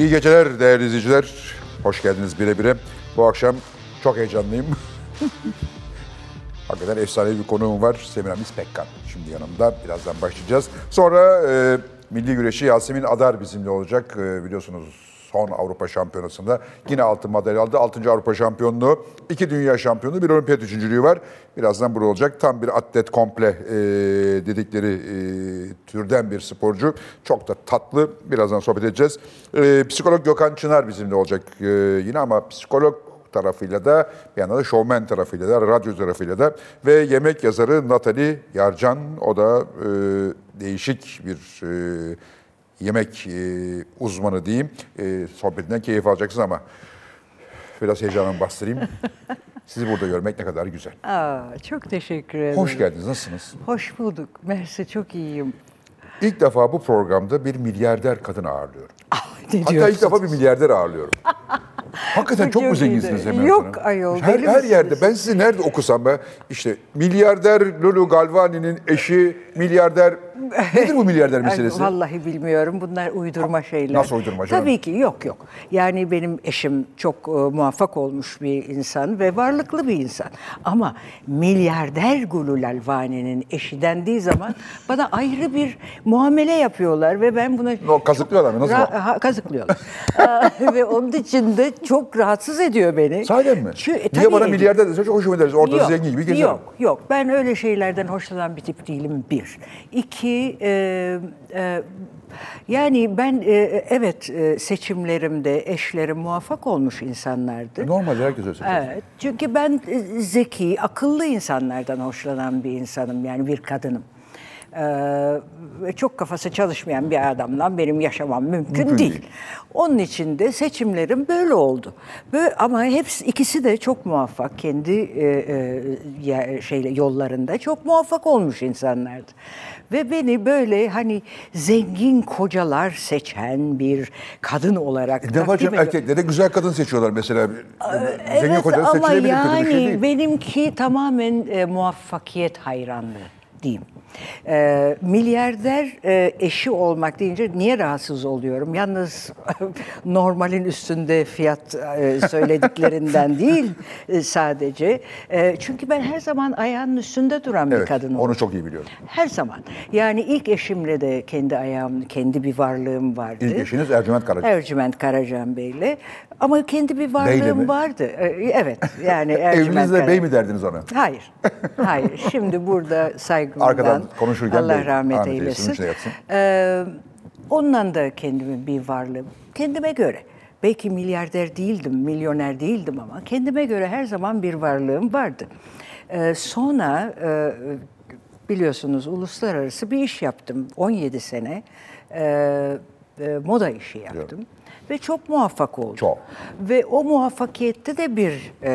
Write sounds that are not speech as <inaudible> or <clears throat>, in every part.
İyi geceler değerli izleyiciler. Hoş geldiniz bire bire. Bu akşam çok heyecanlıyım. <laughs> Hakikaten efsane bir konuğum var. Semiramis Pekkan. Şimdi yanımda. Birazdan başlayacağız. Sonra e, milli güreşi Yasemin Adar bizimle olacak. E, biliyorsunuz son Avrupa Şampiyonası'nda yine altın madalya aldı. Altıncı Avrupa Şampiyonluğu, iki dünya şampiyonu, bir olimpiyat üçüncülüğü var. Birazdan burada olacak. Tam bir atlet komple e, dedikleri e, türden bir sporcu. Çok da tatlı. Birazdan sohbet edeceğiz. E, psikolog Gökhan Çınar bizimle olacak e, yine ama psikolog tarafıyla da bir yandan da şovmen tarafıyla da radyo tarafıyla da ve yemek yazarı Natali Yarcan o da e, değişik bir e, yemek e, uzmanı diyeyim. E, sohbetinden keyif alacaksınız ama biraz heyecanımı bastırayım. <laughs> Sizi burada görmek ne kadar güzel. Aa, çok teşekkür ederim. Hoş geldiniz. Nasılsınız? Hoş bulduk. Mersi çok iyiyim. İlk defa bu programda bir milyarder kadın ağırlıyorum. Ah, ne Hatta diyorsun? ilk defa bir milyarder ağırlıyorum. Hakikaten Bu çok mu çok zenginsiniz. Emel Yok Hanım? ayol, Her, her yerde ben sizi nerede okusam ben işte milyarder Lulu Galvani'nin eşi milyarder <laughs> nedir bu milyarder meselesi? Vallahi bilmiyorum. Bunlar uydurma şeyler. nasıl uydurma canım? Tabii ki yok yok. Yani benim eşim çok e, muvaffak olmuş bir insan ve varlıklı bir insan. Ama milyarder Gulul Alvani'nin eşi dendiği zaman bana ayrı bir muamele yapıyorlar ve ben buna O kazıklıyorlar mı? Nasıl? Ha, kazıklıyorlar. <laughs> Ve onun için de çok rahatsız ediyor beni. Sahiden mi? Çünkü- Niye tabii bana milyarder dese çok hoşuma gideriz. Orada Yok, zengin gibi gezerim. Yok, yok. Ben öyle şeylerden hoşlanan bir tip değilim bir. İki, e, e, yani ben e, evet e, seçimlerimde eşlerim muvaffak olmuş insanlardı. Normal herkes öyle seçer. Evet. Çünkü ben e, zeki, akıllı insanlardan hoşlanan bir insanım. Yani bir kadınım. Ee, çok kafası çalışmayan bir adamla benim yaşamam mümkün, Mümkün değil. değil. Onun için de seçimlerim böyle oldu. Böyle, ama hepsi ikisi de çok muvaffak kendi e, e, şeyle yollarında çok muvaffak olmuş insanlardı. Ve beni böyle hani zengin kocalar seçen bir kadın olarak E Ne var takdim canım ediyor. erkekler de güzel kadın seçiyorlar mesela. Zengin Evet kocaları ama seçilebilir kötü bir şey yani değil. benimki tamamen e, muvaffakiyet hayranlığı diyeyim. E, milyarder e, eşi olmak deyince niye rahatsız oluyorum? Yalnız <laughs> normalin üstünde fiyat e, söylediklerinden <laughs> değil e, sadece. E, çünkü ben her zaman ayağının üstünde duran bir Evet, kadın onu oldum. çok iyi biliyorum. Her zaman. Yani ilk eşimle de kendi ayağım, kendi bir varlığım vardı. İlk eşiniz Ercüment Karaca. Ercüment Karacan Bey'le. Ama kendi bir varlığım vardı. Ee, Evet. Yani <laughs> Ercüment Evlinizde Karacan. bey mi derdiniz ona? Hayır. Hayır. Şimdi burada saygımdan Arkadan konuşurken Allah rahmet, rahmet eylesin, eylesin. Ee, ondan da kendimin bir varlığım. Kendime göre. Belki milyarder değildim, milyoner değildim ama kendime göre her zaman bir varlığım vardı. Ee, sonra e, biliyorsunuz uluslararası bir iş yaptım. 17 sene e, e, moda işi yaptım. Ve çok muvaffak oldum. Çok. Ve o muvaffakiyette de bir e,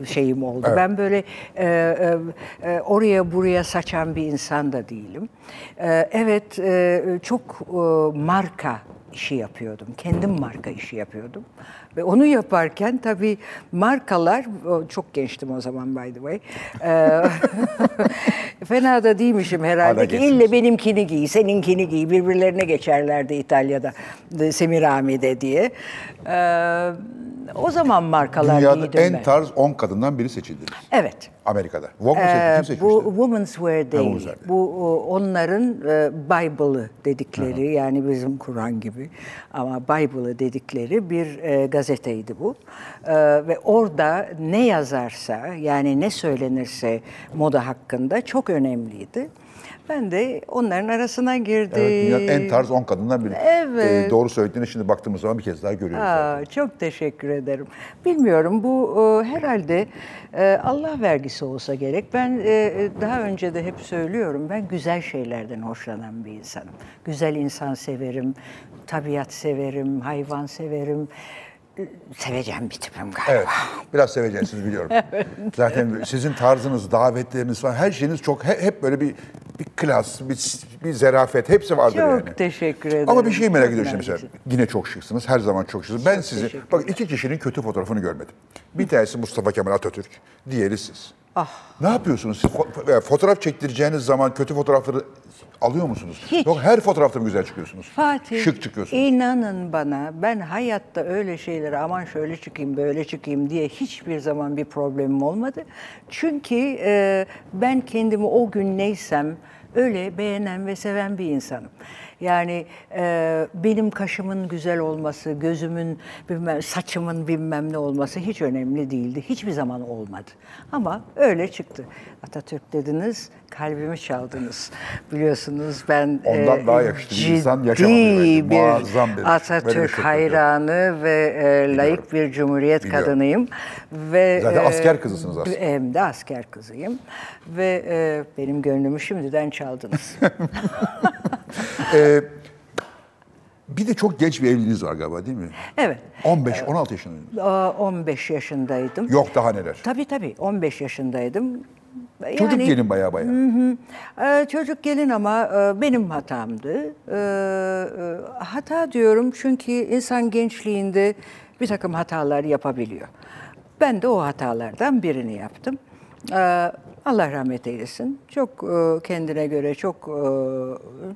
e, şeyim oldu. Evet. Ben böyle e, e, e, oraya buraya saçan bir insan da değilim. E, evet, e, çok e, marka işi yapıyordum. Kendim marka işi yapıyordum. Ve onu yaparken tabii markalar, çok gençtim o zaman by the way. <laughs> Fena da değilmişim herhalde ki ille benimkini giy, seninkini giy. Birbirlerine geçerlerdi İtalya'da de, Semirami'de diye. O zaman markalar Dünyada en ben. tarz 10 kadından biri seçildiniz. Evet. Amerika'da. Vogue? Ee, seçmişti? bu Women's Wear Women's. Wear Day. Bu onların e, Bible'ı dedikleri yani bizim Kur'an gibi ama Bible'ı dedikleri bir e, gazeteydi bu. E, ve orada ne yazarsa yani ne söylenirse moda hakkında çok önemliydi. Ben de onların arasına girdim. Evet, dünyanın en tarz 10 kadından biri. Evet. Ee, doğru söylediğini şimdi baktığımız zaman bir kez daha görüyoruz. Aa, çok teşekkür ederim. Bilmiyorum bu e, herhalde e, Allah vergisi olsa gerek. Ben e, daha önce de hep söylüyorum ben güzel şeylerden hoşlanan bir insanım. Güzel insan severim, tabiat severim, hayvan severim. Seveceğim bir tipim galiba. Evet. Biraz seveceksiniz biliyorum. <laughs> Zaten sizin tarzınız, davetleriniz falan her şeyiniz çok he- hep böyle bir bir klas, bir, bir zerafet hepsi vardır Çok yani. teşekkür ederim. Ama bir şey merak Çok ediyorum şimdi mesela. Yine çok şıksınız. Her zaman çok şıksınız. Ben sizi, bak iki kişinin kötü fotoğrafını görmedim. Bir tanesi Mustafa Kemal Atatürk, diğeri siz. Ah. Ne yapıyorsunuz? Siz e, fotoğraf çektireceğiniz zaman kötü fotoğrafları alıyor musunuz? Hiç. Yok her fotoğrafta mı güzel çıkıyorsunuz? Fatih, Şık çıkıyorsunuz. inanın bana ben hayatta öyle şeylere aman şöyle çıkayım böyle çıkayım diye hiçbir zaman bir problemim olmadı. Çünkü e, ben kendimi o gün neysem öyle beğenen ve seven bir insanım. Yani e, benim kaşımın güzel olması, gözümün, bilmem, saçımın bilmem ne olması hiç önemli değildi. Hiçbir zaman olmadı. Ama öyle çıktı. Atatürk dediniz, kalbimi çaldınız. Biliyorsunuz ben Ondan daha yakışıklı bir insan bir Atatürk hayranı ve e, layık bir cumhuriyet Biliyorum. kadınıyım. Ve Zaten e, asker kızısınız aslında. Hem de asker kızıyım. Ve e, benim gönlümü şimdiden çaldınız. <laughs> Ee, bir de çok genç bir evliliğiniz var galiba değil mi? evet. 15-16 yaşındaydınız. Aa, 15 yaşındaydım. Yok daha neler. Tabii tabii 15 yaşındaydım. Çocuk Yani- gelin baya baya. Ee, çocuk gelin ama e, benim hatamdı. Ee, e, hata diyorum çünkü insan gençliğinde bir takım hatalar yapabiliyor. Ben de o hatalardan birini yaptım. Ee, Allah rahmet eylesin. Çok e, kendine göre çok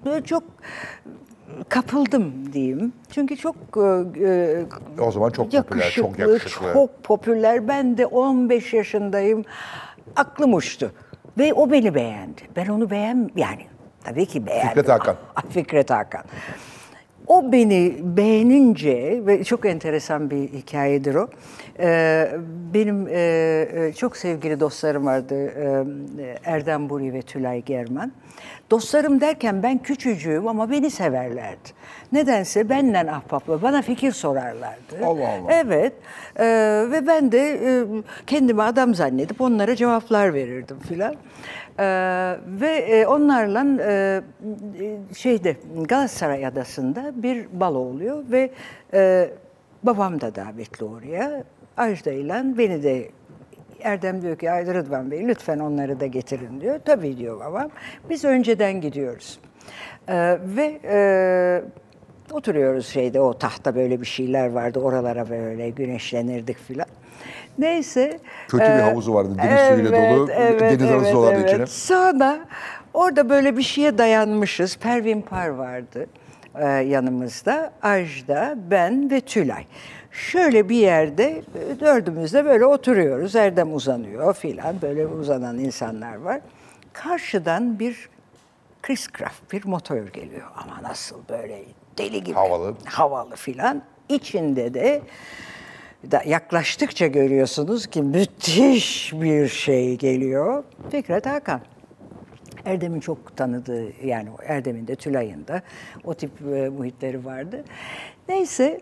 e, çok kapıldım diyeyim. Çünkü çok e, O zaman çok popüler, çok yakışıklı. çok popüler. Ben de 15 yaşındayım. Aklım uçtu. Ve o beni beğendi. Ben onu beğen yani tabii ki beğendim. Fikret Hakan. Ah, Fikret Hakan. O beni beğenince ve çok enteresan bir hikayedir o. Ee, benim e, e, çok sevgili dostlarım vardı. e, Erdem Buri ve Tülay German. Dostlarım derken ben küçücüğüm ama beni severlerdi. Nedense benden ahbaplı, bana fikir sorarlardı. Allah Allah. Evet Ee, ve ben de e, kendimi adam zannedip onlara cevaplar verirdim filan. Ee, ve e, onlarla e, şeyde Galatasaray Adası'nda bir balo oluyor ve e, babam da davetli oraya. Ajda ile beni de Erdem diyor ki "Ay Rıdvan Bey lütfen onları da getirin diyor. Tabii diyor babam. Biz önceden gidiyoruz. Ee, ve e, oturuyoruz şeyde o tahta böyle bir şeyler vardı. Oralara böyle güneşlenirdik filan. Neyse. Kötü bir havuzu vardı, deniz suyuyla dolu. Deniz arası dolardı içine. Sonra orada böyle bir şeye dayanmışız. Pervin Par vardı e, yanımızda. Ajda, ben ve Tülay. Şöyle bir yerde e, dördümüz de böyle oturuyoruz. Erdem uzanıyor filan. Böyle uzanan insanlar var. Karşıdan bir Chris Craft bir motor geliyor ama nasıl böyle deli gibi. Havalı. Havalı filan. İçinde de da yaklaştıkça görüyorsunuz ki müthiş bir şey geliyor. Fikret Hakan. Erdem'in çok tanıdığı yani Erdem'in de Tülay'ın da o tip e, muhitleri vardı. Neyse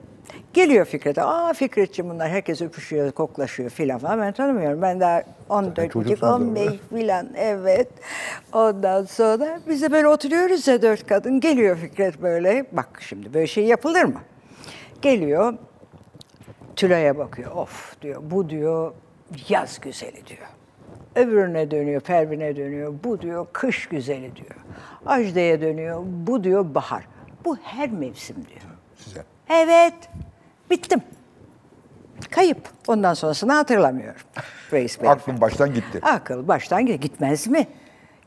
geliyor Fikret. Aa Fikretciğim bunlar herkes öpüşüyor, koklaşıyor filan falan. Ben tanımıyorum. Ben daha 14 buçuk, çocuksunuz ama. 15 filan evet. Ondan sonra biz de böyle oturuyoruz ya dört kadın. Geliyor Fikret böyle. Bak şimdi böyle şey yapılır mı? Geliyor. Tülay'a bakıyor. Of diyor. Bu diyor yaz güzeli diyor. Öbürüne dönüyor, Pervin'e dönüyor. Bu diyor kış güzeli diyor. Ajda'ya dönüyor. Bu diyor bahar. Bu her mevsim diyor. Size. Evet. Bittim. Kayıp. Ondan sonrasını hatırlamıyorum. Reis Bey. Aklım baştan gitti. Akıl baştan gidiyor. Gitmez mi?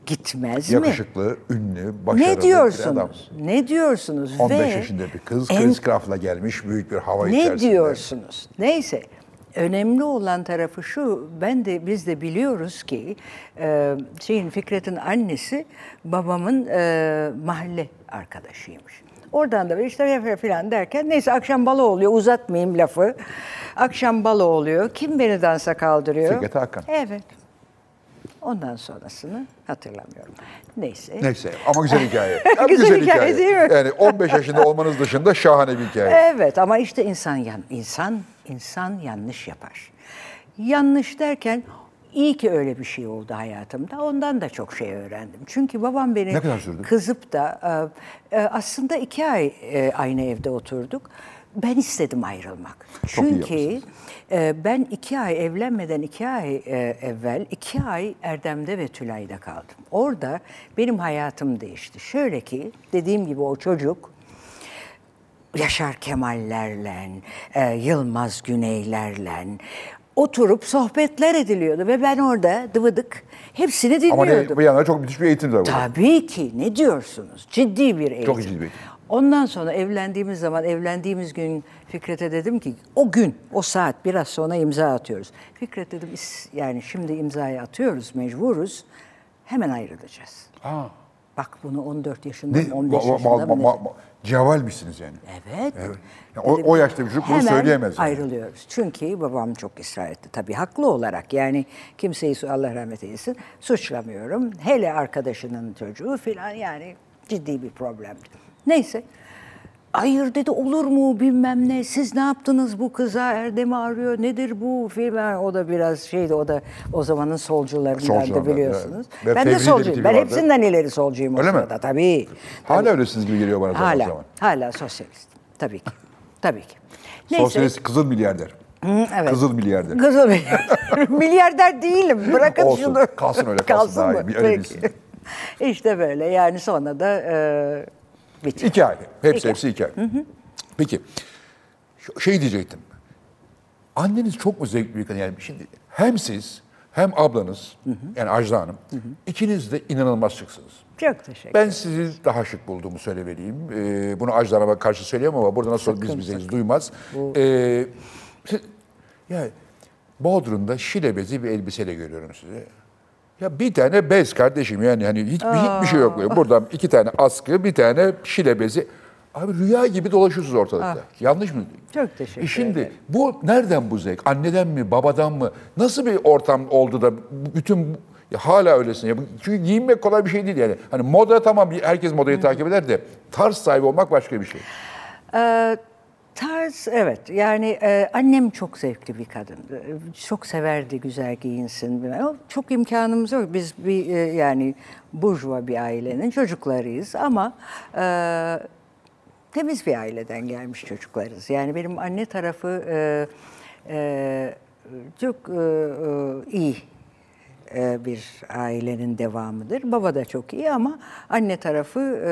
Gitmez mi? Yakışıklı, ünlü, başarılı Ne bir adam. diyorsunuz? Ne diyorsunuz? 15 Ve yaşında bir kız, en- Chris Craft'la gelmiş büyük bir hava ne içerisinde. diyorsunuz? Neyse. Önemli olan tarafı şu, ben de biz de biliyoruz ki e, şeyin Fikret'in annesi babamın e, mahalle arkadaşıymış. Oradan da işte falan derken neyse akşam balo oluyor uzatmayayım lafı. Akşam balo oluyor. Kim beni dansa kaldırıyor? Fikret Hakan. Evet. Ondan sonrasını hatırlamıyorum. Neyse. Neyse ama güzel hikaye. Hem <laughs> Güzel hikaye değil mi? Yani 15 yaşında olmanız dışında şahane bir hikaye. Evet ama işte insan yan, insan insan yanlış yapar. Yanlış derken iyi ki öyle bir şey oldu hayatımda. Ondan da çok şey öğrendim. Çünkü babam beni kızıp da e, e, aslında iki ay e, aynı evde oturduk. Ben istedim ayrılmak. Çok Çünkü e, ben iki ay evlenmeden iki ay e, evvel iki ay Erdem'de ve Tülay'da kaldım. Orada benim hayatım değişti. Şöyle ki dediğim gibi o çocuk Yaşar Kemallerle, e, Yılmaz Güneylerle oturup sohbetler ediliyordu ve ben orada dıvıdık hepsini Ama ne, dinliyordum. bir yandan çok müthiş bir eğitim de var. Tabii ki ne diyorsunuz? Ciddi bir eğitim. ciddi bir eğitim. Ondan sonra evlendiğimiz zaman evlendiğimiz gün Fikret'e dedim ki o gün o saat biraz sonra imza atıyoruz. Fikret dedim "İs- yani şimdi imzayı atıyoruz mecburuz hemen ayrılacağız. Aa. Bak bunu 14 yaşında Ne, mı 15 ma- yaşında ma- mı? ma- ne? ma- ceval misiniz yani? Evet. Evet. Yani o, o yaşta bir çocuk bunu Hemen söyleyemez. yani. ayrılıyoruz. Çünkü babam çok ısrar etti. Tabii haklı olarak yani kimseyi Allah rahmet eylesin suçlamıyorum. Hele arkadaşının çocuğu filan yani ciddi bir problemdi. Neyse. Hayır dedi olur mu bilmem ne siz ne yaptınız bu kıza Erdem'i arıyor nedir bu filan o da biraz şeydi o da o zamanın solcularından da biliyorsunuz. evet. Ve Ben de solcuyum ben vardı. hepsinden ileri solcuyum o Öyle mi? sırada tabii. Hala öylesiniz gibi geliyor bana Hala, zaman. hala sosyalist tabii ki tabii ki. Neyse. Sosyalist kızıl milyarder. evet. Kızıl milyarder. Kızıl milyarder. <laughs> milyarder değilim. Bırakın Olsun, şunu. kalsın öyle, kalsın daha iyi. mı? Bir öyle Peki. bilsin. işte böyle yani sonra da e, İki ay. Hepsi İki. hepsi iki ay. Peki. şu- Şey diyecektim. Anneniz çok mu zevkli bir kadın? Yani şimdi hem siz hem ablanız yani Ajda Hanım ikiniz de inanılmaz şıksınız. Çok teşekkür Ben sizi daha şık bulduğumu söylemeliyim. Ee, bunu Ajda Hanım'a karşı söyleyemem ama burada nasıl biz bizeyiz duymaz. Ee, siz- yani Bodrum'da şile bezi bir elbiseyle görüyorum sizi. Ya bir tane bez kardeşim yani hani hiç, hiçbir şey yok. Buradan iki tane askı, bir tane şile bezi. Abi rüya gibi dolaşıyorsunuz ortalıkta. Yanlış mı? Çok teşekkür E şimdi ederim. bu nereden bu zevk? Anneden mi, babadan mı? Nasıl bir ortam oldu da bütün ya hala öylesin ya. Çünkü giyinmek kolay bir şey değil yani. Hani moda tamam herkes modayı takip eder de tarz sahibi olmak başka bir şey. Ee, tarz evet yani e, annem çok zevkli bir kadındı. E, Çok severdi güzel giyinsin. Çok imkanımız yok. Biz bir e, yani burjuva bir ailenin çocuklarıyız ama e, temiz bir aileden gelmiş çocuklarız. Yani benim anne tarafı e, e, çok e, e, iyi e, bir ailenin devamıdır. Baba da çok iyi ama anne tarafı e,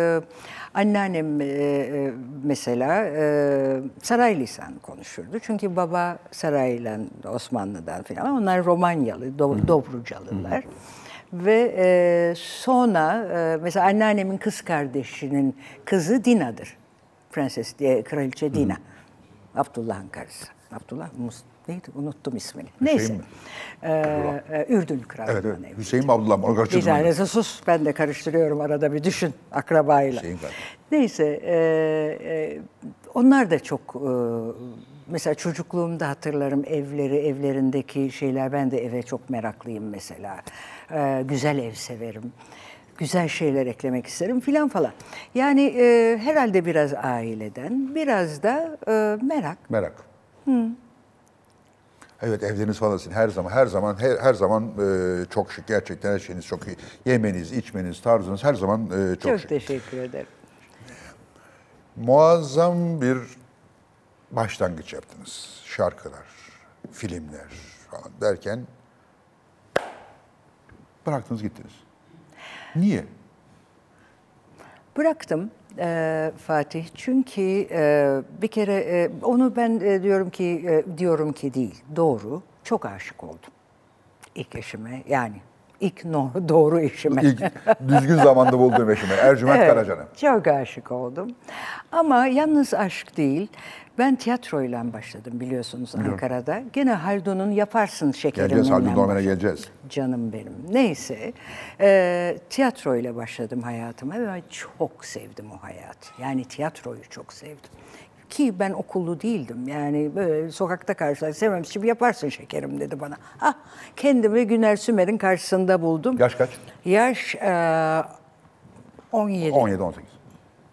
anneannem e, e, mesela e, saray lisanı konuşurdu. Çünkü baba sarayla Osmanlı'dan falan onlar Romanyalı, Do- Dobrucalılar. Ve e, sonra e, mesela anneannemin kız kardeşinin kızı Dina'dır. Prenses diye kraliçe Dina. Abdullah'ın karısı. Abdullah Mus neydi? Unuttum ismini. Neyse. mi? Ee, e, Ürdün krallığından Evet, evet. evli. Hüseyin mi Abdullah mı? Bir tanesi sus. Ben de karıştırıyorum arada bir düşün akrabayla. Hüseyin kardeş. Neyse. e, e, onlar da çok e, mesela çocukluğumda hatırlarım evleri, evlerindeki şeyler. Ben de eve çok meraklıyım mesela. E, güzel ev severim. Güzel şeyler eklemek isterim filan falan. Yani e, herhalde biraz aileden, biraz da e, merak. Merak. Evet evleriniz falan her zaman her zaman her, her zaman e, çok şık gerçekten her şeyiniz çok iyi. Yemeniz, içmeniz, tarzınız her zaman e, çok, Çok şık. teşekkür ederim. Muazzam bir başlangıç yaptınız. Şarkılar, filmler falan derken bıraktınız gittiniz. Niye? Bıraktım e, Fatih çünkü e, bir kere e, onu ben e, diyorum ki e, diyorum ki değil doğru çok aşık oldum ilk eşime yani ilk no, <laughs> doğru eşime. İlk düzgün zamanda bulduğum eşime Ercüment Evet, Karacan'a. Çok aşık oldum. Ama yalnız aşk değil. Ben tiyatroyla başladım biliyorsunuz Ankara'da. Gene Haldun'un Yaparsın Şekerim'le Geleceğiz Haldun. Dormen'e geleceğiz. Canım benim. Neyse. E, tiyatroyla başladım hayatıma ve ben çok sevdim o hayatı. Yani tiyatroyu çok sevdim. Ki ben okullu değildim. Yani böyle sokakta karşılaştım. Sevmem şimdi yaparsın şekerim dedi bana. Ah, kendimi Güner Sümer'in karşısında buldum. Yaş kaç? Yaş e, 17 17-18.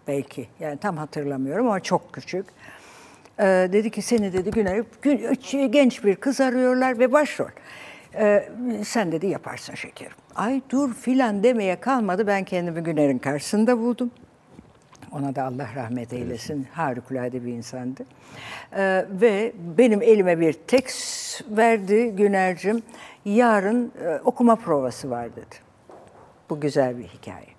belki. Yani tam hatırlamıyorum ama çok küçük. Ee, dedi ki seni dedi Güner, gün- genç bir kız arıyorlar ve başrol. Ee, sen dedi yaparsın şekerim. Ay dur filan demeye kalmadı. Ben kendimi Güner'in karşısında buldum. Ona da Allah rahmet eylesin. Harikulade bir insandı. Ee, ve benim elime bir tekst verdi Güner'cim. Yarın e, okuma provası var dedi. Bu güzel bir hikaye.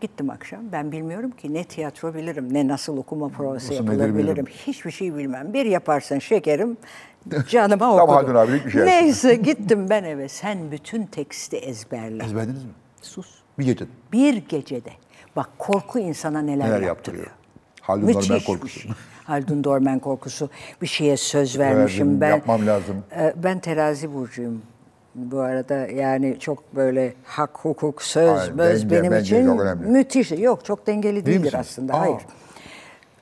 Gittim akşam. Ben bilmiyorum ki ne tiyatro bilirim, ne nasıl okuma provası yapılır bilirim. Hiçbir şey bilmem. Bir yaparsın şekerim, canıma Tam okudum. Haldun abilik bir şey. Neyse gittim ben eve. Sen bütün teksti ezberle. Ezberlediniz mi? Sus. Bir gece. Bir gecede. Bak korku insana neler, Neler yaptırıyor. yaptırıyor. Haldun Müthiş Dormen korkusu. şey. Haldun Dormen korkusu. Bir şeye söz vermişim Verdim, ben. yapmam lazım. Ee, Ben terazi burcuyum. Bu arada yani çok böyle hak, hukuk, söz, Hayır, möz denge, benim bence için çok önemli. müthiş. Yok çok dengeli değildir misiniz? aslında. Aa. Hayır.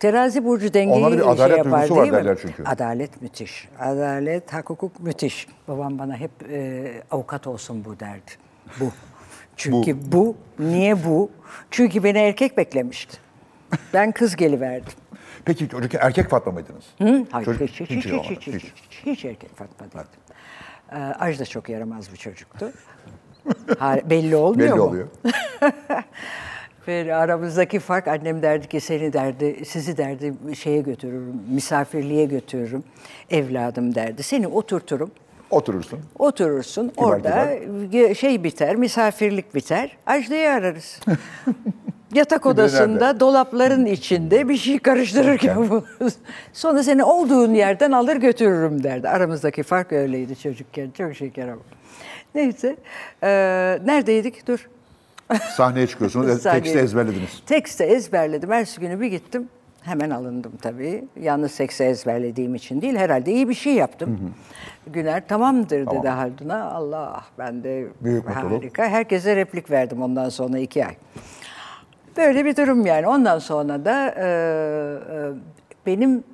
Terazi burcu dengeyi Onlarda bir şey adalet yapar duygusu var değil mi? derler çünkü. Adalet müthiş. Adalet, hak, hukuk müthiş. Babam bana hep e, avukat olsun bu derdi. Bu. <laughs> Çünkü bu. Niye bu? Çünkü beni erkek beklemişti. Ben kız geliverdim. Peki çocuk erkek Fatma mıydınız? Hı? Hayır, Çocuk- hiç, hiç, hiç, hiç, olmadı, hiç, hiç, hiç, hiç erkek Fatma değildim. Ee, Aj da çok yaramaz bir çocuktu. <laughs> Belli olmuyor Belli mu? oluyor. <laughs> Ve aramızdaki fark annem derdi ki seni derdi, sizi derdi şeye götürürüm, misafirliğe götürürüm evladım derdi. Seni oturturum, Oturursun. oturursun orada ge- şey biter, misafirlik biter, Ajda'yı ararız. <laughs> Yatak odasında, nerede? dolapların içinde bir şey karıştırırken. <laughs> Sonra seni olduğun yerden alır götürürüm derdi. Aramızdaki fark öyleydi çocukken. Çok şeker ama. Neyse. Ee, neredeydik? Dur. Sahneye çıkıyorsunuz. <laughs> e, Sahneye- teksti ezberlediniz. Tekste ezberledim. Ertesi günü bir gittim. Hemen alındım tabii. Yalnız tekste ezberlediğim için değil. Herhalde iyi bir şey yaptım. Güner tamamdır Tamam. dedi Haldun'a. Allah ben de Büyük mutluluk. harika. Herkese replik verdim ondan sonra iki ay. Böyle bir durum yani. Ondan sonra da e, e, benim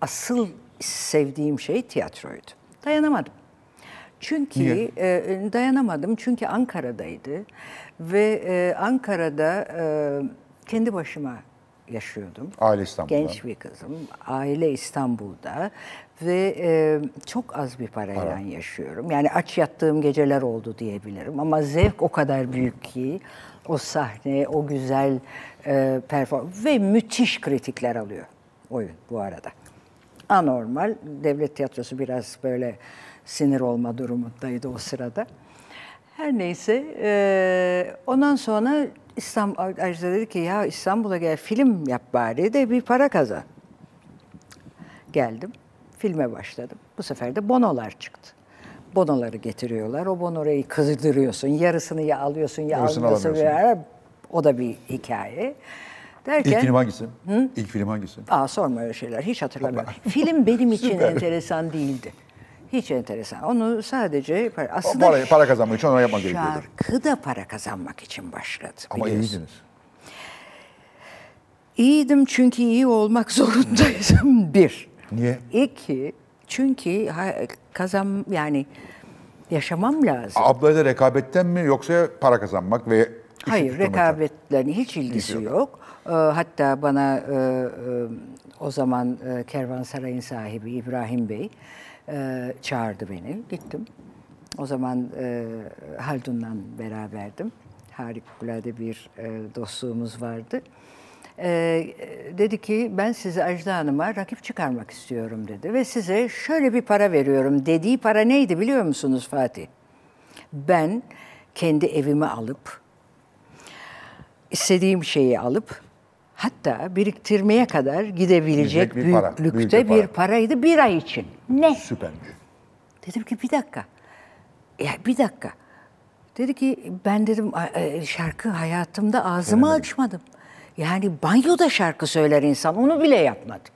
asıl sevdiğim şey tiyatroydu. Dayanamadım. Çünkü Niye? e, dayanamadım çünkü Ankara'daydı ve e, Ankara'da e, kendi başıma yaşıyordum. Aile İstanbul'da. Genç bir kızım, aile İstanbul'da ve e, çok az bir parayla yaşıyorum. Yani aç yattığım geceler oldu diyebilirim ama zevk o kadar büyük ki o sahne, o güzel e, performans ve müthiş kritikler alıyor oyun bu arada. Anormal, devlet tiyatrosu biraz böyle sinir olma durumundaydı o sırada. Her neyse, e, ondan sonra İstanbul, Ajda dedi ki ya İstanbul'a gel film yap bari de bir para kazan. Geldim, filme başladım. Bu sefer de bonolar çıktı. Bonoları getiriyorlar, o bonoları kızdırıyorsun. Yarısını ya alıyorsun ya Yarısını almıyorsun. o da bir hikaye. Derken, İlk film hangisi? İlk film hangisi? Aa sorma öyle şeyler. Hiç hatırlamıyorum. <laughs> Film benim için enteresan değildi. Hiç enteresan. Onu sadece aslında Para, para kazanmak için onu yapmak gerekiyordu. şarkı da para kazanmak için başladı. Ama biliyorsun. iyiydiniz. İyiydim çünkü iyi olmak <laughs> zorundaydım bir. Niye? İki, çünkü kazan yani yaşamam lazım. Ablayla rekabetten mi yoksa para kazanmak ve Hayır, rekabetlerin hiç ilgisi yok. Ee, hatta bana e, e, o zaman e, Kervansaray'ın sahibi İbrahim Bey e, çağırdı beni. Gittim. O zaman e, Haldun'la beraberdim. Harikulade bir e, dostluğumuz vardı. E, dedi ki ben sizi Ajda Hanım'a rakip çıkarmak istiyorum dedi. Ve size şöyle bir para veriyorum. Dediği para neydi biliyor musunuz Fatih? Ben kendi evimi alıp istediğim şeyi alıp hatta biriktirmeye kadar gidebilecek bir para, büyüklükte büyük bir bir para. paraydı bir ay için. Ne? Süpermiş. Dedim ki bir dakika. Ya bir dakika. Dedi ki ben dedim "a- e, şarkı hayatımda ağzımı açmadım. Yani banyoda şarkı söyler insan onu bile yapmadım.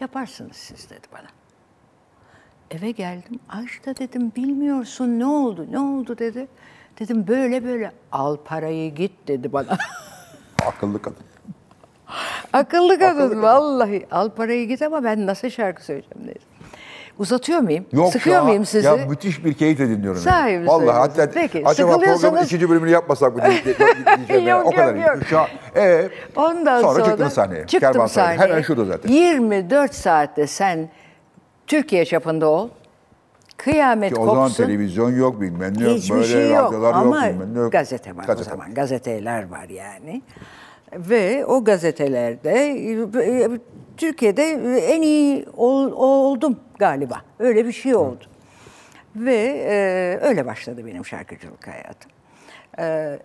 Yaparsınız siz dedi bana. Eve geldim. Ajda dedim bilmiyorsun ne oldu ne oldu dedi. Dedim böyle böyle al parayı git dedi bana. <laughs> Akıllı kadın. Akıllı kadın vallahi al parayı git ama ben nasıl şarkı söyleyeceğim dedi. Uzatıyor muyum? Yok Sıkıyor ya, muyum sizi? Ya müthiş bir keyifle dinliyorum. Sahi yani. Vallahi hatta Peki, acaba programın ikinci bölümünü yapmasak mı diye- diye- diyeceğim. yani. <laughs> Yok, o kadar yok. Şu an, ee, Ondan sonra, sonra, çıktın sahneye. Çıktım Kervansaray. sahneye. Hemen şurada zaten. 24 saatte sen Türkiye çapında ol. Kıyamet Ki o zaman kopsun. televizyon yok bilmem ne yok. Hiçbir böyle şey yok ama yok bilmem yok. gazete var o Gazete. zaman. Gazeteler var yani. Ve o gazetelerde Türkiye'de en iyi ol- oldum galiba. Öyle bir şey oldu. Ve e, öyle başladı benim şarkıcılık hayatım. E,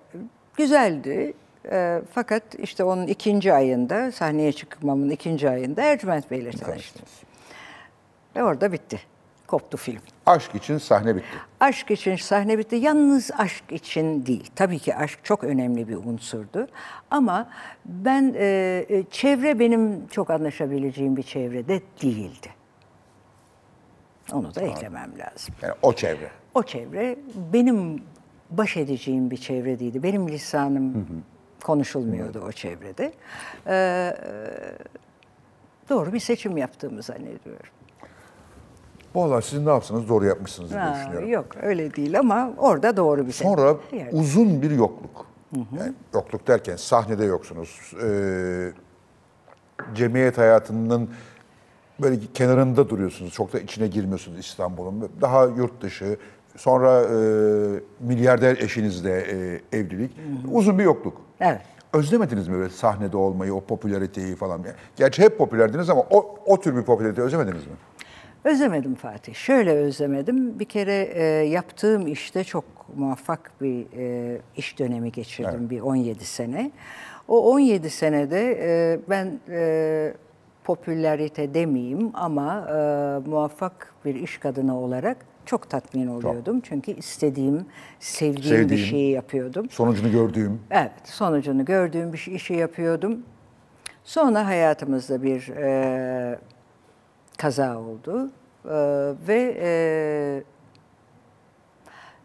güzeldi. E, fakat işte onun ikinci ayında, sahneye çıkmamın ikinci ayında Ercüment Bey'le tanıştım. Ve orada bitti. Koptu film. Aşk için sahne bitti. Aşk için sahne bitti. Yalnız aşk için değil. Tabii ki aşk çok önemli bir unsurdu. Ama ben e, e, çevre benim çok anlaşabileceğim bir çevrede değildi. Onu da eklemem lazım. Yani o çevre. O çevre benim baş edeceğim bir çevre değildi. Benim lisanım konuşulmuyordu o çevrede. Ee, e, doğru bir seçim yaptığımı zannediyorum. Vallahi siz ne yapsanız doğru yapmışsınız diye Ha, düşünüyorum. yok öyle değil ama orada doğru bir seçim. Sonra Yerde. uzun bir yokluk. Yani yokluk derken sahnede yoksunuz. Ee, cemiyet hayatının böyle kenarında duruyorsunuz. Çok da içine girmiyorsunuz İstanbul'un. Daha yurt dışı. Sonra e, milyarder eşinizle e, evlilik. Uzun bir yokluk. Evet. Özlemediniz mi böyle sahnede olmayı, o popülariteyi falan? Gerçi hep popülerdiniz ama o, o tür bir popülarite özlemediniz mi? Özlemedim Fatih. Şöyle özlemedim. Bir kere e, yaptığım işte çok muvaffak bir e, iş dönemi geçirdim. Evet. Bir 17 sene. O 17 senede e, ben e, popülarite demeyeyim ama e, muvaffak bir iş kadını olarak çok tatmin oluyordum. Çünkü istediğim, sevdiğim, bir Sevdiğim. şeyi yapıyordum. Sonucunu gördüğüm. Evet, sonucunu gördüğüm bir şey- işi yapıyordum. Sonra hayatımızda bir e, kaza oldu E, ve e,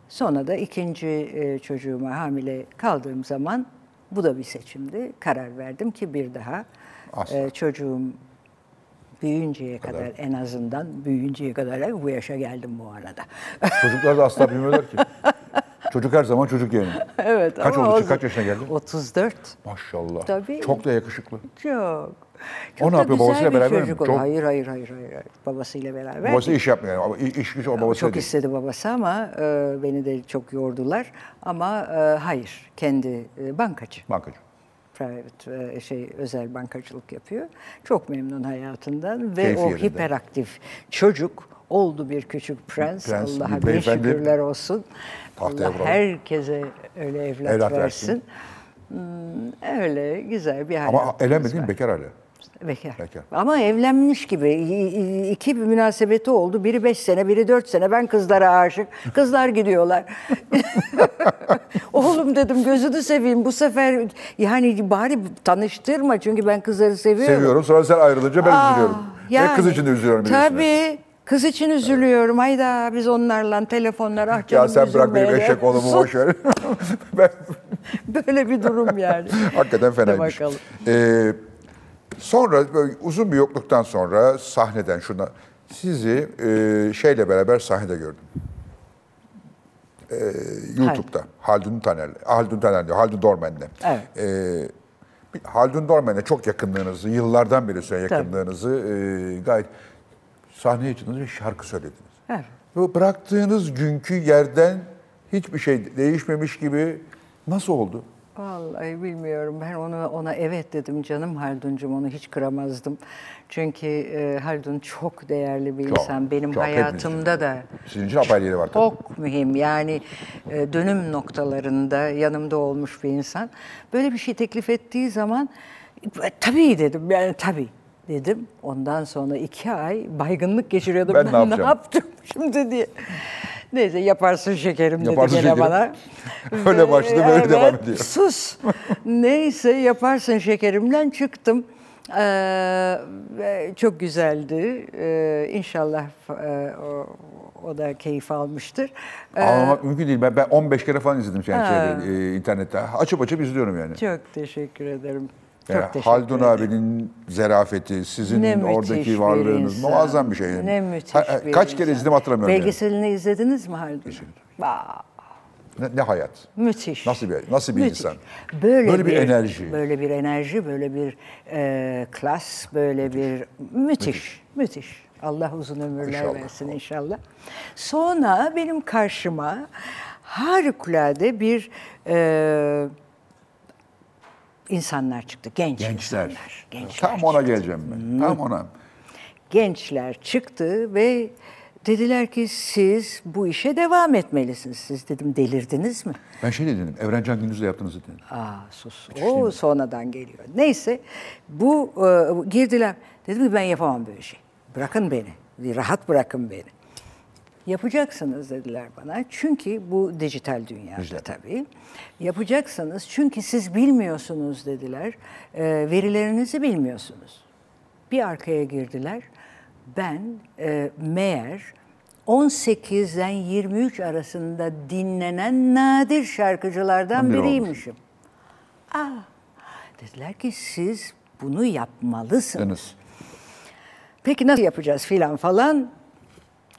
sonra da ikinci e, çocuğuma hamile kaldığım zaman bu da bir seçimdi. Karar verdim ki bir daha Asla. e, çocuğum büyüyünceye kadar. en azından büyüyünceye kadar bu yaşa geldim bu arada. Çocuklar da asla bilmiyorlar ki. <laughs> Çocuk her zaman çocuk yani. <laughs> evet. Kaç ama oldu? Kaç yaşına geldin? 34. Maşallah. Tabii. Çok da yakışıklı. Çok. O ne yapıyor, babasıyla beraber mi? Çok- Hayır, hayır, hayır, hayır. Babasıyla beraber. Babası iş yapmıyor yani. İş güç o babası çok değil. istedi babası ama e, beni de çok yordular. Ama e, hayır, kendi e, bankacı. Bankacı. Private e, şey özel bankacılık yapıyor. Çok memnun hayatından ve Keyfi o yerinde. hiperaktif çocuk oldu bir küçük prens. Prens, Allah'a bin şükürler olsun. Allah herkese öyle evlat, Evlat versin. versin. Hmm, öyle güzel bir hayatımız Ama evlenmedi mi? Bekar hala. Bekar. Bekar. Ama evlenmiş gibi. İki bir münasebeti oldu. Biri beş sene, biri dört sene. Ben kızlara aşık. Kızlar gidiyorlar. <laughs> Oğlum dedim gözünü seveyim bu sefer yani bari tanıştırma çünkü ben kızları seviyorum. Seviyorum. Sonra sen ayrılınca ben Aa, üzülüyorum. Ve kız için de üzülüyorum. Tabii. Kız için üzülüyorum. Hayda biz onlarla telefonlar ah canım Ya sen bırak benim eşek oğlumu boş ver. <laughs> ben, Böyle bir durum yani. <laughs> hakikaten fenaymış. Ee, sonra böyle uzun bir yokluktan sonra sahneden şuna sizi e, şeyle beraber sahnede gördüm. Ee, YouTube'da Haldun Taner, Haldun Taner diyor, Haldun Dormen'le. Evet. Ee, Haldun Dormen'le çok yakınlığınızı, yıllardan beri süren yakınlığınızı e, gayet sahneye çıktınız ve şarkı söylediniz. Evet. Ve bıraktığınız günkü yerden hiçbir şey değişmemiş gibi nasıl oldu? Vallahi bilmiyorum. Ben ona ona evet dedim canım Halduncum onu hiç kıramazdım. Çünkü e, Haldun çok değerli bir Çok, insan. Benim çok, hayatımda da Sizin için apayrı yeri var tabii. çok mühim. Yani e, dönüm noktalarında yanımda olmuş bir insan. Böyle bir şey teklif ettiği zaman e, tabii dedim. Yani tabii dedim. Ondan sonra iki ay baygınlık geçiriyordum. Ben ne Ben, ne yapacağım? yaptım <laughs> şimdi diye. Neyse yaparsın şekerim dedi Yaparsın gene şekerim. bana. <laughs> Öyle başladı, böyle evet, devam ediyor. Sus. Neyse yaparsın şekerimden çıktım. Ee, çok güzeldi. Ee, inşallah e, o, o da keyif almıştır. Ee, Anlamak mümkün değil. Ben, ben 15 kere falan izledim yani şeyde, e, internette. Açıp açıp izliyorum yani. çok teşekkür ederim. Çok Yani Haldun ederim. abinin zerafeti, sizin Ne müthiş oradaki bir varlığınız insan. muazzam bir şey. Yani. Ne müthiş Ha- bir Kaç kere insan. izledim hatırlamıyorum. yani. Belgeselini izlediniz mi Haldun? Aa, Ne, ne hayat? Müthiş. Nasıl bir- nasıl bir Müthiş. insan? Böyle, Böyle bir enerji. Böyle bir enerji, böyle bir e, klas, böyle bir müthiş, müthiş. Allah uzun ömürler İnşallah. versin inşallah. Sonra benim karşıma harikulade bir e, insanlar çıktı, genç Gençler. insanlar. Gençler Tam ona çıktı. geleceğim ben. Tam ona. gençler çıktı ve Dediler ki siz bu işe devam etmelisiniz. Siz dedim delirdiniz mi? Ben şey dedim, Evrencan Gündüz'le yaptığınızı dedim. Aa sus. O sonradan geliyor. Neyse bu e, girdiler. Dedim ki ben yapamam böyle şey. Bırakın beni. Rahat bırakın beni. Yapacaksınız dediler bana. Çünkü bu dijital dünyada Dijital. tabii. Yapacaksınız çünkü siz bilmiyorsunuz dediler. E, verilerinizi bilmiyorsunuz. Bir arkaya girdiler. Ben e, meğer 18'den 23 arasında dinlenen nadir şarkıcılardan olmuş. biriymişim. Aa, dediler ki siz bunu yapmalısınız. Deniz. Peki nasıl yapacağız filan falan.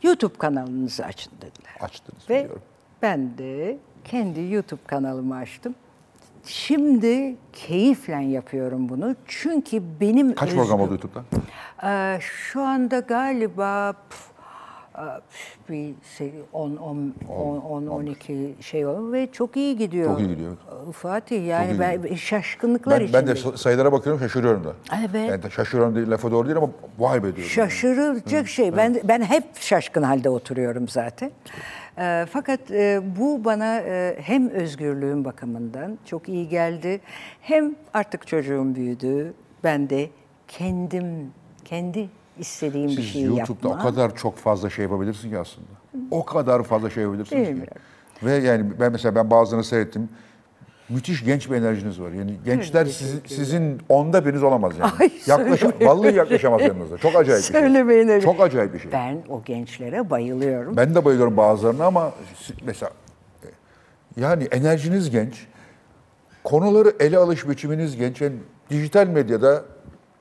YouTube kanalınızı açın dediler. Açtınız Ve biliyorum. ben de kendi YouTube kanalımı açtım. Şimdi keyifle yapıyorum bunu. Çünkü benim Kaç program oldu YouTube'da? Ee, şu anda galiba pf, bir şey, 10 10 10 12 şey oldu ve çok iyi gidiyor. Çok iyi gidiyor. Ee, Fatih yani iyi ben şaşkınlıklar Ben, ben de sayılara bakıyorum şaşırıyorum da. Evet. Yani şaşırıyorum değil, lafa doğru değil ama vay be diyorum. Şaşırılacak şey. Ben ben hep şaşkın halde oturuyorum zaten. Ee, fakat e, bu bana e, hem özgürlüğüm bakımından çok iyi geldi. Hem artık çocuğum büyüdü. Ben de kendim kendi istediğim bir Siz şeyi YouTube'da yapma. o kadar çok fazla şey yapabilirsin ki aslında. O kadar fazla şey yapabilirsiniz ki. Bilmiyorum. Ve yani ben mesela ben bazılarını seyrettim. Müthiş genç bir enerjiniz var. Yani gençler sizin, sizin onda biriniz olamaz yani. Ay, söylemeyin vallahi yaklaşamaz yanınıza. Çok acayip bir şey. Söylemeyin öyle. Çok acayip bir şey. Ben o gençlere bayılıyorum. Ben de bayılıyorum bazılarına ama mesela e, yani enerjiniz genç, konuları ele alış biçiminiz genç. Yani dijital medyada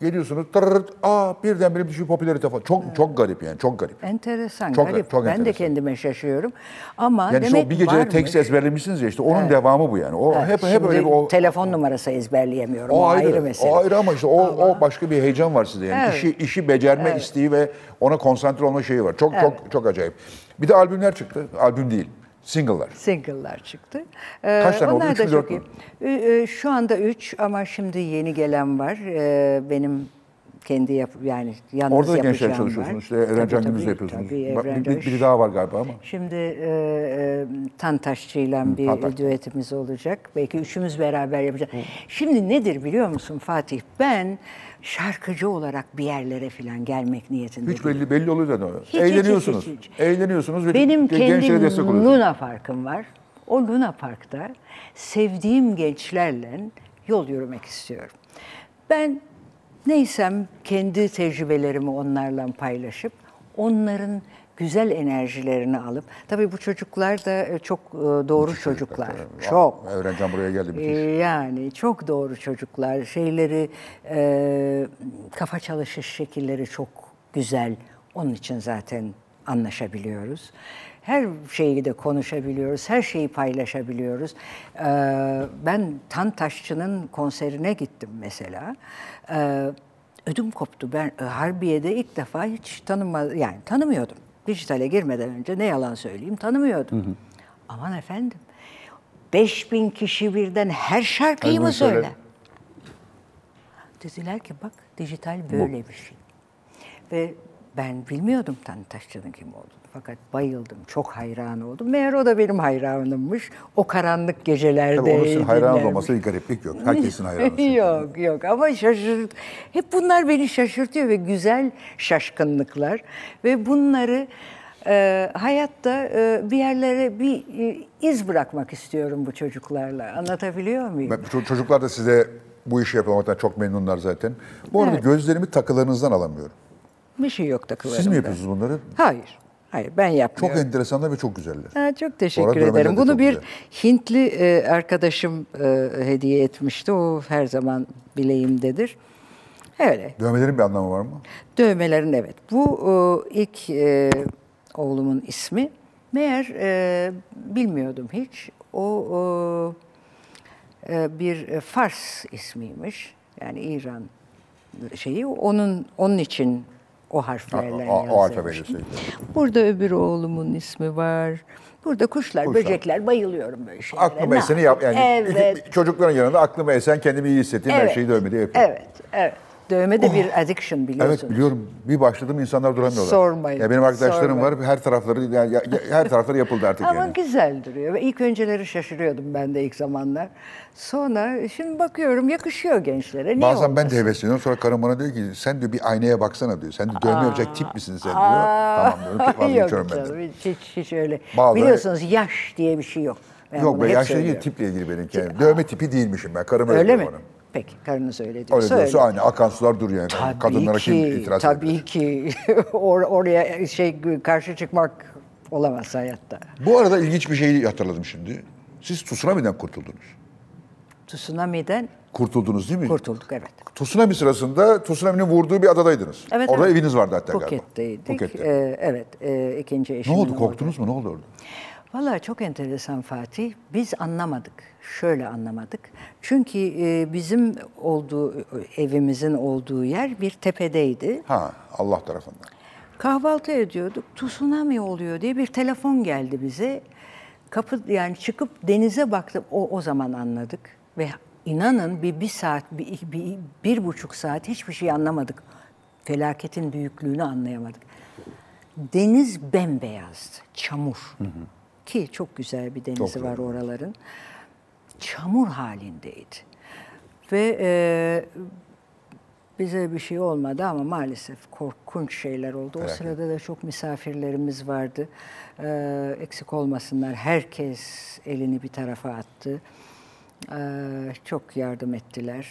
geliyorsunuz, tırırt, aa birdenbire bir şey popülarite falan. Çok çok garip yani, çok garip. Enteresan, Çok- garip. çok ben de enteresan. kendime şaşıyorum. Ama Yani şu demek bir gecede tekst ezberlemişsiniz ya işte onun devamı bu yani. O Evet, hep hep şimdi öyle bir o telefon numarası ezberleyemiyorum. o O, ayrı, ayrı, mesele. O ayrı ama işte o o başka bir heyecan var sizde yani. Evet. İşi işi becerme isteği ve ona konsantre olma şeyi var. Çok çok çok acayip. Bir de albümler çıktı. Albüm değil. Single'lar. Single'lar çıktı. Ee, Kaç tane oldu? onlar Üç da mü, dört mü? Ee, e, Şu anda üç ama şimdi yeni gelen var. Ee, Benim kendi yap yani yalnız Orada da gençler çalışıyorsunuz. var. İşte Evrencan Gündüz'le yapıyorsunuz. Tabii, bir- biri daha var galiba ama. Şimdi e, e, Tantaşçı'yla bir Tantaş. düetimiz olacak. Belki üçümüz beraber yapacağız. Şimdi nedir biliyor musun Fatih? Ben şarkıcı olarak bir yerlere falan gelmek niyetinde Hiç belli belli oluyor zaten. Hiç, hiç, Eğleniyorsunuz. hiç, hiç. Eğleniyorsunuz ve Benim ge- gençlere kendi destek. Luna Park'ım var. O Luna Park'ta sevdiğim gençlerle yol yürümek istiyorum. Ben neysem kendi tecrübelerimi onlarla paylaşıp onların güzel enerjilerini alıp tabii bu çocuklar da e, çok e, doğru çocuklar. Çok. Evrencan buraya geldi. Ee, müthiş. Yani çok doğru çocuklar. Şeyleri e, kafa çalışış şekilleri çok güzel. Onun için zaten anlaşabiliyoruz. Her şeyi de konuşabiliyoruz, her şeyi paylaşabiliyoruz. Ee, ben Tantaşçı'nın konserine gittim mesela. Ee, ödüm koptu. Ben e, Harbiye'de ilk defa hiç tanıma, yani tanımıyordum. Dijitale girmeden önce ne yalan söyleyeyim tanımıyordum. Aman efendim. 5000 kişi birden her şarkıyı mı söyle. söyler? Dediler ki bak dijital böyle bir şey. Ve ben bilmiyordum Tantaşçı'nın kim olduğunu. Fakat bayıldım, çok hayran oldum. Meğer o da benim hayranımmış. O karanlık gecelerde Tabii onun için hayran olması bir gariplik yok. Herkesin hayranı. <laughs> yok yok ama şaşırt. Hep bunlar beni şaşırtıyor ve güzel şaşkınlıklar. Ve bunları e, hayatta e, bir yerlere bir e, iz bırakmak istiyorum bu çocuklarla. Anlatabiliyor muyum? Ben- ço- Çocuklar da size bu işi yapmaktan çok memnunlar zaten. Bu arada Evet. gözlerimi takılarınızdan alamıyorum. Bir şey yok takılarımda. Siz mi yapıyorsunuz bunları? Hayır. Hayır ben Çok yapmıyorum. enteresanlar ve çok güzeller. Ha, çok teşekkür ederim. çok Bunu bir güzel. Hintli e, arkadaşım e, hediye etmişti. O her zaman bileğimdedir. Öyle. Dövmelerin bir anlamı var mı? Dövmelerin evet. Bu e, ilk e, oğlumun ismi. Meğer e, bilmiyordum hiç. O e, bir Fars ismiymiş. Yani İran şeyi. Onun onun için o harflerle Ha, o- yazılmış. alfabeyle. Burada öbür oğlumun ismi var. Burada kuşlar, Kuşlar. böcekler bayılıyorum böyle şeylere. Aklıma eseni yap. Yani? Evet. çocukların yanında aklıma esen kendimi iyi hissettiğim her Evet. şeyi dövmede yapıyorum. Evet, evet. Dövme de bir addiction biliyorsunuz. Evet biliyorum. Bir başladım insanlar duramıyorlar. Sormayın, Ya benim arkadaşlarım sormayın. var. Her tarafları ya- ya- ya- her tarafları yapıldı artık Ama yani. güzel duruyor. Ve ilk önceleri şaşırıyordum ben de ilk zamanlar. Sonra şimdi bakıyorum yakışıyor gençlere. Niye Bazen ben olmasın? de hevesleniyorum. Sonra karım bana diyor ki sen diyor bir aynaya baksana diyor. Sen de dövme yapacak tip misin sen diyor. Aa, Tamam diyorum. <laughs> Yok ben canım, hiç, hiç, hiç öyle. Bazı- Biliyorsunuz yaş diye bir şey yok. Ben Yok be değil söylüyorum. tiple ilgili benimki. Yani. Dövme tipi değilmişim ben. Karım öyle, Öyle mi? bana. Peki karınız öyle diyor. Öyle diyorsa aynı akan sular dur yani. Tabii Kadınlara kim ki, itiraz tabii edebilir? ki <laughs> Or- oraya şey karşı çıkmak olamaz hayatta. Bu arada ilginç bir şeyi hatırladım şimdi. Siz tsunami'den kurtuldunuz. Tsunami'den Kurtuldunuz değil mi? kurtulduk evet. Tsunami sırasında tsunami'nin vurduğu bir adadaydınız. Evet, Orada evet. eviniz vardı hatta galiba. Phuket'teydik. Phuket'te. Ee, evet, e, ikinci ne eşimin oldu? orada. Korktunuz mu? Ne oldu orada? Vallahi çok enteresan Fatih. Biz anlamadık. Şöyle anlamadık. Çünkü e, bizim olduğu evimizin olduğu yer bir tepedeydi. Ha Allah tarafından. Kahvaltı ediyorduk. Tsunami oluyor diye bir telefon geldi bize. Kapı yani çıkıp denize baktım. O o zaman anladık ve inanın bir bir saat bir, bir, bir buçuk saat hiçbir şey anlamadık. Felaketin büyüklüğünü anlayamadık. Deniz bembeyazdı, çamur. Ki çok güzel bir denizi güzel. var oraların. Çamur halindeydi. Ve e, bize bir şey olmadı ama maalesef korkunç şeyler oldu. O Felaket. sırada da çok misafirlerimiz vardı. Ee, eksik olmasınlar. Herkes elini bir tarafa attı. Ee, çok yardım ettiler.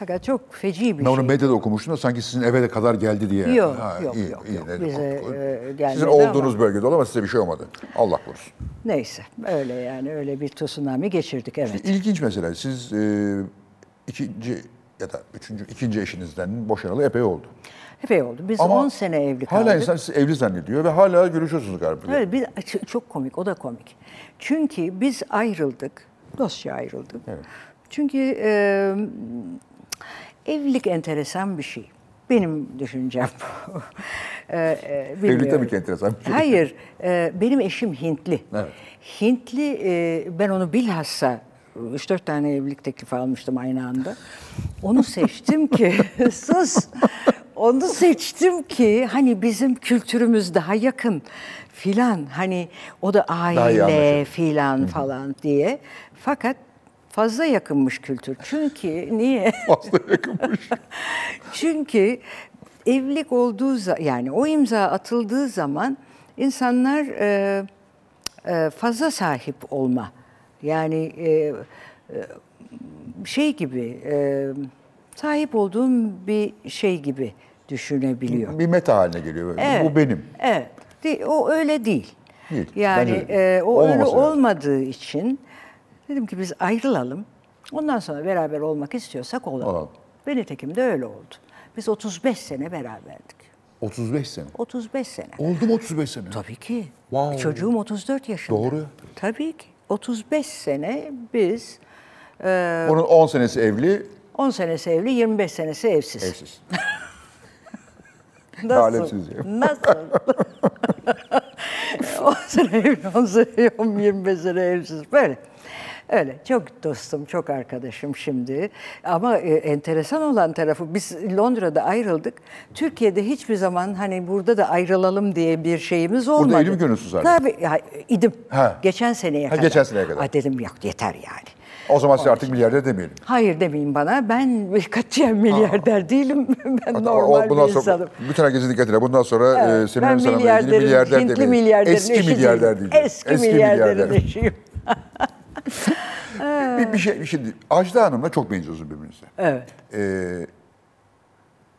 Fakat çok feci bir Ben onu şey. medyada okumuştum da sanki sizin eve de kadar geldi diye. Yok, Ha, yok, iyi, yok, iyi. yok. Bize, e, gelmedi Sizin ama- olduğunuz bölgede oldu ama size bir şey olmadı. Allah korusun. Neyse öyle yani öyle bir tsunami geçirdik evet. İlginç mesela siz e, ikinci ya da üçüncü, ikinci eşinizden boşanalı epey oldu. Epey oldu. Biz Ama 10 sene evli kaldık. Hala insan sizi evli zannediyor ve hala görüşüyorsunuz galiba. Evet, bir, ç- çok komik, o da komik. Çünkü biz ayrıldık, dostça ayrıldık. Evet. Çünkü e, evlilik enteresan bir şey. Benim düşüncem bu. <laughs> E, e, Evlilik tabii ki enteresan bir şey. Hayır, e, benim eşim Hintli. Evet. Hintli, e, ben onu bilhassa 3-4 tane evlilik teklifi almıştım aynı anda. Onu seçtim ki, <laughs> sus, onu seçtim ki hani bizim kültürümüz daha yakın filan. Hani o da aile filan falan diye. Fakat fazla yakınmış kültür. Çünkü <laughs> niye? Fazla yakınmış. <laughs> Çünkü evlilik olduğu yani o imza atıldığı zaman insanlar e, e, fazla sahip olma yani e, e, şey gibi e, sahip olduğum bir şey gibi düşünebiliyor. bir meta haline geliyor. Bu benim. Evet. O öyle değil. Değil, Yani e, o öyle Olmaması lazım. olmadığı için dedim ki biz ayrılalım. Ondan sonra beraber olmak istiyorsak olalım. Olalım. Ve nitekim de öyle oldu. Biz 35 sene beraberdik. 35 sene. 35 sene. Oldu mu 35 sene? Tabii ki. Wow. Çocuğum 34 yaşında. Doğru. Tabii ki. 35 sene biz e, Onun 10 senesi evli, 10 senesi evli, 25 senesi evsiz. evsiz. <laughs> Nasıl? Alemsiz. Nasıl? <laughs> <laughs> 10 sene evli, 10 sene, 25 sene evsiz. Böyle. Öyle. Çok dostum, çok arkadaşım şimdi. Ama e, enteresan olan tarafı biz Londra'da ayrıldık. Türkiye'de hiçbir zaman hani burada da ayrılalım diye bir şeyimiz olmadı. evli mi görüyorsunuz hala? Tabii. Ya, idim. Ha. Geçen seneye Ha, kadar. geçen seneye kadar. Ay dedim yok yeter yani. O zaman size artık milyarder demeyelim. Hayır demeyin bana. Ben <laughs> katiyen milyarder değilim. <laughs> ben O- normal bundan bir sonra, insanım. bütün herkesin dikkatine. Bundan sonra Evet, e, Semih ben Hanım'la ilgili milyarderin, milyarder Hintli demeyelim. milyarderin Eski milyarder değilim. diyeceğiz. Eski, milyarderin milyarder. eşiyim. <laughs> <laughs> bir, bir şey, şimdi Ajda Hanım'la çok benziyorsunuz birbirinize. Evet. Ee,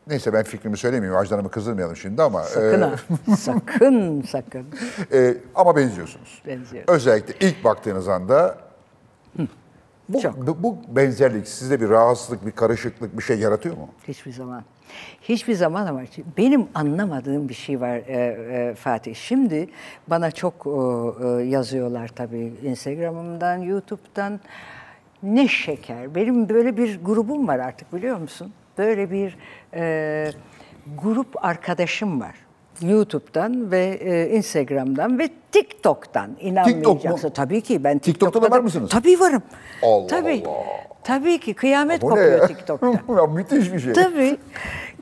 neyse ben fikrimi söylemeyeyim. Ajda Hanım'ı kızdırmayalım şimdi ama. Sakın e, ha. sakın sakın. <laughs> e, ama benziyorsunuz. Benziyoruz. Özellikle ilk baktığınız anda bu, Çok. bu benzerlik sizde bir rahatsızlık, bir karışıklık, bir şey yaratıyor mu? Hiçbir zaman. Hiçbir zaman ama benim anlamadığım bir şey var e, e, Fatih. Şimdi bana çok e, e, yazıyorlar tabii Instagram'ımdan, YouTube'dan. Ne şeker. Benim böyle bir grubum var artık biliyor musun? Böyle bir e, grup arkadaşım var. YouTube'dan ve e, Instagram'dan ve TikTok'tan inanmayacaksın. mu? Tabii ki ben TikTok'ta da var mısınız? Tabii varım. Allah Tabii. Allah. Tabii ki kıyamet ne kopuyor ya? TikTok'ta. <laughs> ya müthiş bir şey. Tabii.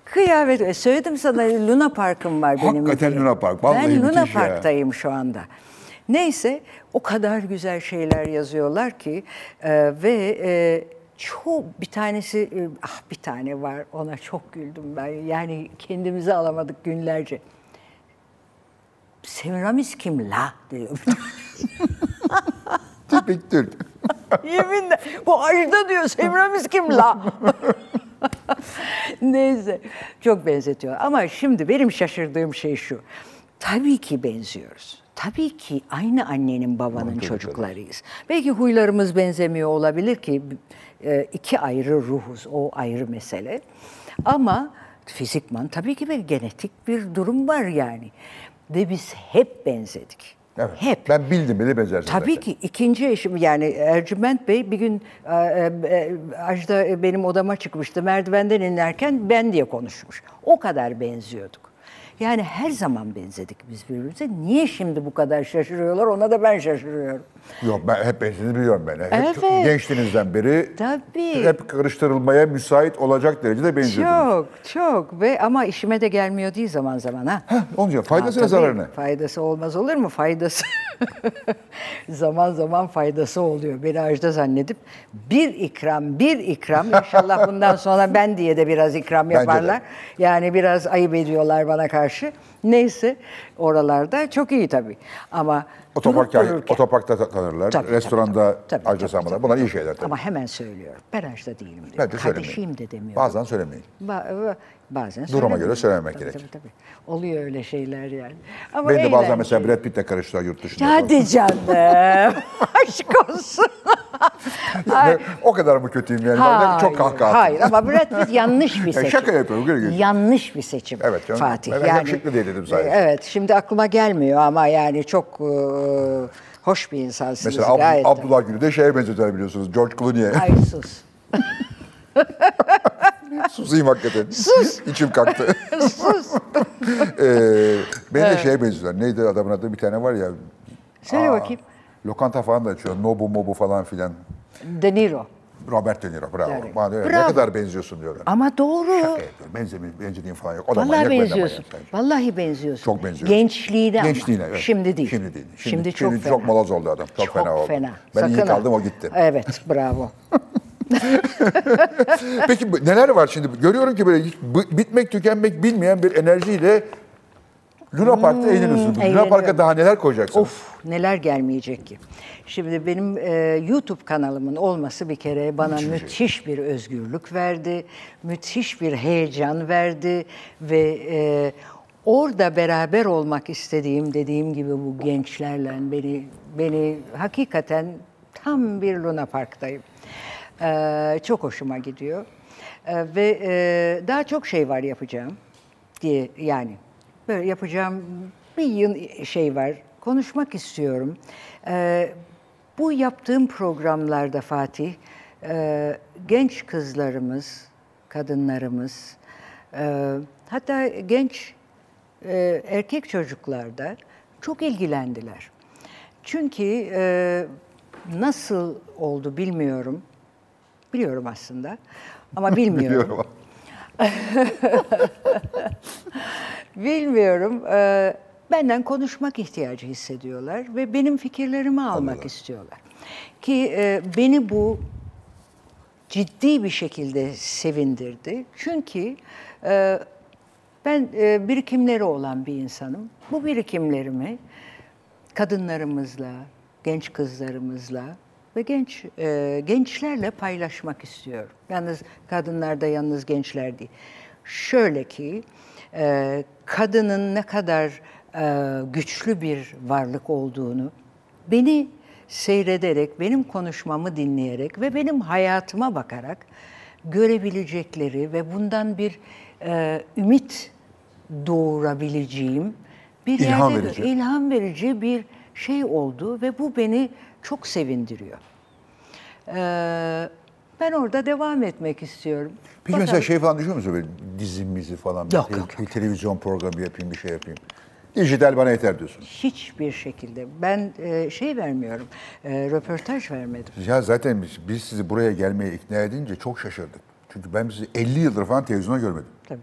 Kıyamet. E, Söyledim sana Luna Park'ım var benim. Hakikaten. Luna Park. Vallahi ben Luna müthiş ya. Park'tayım şu anda. Neyse o kadar güzel şeyler yazıyorlar ki e, ve e, çok bir tanesi e, ah bir tane var ona çok güldüm ben. Yani kendimizi alamadık günlerce. Semiramis kim la diyor. <laughs> Tipik Türk. <laughs> Yeminle bu Ajda diyor Semiramis kim la? <laughs> Neyse çok benzetiyor. Ama şimdi benim şaşırdığım şey şu. Tabii ki benziyoruz. Tabii ki aynı annenin babanın çocuklarıyız. Belki huylarımız benzemiyor olabilir ki e, iki ayrı ruhuz. O ayrı mesele. Ama fizikman tabii ki bir genetik bir durum var yani. Ve biz hep benzedik. Evet. Hep. Ben bildim bile benzersiniz. Tabii zaten. ki ikinci eşim yani Ercüment Bey bir gün e, e, Ajda benim odama çıkmıştı. Merdivenden inerken ben diye konuşmuş. O kadar benziyorduk. Yani her zaman benzedik biz birbirimize. Niye şimdi bu kadar şaşırıyorlar ona da ben şaşırıyorum. Yok ben hep benzediğini biliyorum ben. Hep Evet. çok gençliğinizden beri Tabii. hep karıştırılmaya müsait olacak derecede benziyordunuz. Çok çok ve ama işime de gelmiyor değil zaman zaman ha. Heh, için faydası Ha, zararı ne? Faydası olmaz olur mu? Faydası. <laughs> zaman zaman faydası oluyor. Beni Ajda zannedip bir ikram, bir ikram. İnşallah bundan sonra <laughs> ben diye de biraz ikram yaparlar. Yani biraz ayıp ediyorlar bana karşı. Neyse oralarda çok iyi tabii. Ama Otopark, dururken- otoparkta ta- tanırlar, Tabii, restoranda tabii, tabii, Ajda tabii, Sama'da. tabii. Bunlar iyi şeyler tabii. Ama hemen söylüyorum. Ben değilim diyor. Bence söylemeyin. Kardeşiyim de demiyorum. Bazen söylemeyin. Ba- bazen Duruma göre söylememek Tabii, gerekir. Tabii, tabii. Oluyor öyle şeyler yani. Ama Beni de bazen mesela. Brad Pitt'le karıştılar yurt dışında. Hadi canım. <laughs> Aşk olsun. <laughs> Ay, o kadar mı kötüyüm yani? De çok kahkaha. Hayır ama Brad Pitt yanlış bir <laughs> Ya seçim. şaka yapıyorum, gülü gülü. Yanlış bir seçim Evet canım. Fatih. Ben yakışıklı diye dedim sadece. Evet şimdi aklıma gelmiyor ama yani çok e, hoş bir insansınız. Mesela Ab- gayet. Abdullah Gül'ü de şeye benzetiyorlar biliyorsunuz. George Clooney'e. Ay sus. Susayım hakikaten. Sus. İçim kalktı. <laughs> sus. ee, beni de şeye benziyorlar. Neydi adamın adı? Bir tane var ya. Söyle bakayım. Lokanta falan da açıyor. Nobu mobu falan filan. De Niro. Robert De Niro bravo. Evet. Bana diyor, ne Bravo. kadar benziyorsun diyorlar. Ama doğru. Şaka yapıyorum. Benzemi, benzediğim falan yok. O da Vallahi ben benziyorsun. manyak. Vallahi benziyorsun. Çok benziyor. Gençliğine ama. Gençliğine evet. Şimdi değil. Şimdi değil. Şimdi, çok fena. çok moloz oldu adam. Çok, fena oldu. Ben iyi Sakın ha. kaldım o gitti. Evet bravo. <laughs> <laughs> Peki neler var şimdi? Görüyorum ki böyle hiç bitmek tükenmek bilmeyen bir enerjiyle Luna Park'ta eğleniyorsunuz. Luna Hmm. Park'a daha neler koyacaksınız? Of neler gelmeyecek ki. Şimdi benim e, YouTube kanalımın olması bir kere bana Müthiş bir şey. müthiş bir özgürlük verdi. Müthiş bir heyecan verdi ve e, orada beraber olmak istediğim dediğim gibi bu gençlerle beni beni hakikaten tam bir Luna Park'tayım. E, çok hoşuma gidiyor. E, ve e, daha çok şey var yapacağım diye yani böyle yapacağım bir yıl şey var. Konuşmak istiyorum. Ee, bu yaptığım programlarda Fatih, e, genç kızlarımız, kadınlarımız, e, hatta genç e, erkek çocuklar da çok ilgilendiler. Çünkü nasıl oldu bilmiyorum. Biliyorum aslında ama <laughs> bilmiyorum. Biliyorum. <laughs> Bilmiyorum. Ee, benden konuşmak ihtiyacı hissediyorlar ve benim fikirlerimi almak istiyorlar. Ki e, beni bu ciddi bir şekilde sevindirdi. Çünkü e, ben e, birikimleri olan bir insanım. Bu birikimlerimi kadınlarımızla, genç kızlarımızla ve genç e, gençlerle paylaşmak istiyorum. Yalnız kadınlar da yalnız gençler değil. Şöyle ki e, kadının ne kadar e, güçlü bir varlık olduğunu beni seyrederek, benim konuşmamı dinleyerek ve benim hayatıma bakarak görebilecekleri ve bundan bir e, ümit doğurabileceğim bir İlham yerde verici. ilham verici bir şey oldu ve bu beni çok sevindiriyor. Ee, Ben orada devam etmek istiyorum. Peki Bakalım. mesela şey falan düşünüyor musun böyle dizimizi falan? bir Yok, te- yok, Bir televizyon programı yapayım, bir şey yapayım. Dijital bana yeter diyorsun. Hiçbir şekilde. Ben e, şey vermiyorum, e, röportaj vermedim. Ya zaten biz, biz sizi buraya gelmeye ikna edince çok şaşırdık. Çünkü ben sizi 50 yıldır falan televizyonda görmedim. Tabii.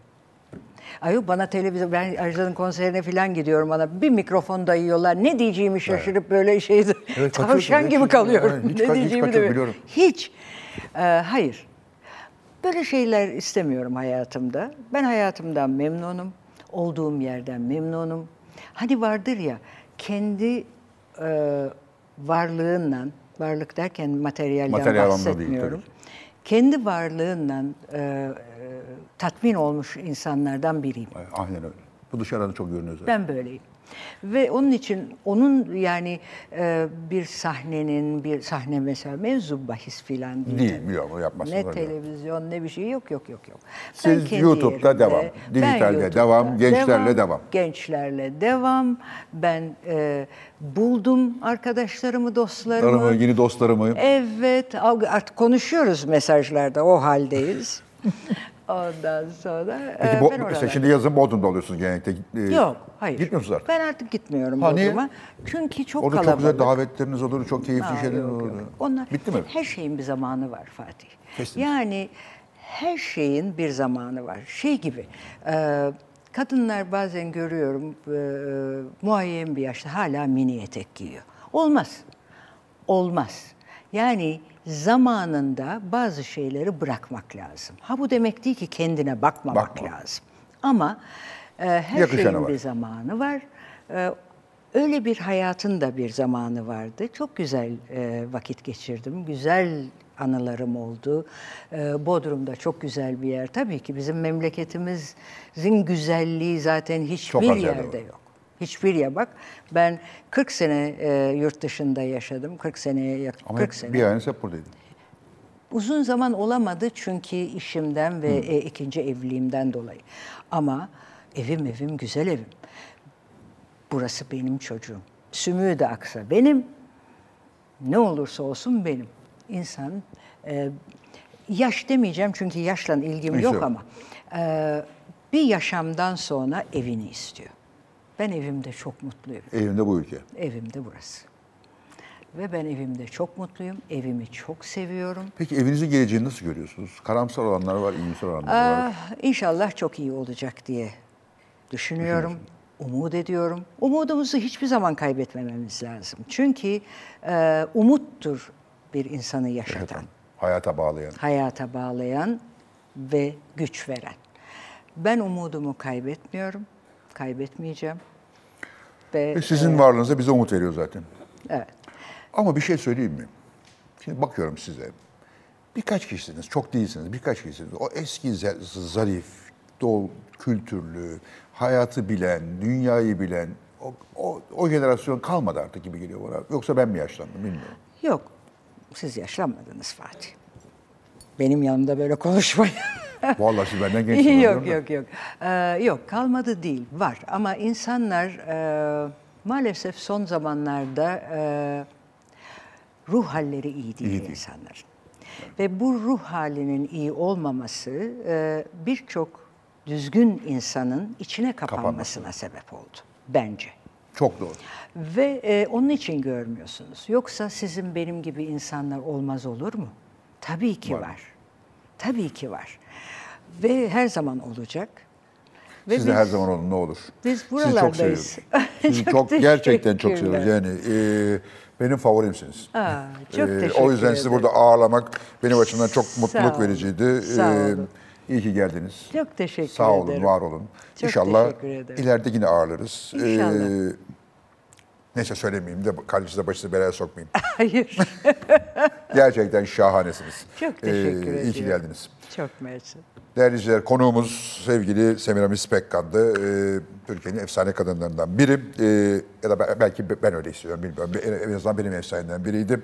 Ay yok bana televizyon, ben Ajda'nın konserine falan gidiyorum bana bir mikrofon dayıyorlar. Ne diyeceğimi şaşırıp böyle şeyde Evet, tavşan gibi hiç- kalıyorum. Aynen, hiç ne hiç diyeceğimi de biliyorum. Hiç. Ee, hayır. Böyle şeyler istemiyorum hayatımda. Ben hayatımdan memnunum. Olduğum yerden memnunum. Hani vardır ya kendi e, varlığınla, varlık derken materyalden Materyal değil, bahsetmiyorum. tabii kendi varlığından e, tatmin olmuş insanlardan biriyim. Aynen öyle. Bu dışarıdan çok görünüyor zaten. Ben böyleyim. Ve onun için onun yani e, bir sahnenin bir sahne mesela mevzu bahis filan değil. Değil, o yapmazsınız, Ne televizyon ne bir şey yok yok yok yok. Siz kendi YouTube'da yerimde, devam, ben dijitalde YouTube'da devam, gençlerle devam. Gençlerle devam. Ben e, buldum arkadaşlarımı, dostlarımı. Tanımı, yeni dostlarımı. Evet, artık konuşuyoruz mesajlarda, o haldeyiz. <laughs> Ondan sonra Peki e, bu, ben mesela şimdi yazın Bodrum'da oluyorsunuz genellikle. Ee, Yok, hayır. Gitmiyorsunuz artık. Ben artık gitmiyorum Ha, niye? Bodrum'a. Çünkü çok Orada kalabalık. çok güzel davetleriniz olur, çok keyifli Ha, şeyler yok, olur. yok. Onlar, Bitti mi? Her şeyin bir zamanı var Fatih. Kesin. Yani her şeyin bir zamanı var. Şey gibi, e, kadınlar bazen görüyorum e, muayyen bir yaşta hala mini etek giyiyor. Olmaz. Olmaz. Yani zamanında bazı şeyleri bırakmak lazım. Ha bu demek değil ki kendine bakmamak Bakma. lazım. Ama e, her Yakışanı şeyin var. bir zamanı var. E, öyle bir hayatın da bir zamanı vardı. Çok güzel e, vakit geçirdim. Güzel anılarım oldu. E, Bodrum'da çok güzel bir yer. Tabii ki bizim memleketimizin güzelliği zaten hiçbir yerde yok. Hiçbir yer bak. Ben 40 sene e, yurt dışında yaşadım. 40 seneye yakın. Ama 40 hep sene. bir ayınız hep buradaydın. Uzun zaman olamadı çünkü işimden ve e, ikinci evliliğimden dolayı. Ama evim evim güzel evim. Burası benim çocuğum. Sümüğü de aksa benim. Ne olursa olsun benim. İnsan e, yaş demeyeceğim çünkü yaşla ilgim Hiç yok yok. ama e, bir yaşamdan sonra evini istiyor. Ben evimde çok mutluyum. Evimde bu ülke. Evimde burası. Ve ben evimde çok mutluyum. Evimi çok seviyorum. Peki evinizin geleceğini nasıl görüyorsunuz? Karamsar olanlar var, iyimser olanlar var. Ah, İnşallah çok iyi olacak diye düşünüyorum. Umut ediyorum. Umudumuzu hiçbir zaman kaybetmememiz lazım. Çünkü e, umuttur bir insanı yaşatan, Hayata bağlayan. hayata bağlayan ve güç veren. Ben umudumu kaybetmiyorum, kaybetmeyeceğim. Ve Ve sizin varlığınız da bize umut veriyor zaten. evet, Ama bir şey söyleyeyim mi? Şimdi bakıyorum size. Birkaç kişisiniz, çok değilsiniz, birkaç kişisiniz. O eski zarif, dol, kültürlü, hayatı bilen, dünyayı bilen, o, o, o jenerasyon kalmadı artık gibi geliyor bana. Yoksa ben mi yaşlandım bilmiyorum. yok. Siz yaşlanmadınız Fatih. Benim yanımda böyle konuşmayın. <laughs> Vallahi siz benden gençsiniz. yok yok yok. Ee, yok kalmadı değil var ama insanlar e, maalesef son zamanlarda e, ruh halleri iyi değil İyi değil. insanların. Ve bu ruh halinin iyi olmaması e, birçok düzgün insanın içine kapanmasına sebep oldu bence. Çok doğru. Ve e, onun için görmüyorsunuz. Yoksa sizin benim gibi insanlar olmaz olur mu? Tabii ki Var. var. Tabii ki var. Ve her zaman olacak. Ve Siz de biz- her zaman olun ne olur. biz Sizi çok buralardayız. <laughs> Sizi Çok çok, gerçekten çok seviyoruz. Yani e, benim favorimsiniz. Aa, çok E, teşekkür O yüzden sizi ederim. burada ağırlamak benim açımdan çok mutluluk olun. vericiydi. Sağ E, olun. İyi ki geldiniz. Çok teşekkür Sağ olun, ederim. var olun. Çok İnşallah ederim. ileride yine ağırlarız. E, İnşallah. Neyse söylemeyeyim de kardeşinize başınızı belaya sokmayayım. <laughs> Hayır. <laughs> Gerçekten şahanesiniz. Çok teşekkür E, İyi ki ediyorum. geldiniz. Çok mersi. Değerli izleyiciler, konuğumuz sevgili Semiramis Pekkan'dı. Ee, Türkiye'nin efsane kadınlarından biri. Ee, ya da be- belki ben öyle istiyorum bilmiyorum. En azından benim efsanemden biriydi.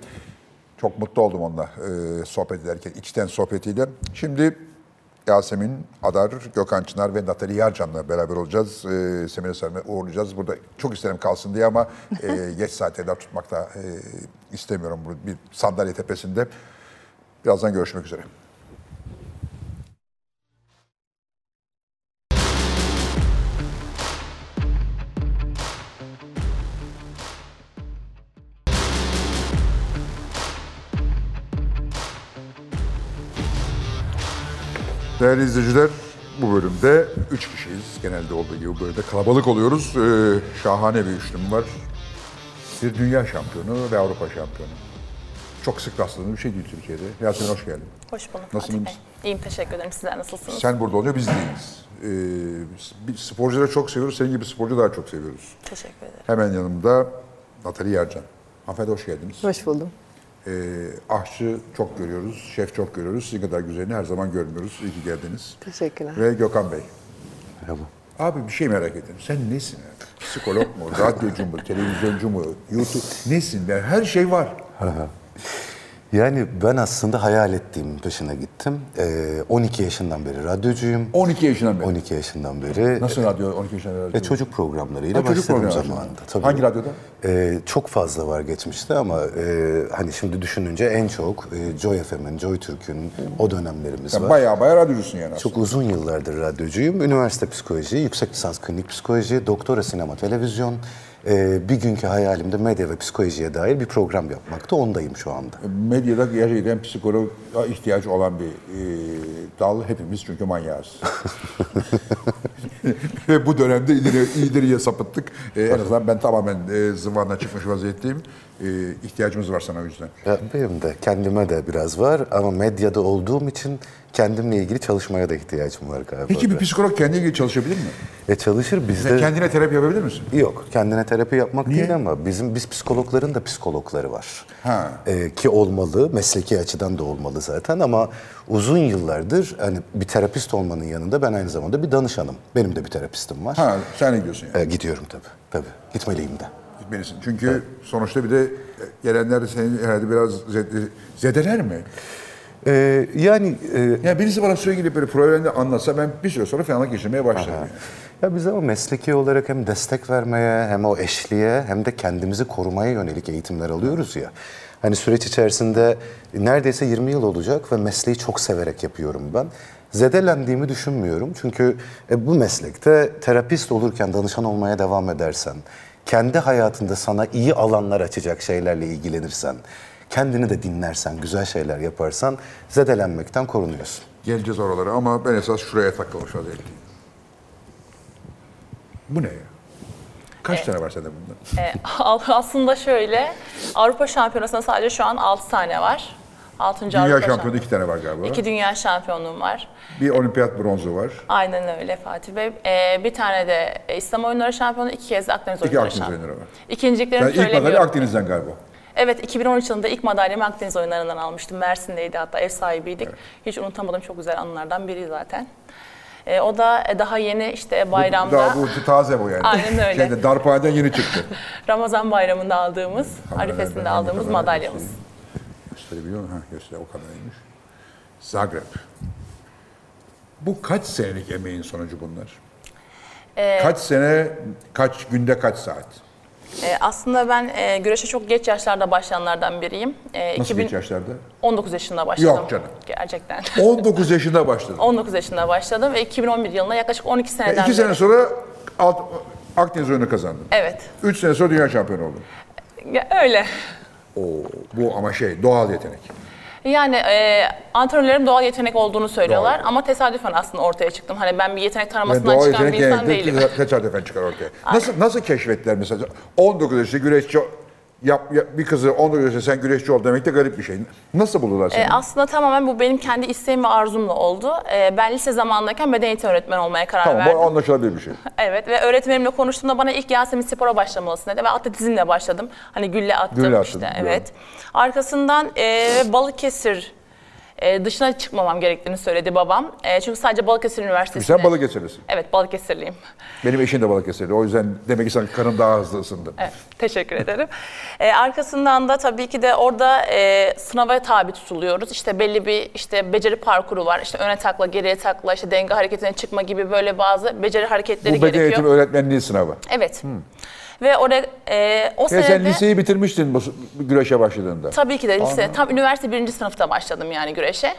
Çok mutlu oldum onunla e, sohbet ederken, içten sohbetiyle. Şimdi Yasemin Adar, Gökhan Çınar ve Natali Yarcan'la beraber olacağız. Ee, Semiramis Hanım'ı uğurlayacağız. Burada çok isterim kalsın diye ama e, <laughs> geç daha tutmak da e, istemiyorum. Bir sandalye tepesinde. Birazdan görüşmek üzere. Değerli izleyiciler, bu bölümde üç kişiyiz. Genelde olduğu gibi böyle de kalabalık oluyoruz. Ee, şahane bir üçlüm var. Bir dünya şampiyonu ve Avrupa şampiyonu. Çok sık rastladığım bir şey değil Türkiye'de. Yasemin hoş geldin. Hoş bulduk Nasılsınız? Fatih Bey. İyiyim teşekkür ederim. Sizler nasılsınız? Sen burada olunca biz değiliz. Ee, biz sporcuları çok seviyoruz. Senin gibi sporcu daha çok seviyoruz. Teşekkür ederim. Hemen yanımda Natali Yercan. Hanımefendi hoş geldiniz. Hoş buldum. Ee, aşçı çok görüyoruz, şef çok görüyoruz. Sizin kadar güzelini her zaman görmüyoruz. İyi ki geldiniz. Teşekkürler. Ve Gökhan Bey. Merhaba. Abi bir şey merak ettim. Sen nesin? Psikolog mu, <laughs> radyocu mu, televizyoncu mu, YouTube? Nesin? Yani her şey var. Yani ben aslında hayal ettiğim peşine gittim. Ee, 12 yaşından beri radyocuyum. 12 yaşından beri. 12 yaşından beri. Nasıl radyo 12 yaşından beri? Ve çocuk programlarıyla Ha, çocuk başladım programı zamanında. Tabii. Hangi radyoda? Ee, çok fazla var geçmişte ama e, hani şimdi düşününce en çok e, Joy FM'in, Joy Türk'ün o dönemlerimiz Sen var. bayağı bayağı radyocusun yani aslında. Çok uzun yıllardır radyocuyum. Üniversite psikoloji, yüksek lisans klinik psikoloji, doktora sinema televizyon. Ee, bir günkü hayalimde medya ve psikolojiye dair bir program yapmakta. Ondayım şu anda. Medyada gerçekten psikoloğa ihtiyaç olan bir e, dal. Hepimiz çünkü manyağız. <laughs> Ve bu dönemde ileri, ileriye sapıttık. E, en azından ben tamamen e, zıvandan çıkmış vaziyetteyim. E, ihtiyacımız var sana o yüzden. Ya benim de kendime de biraz var ama medyada olduğum için kendimle ilgili çalışmaya da ihtiyacım var galiba. Peki bir psikolog kendine ilgili çalışabilir mi? E çalışır bizde. Kendine terapi yapabilir misin? Yok, kendine terapi yapmak değil ama bizim biz psikologların da psikologları var. Ha. Ee, ki olmalı, mesleki açıdan da olmalı zaten ama uzun yıllardır hani bir terapist olmanın yanında ben aynı zamanda bir danışanım. Benim de bir terapistim var. Ha, sen ne diyorsun yani? Ee, gidiyorum tabii, tabii. Gitmeliyim de. Gitmelisin. Çünkü sonuçta bir de gelenler seni herhalde biraz zed- zedeler mi? Ee, yani e, Ya birisi bana sürekli böyle problemini anlatsa ben bir süre sonra fenalık geçirmeye başlarım. yani. Ya biz ama mesleki olarak hem destek vermeye hem o eşliğe hem de kendimizi korumaya yönelik eğitimler alıyoruz ya. Hani süreç içerisinde neredeyse 20 yıl olacak ve mesleği çok severek yapıyorum ben. Zedelendiğimi düşünmüyorum çünkü e, bu meslekte terapist olurken danışan olmaya devam edersen, kendi hayatında sana iyi alanlar açacak şeylerle ilgilenirsen, kendini de dinlersen, güzel şeyler yaparsan zedelenmekten korunuyorsun. Geleceğiz oralara ama ben esas şuraya takılmış vaziyetteyim. Bu ne ya? Kaç tane var sende bundan? Ee, <laughs> aslında şöyle Avrupa Şampiyonası'nda sadece şu an 6 tane var. 6. Dünya Avrupa şampiyonu iki tane var galiba. İki dünya şampiyonluğum var. Bir olimpiyat bronzu var. Aynen öyle Fatih Bey. Ee, bir tane de İslam oyunları şampiyonu, iki kez de Akdeniz İki oyunları Akdeniz şampiyonu. oyunları var. İkinciliklerimi Sen ilk madalya söylemiyorum. Akdeniz'den galiba. Evet 2013 yılında ilk madalyamı Akdeniz oyunlarından almıştım. Mersin'deydi hatta ev sahibiydik. Hiç unutamadım çok güzel anılardan biri zaten. Ee, o da e, daha yeni işte bayramda Daha bu taze bu yani. Aynen öyle. Şeyde, darphaneden yeni çıktı. <laughs> Ramazan bayramında aldığımız, Arifesinde aldığımız madalyamız. göstereyim? Gösterebiliyor musun? Ha, göster. O kadarıymış. Zagreb. Bu kaç senelik emeğin sonucu bunlar? Ee, kaç sene, kaç günde kaç saat? Ee, aslında ben e, güreşe çok geç yaşlarda başlayanlardan biriyim. Ee, Nasıl 2019 geç yaşlarda? yaşında başladım. Yok canım. Gerçekten. <laughs> 19 yaşında başladın. 19 yaşında başladım ve 2011 yılında yaklaşık 12 seneden İki beri. sene sonra alt, Akdeniz oyunu kazandın. Evet. Üç sene sonra dünya şampiyonu oldun. Ya, öyle. Oo, bu ama şey doğal yetenek. Yani e, antrenörlerim doğal yetenek olduğunu söylüyorlar ama tesadüfen aslında ortaya çıktım. Hani ben bir yetenek Yani taramasından doğal çıkan bir insan değilim. tesadüfen çıkar ortaya. <laughs> Nasıl nasıl keşfettiler mesela? 19 yaşında güreşçi yap, yap- bir kızı 19 yaşında sen güreşçi ol demek de garip bir şey. Nasıl buldular seni? E, aslında tamamen bu benim kendi isteğim ve arzumla oldu. E, ben lise zamandayken beden eğitimi öğretmeni olmaya karar tamam verdim. bu anlaşılabilir bir şey. <laughs> Evet ve öğretmenimle konuştuğumda bana ilk Yasemin spora başlamalısın dedi ve atletizmle başladım. Hani gülle attım Gülle işte biliyorum. evet. Arkasından e, Balıkesir e, dışına çıkmamam gerektiğini söyledi babam. E, çünkü sadece Balıkesir Üniversitesi'nde. Sen Balıkesirlisin. Evet Balıkesirliyim. Benim eşim de Balıkesirli. O yüzden demek ki sen karın daha hızlı ısındı. Evet, teşekkür ederim. E, arkasından da tabii ki de orada e, sınava tabi tutuluyoruz. İşte belli bir işte beceri parkuru var. İşte öne takla, geriye takla, işte denge hareketine çıkma gibi böyle bazı beceri hareketleri Bu beden gerekiyor. eğitimi öğretmenliği sınavı. Evet. Ve oraya e, o Ya senede... sen liseyi bitirmiştin bu güreşe başladığında. Tabii ki de lise. Tam üniversite birinci sınıfta başladım yani güreşe.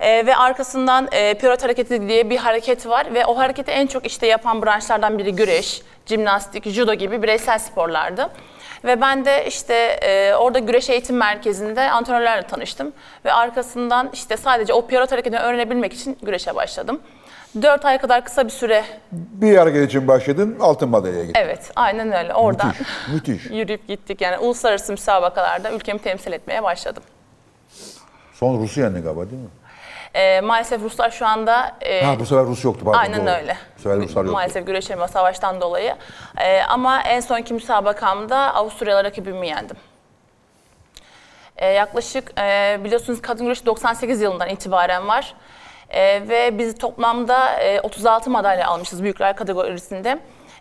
Ee, ve arkasından e, piyot hareketi diye bir hareket var ve o hareketi en çok işte yapan branşlardan biri güreş, jimnastik, judo gibi bireysel sporlardı. Ve ben de işte e, orada güreş eğitim merkezinde antrenörlerle tanıştım. Ve arkasından işte sadece o piyot hareketini öğrenebilmek için güreşe başladım. 4 ay kadar kısa bir süre, Bir hareket için başladın, altın madalyaya gittin. evet aynen öyle oradan Müthiş, müthiş. <laughs> yürüyüp gittik. Yani uluslararası müsabakalarda ülkemi temsil etmeye başladım. Son Rus'u yendin galiba değil mi? E, maalesef Ruslar şu anda... e, Ha bu sefer Rus yoktu pardon. Aynen doğru. öyle. Bu sefer Ruslar yoktu. Maalesef güreşememe savaştan dolayı. Ee, ama en sonki müsabakamda Avusturyalı rakibimi yendim. Ee, yaklaşık e, biliyorsunuz kadın güreşi 98 yılından itibaren var. Ee, ve biz toplamda e, 36 madalya almışız büyükler kategorisinde.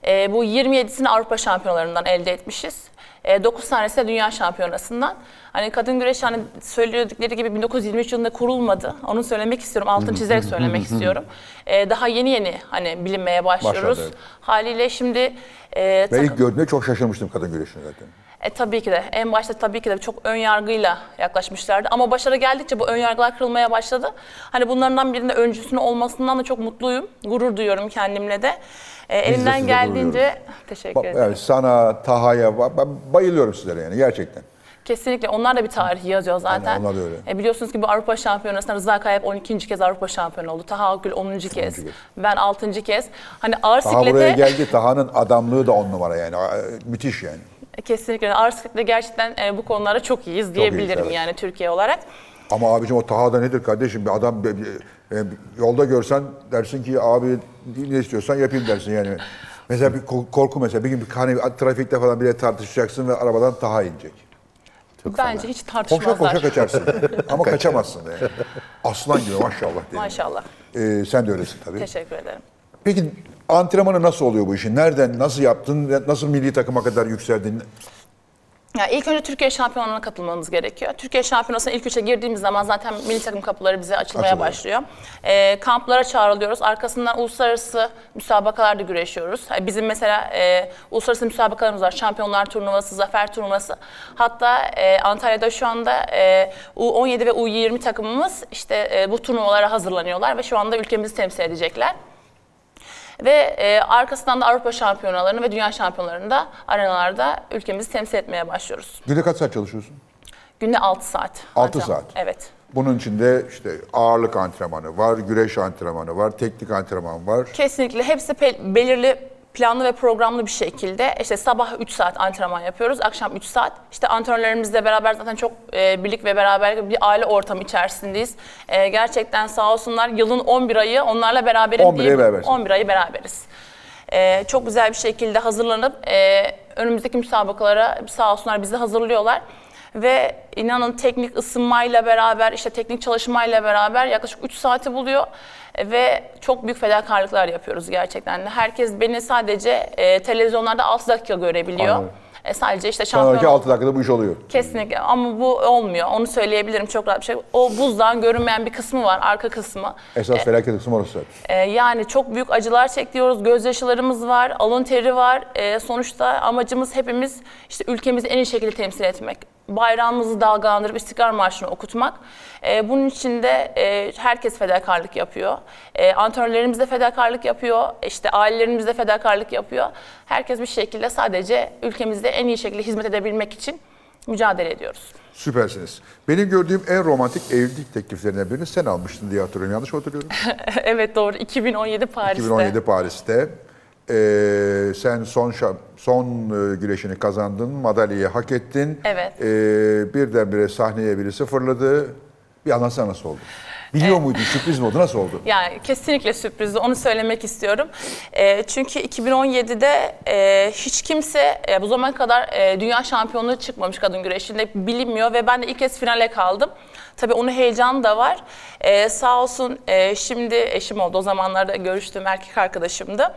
E, bu 27'sini Avrupa şampiyonalarından elde etmişiz. E, 9 tanesi de dünya şampiyonasından. Hani kadın güreşi hani söyledikleri gibi 1923 yılında kurulmadı. Onu söylemek istiyorum. Altını çizerek söylemek istiyorum. E, daha yeni yeni hani bilinmeye başlıyoruz. Başladı, evet. Haliyle şimdi e, Ben ilk gördüğümde çok şaşırmıştım kadın güreşine zaten. E, tabii ki de. En başta tabii ki de çok ön yargıyla yaklaşmışlardı. Ama başarı geldikçe bu ön yargılar kırılmaya başladı. Hani bunlardan birinde öncüsünün olmasından da çok mutluyum. Gurur duyuyorum kendimle de. E, elimden sizle geldiğince teşekkür Bak, ederim. yani sana, Taha'ya, ben bayılıyorum sizlere yani gerçekten. Kesinlikle onlar da bir tarih yazıyor zaten. Aynen, onlar da öyle. E, biliyorsunuz ki bu Avrupa Şampiyonası'nda Rıza Kayap 12. kez Avrupa şampiyonu oldu. Taha Akgül 10. kez. kez. Ben 6. kez. Hani ağır Taha buraya siklete geldi, Taha'nın adamlığı da on numara yani. Müthiş yani. Kesinlikle ağır siklete gerçekten e, bu konularda çok iyiyiz diyebilirim evet. yani Türkiye olarak. Ama abicim o Taha da nedir kardeşim? Bir adam bir- bir- bir- yolda görsen dersin ki abi ne istiyorsan yapayım dersin yani. Mesela bir ko- korku mesela bir gün bir hani trafikte falan bile tartışacaksın ve arabadan Taha inecek. Bence hiç Koşa tartışmazlar. koşa kaçarsın. <laughs> Ama kaçamazsın da yani. Aslan gibi maşallah diyelim. Maşallah. Ee, sen de öylesin tabii. Teşekkür ederim. Peki antrenmanı nasıl oluyor bu işin? Nereden, nasıl yaptın? Nasıl milli takıma kadar yükseldin? Ya ilk önce Türkiye şampiyonluğuna katılmamız gerekiyor. Türkiye şampiyonasına ilk üçe girdiğimiz zaman zaten milli takım kapıları bize açılmaya Açılıyor. başlıyor. Ee, kamplara çağrılıyoruz. Arkasından uluslararası müsabakalarda güreşiyoruz. Ha, Bizim mesela e, uluslararası müsabakalarımız var. Şampiyonlar turnuvası, zafer turnuvası. Hatta e, Antalya'da şu anda e, U17 ve U20 takımımız işte e, bu turnuvalara hazırlanıyorlar ve şu anda ülkemizi temsil edecekler. Ve e, arkasından da Avrupa şampiyonalarını ve dünya şampiyonalarında arenalarda ülkemizi temsil etmeye başlıyoruz. Günde kaç saat çalışıyorsun? Günde 6 saat. Altı antrenman. saat. Evet. Bunun içinde işte ağırlık antrenmanı var, güreş antrenmanı var, teknik antrenman var. Kesinlikle hepsi belirli planlı ve programlı bir şekilde işte sabah 3 saat antrenman yapıyoruz, akşam 3 saat. İşte antrenörlerimizle beraber zaten çok e, birlik ve beraber bir aile ortamı içerisindeyiz. E, gerçekten sağ olsunlar yılın 11 ayı onlarla beraberim 11 ayı berabersin. 11 ayı beraberiz. E, çok güzel bir şekilde hazırlanıp e, önümüzdeki müsabakalara sağ olsunlar bizi hazırlıyorlar. Ve inanın teknik ısınmayla beraber, işte teknik çalışmayla beraber yaklaşık 3 saati buluyor. E, Ve çok büyük fedakarlıklar yapıyoruz gerçekten. de. Herkes beni sadece e, televizyonlarda 6 dakika görebiliyor. Anladım. E, sadece işte şampiyon Sonraki oldum. 6 dakikada bu iş oluyor. Kesinlikle ama bu olmuyor. Onu söyleyebilirim çok rahat bir şey. O buzdağın görünmeyen bir kısmı var, arka kısmı. Esas felaket kısmı orası. Ee, yani çok büyük acılar çekiyoruz, gözyaşılarımız var, alın teri var. Ee, sonuçta amacımız hepimiz işte ülkemizi en iyi şekilde temsil etmek. Bayrağımızı dalgalandırıp İstiklal Marşı'nı okutmak. Ee, bunun için de e, herkes fedakarlık yapıyor. E, antrenörlerimiz de fedakarlık yapıyor, işte ailelerimiz de fedakarlık yapıyor. Herkes bir şekilde sadece ülkemizde en iyi şekilde hizmet edebilmek için mücadele ediyoruz. Süpersiniz. Benim gördüğüm en romantik evlilik tekliflerinden birini sen almıştın diye hatırlıyorum. Yanlış mı hatırlıyorum? <laughs> evet doğru, 2017 Paris'te. 2017 Paris'te. Ee, sen son son e, güreşini kazandın, madalyayı hak ettin. Evet. Ee, birdenbire sahneye biri sıfırladı. Bir anlatsana nasıl oldu? Biliyor muydun? Sürpriz mi oldu? Nasıl oldu? Yani kesinlikle sürprizdi. Onu söylemek istiyorum. E, çünkü 2017'de e, hiç kimse e, bu zamana kadar e, dünya şampiyonluğu çıkmamış kadın güreşinde bilinmiyor ve ben de ilk kez finale kaldım. Tabii onun heyecanı da var. E, sağ olsun e, şimdi eşim oldu. O zamanlarda görüştüğüm erkek arkadaşımdı.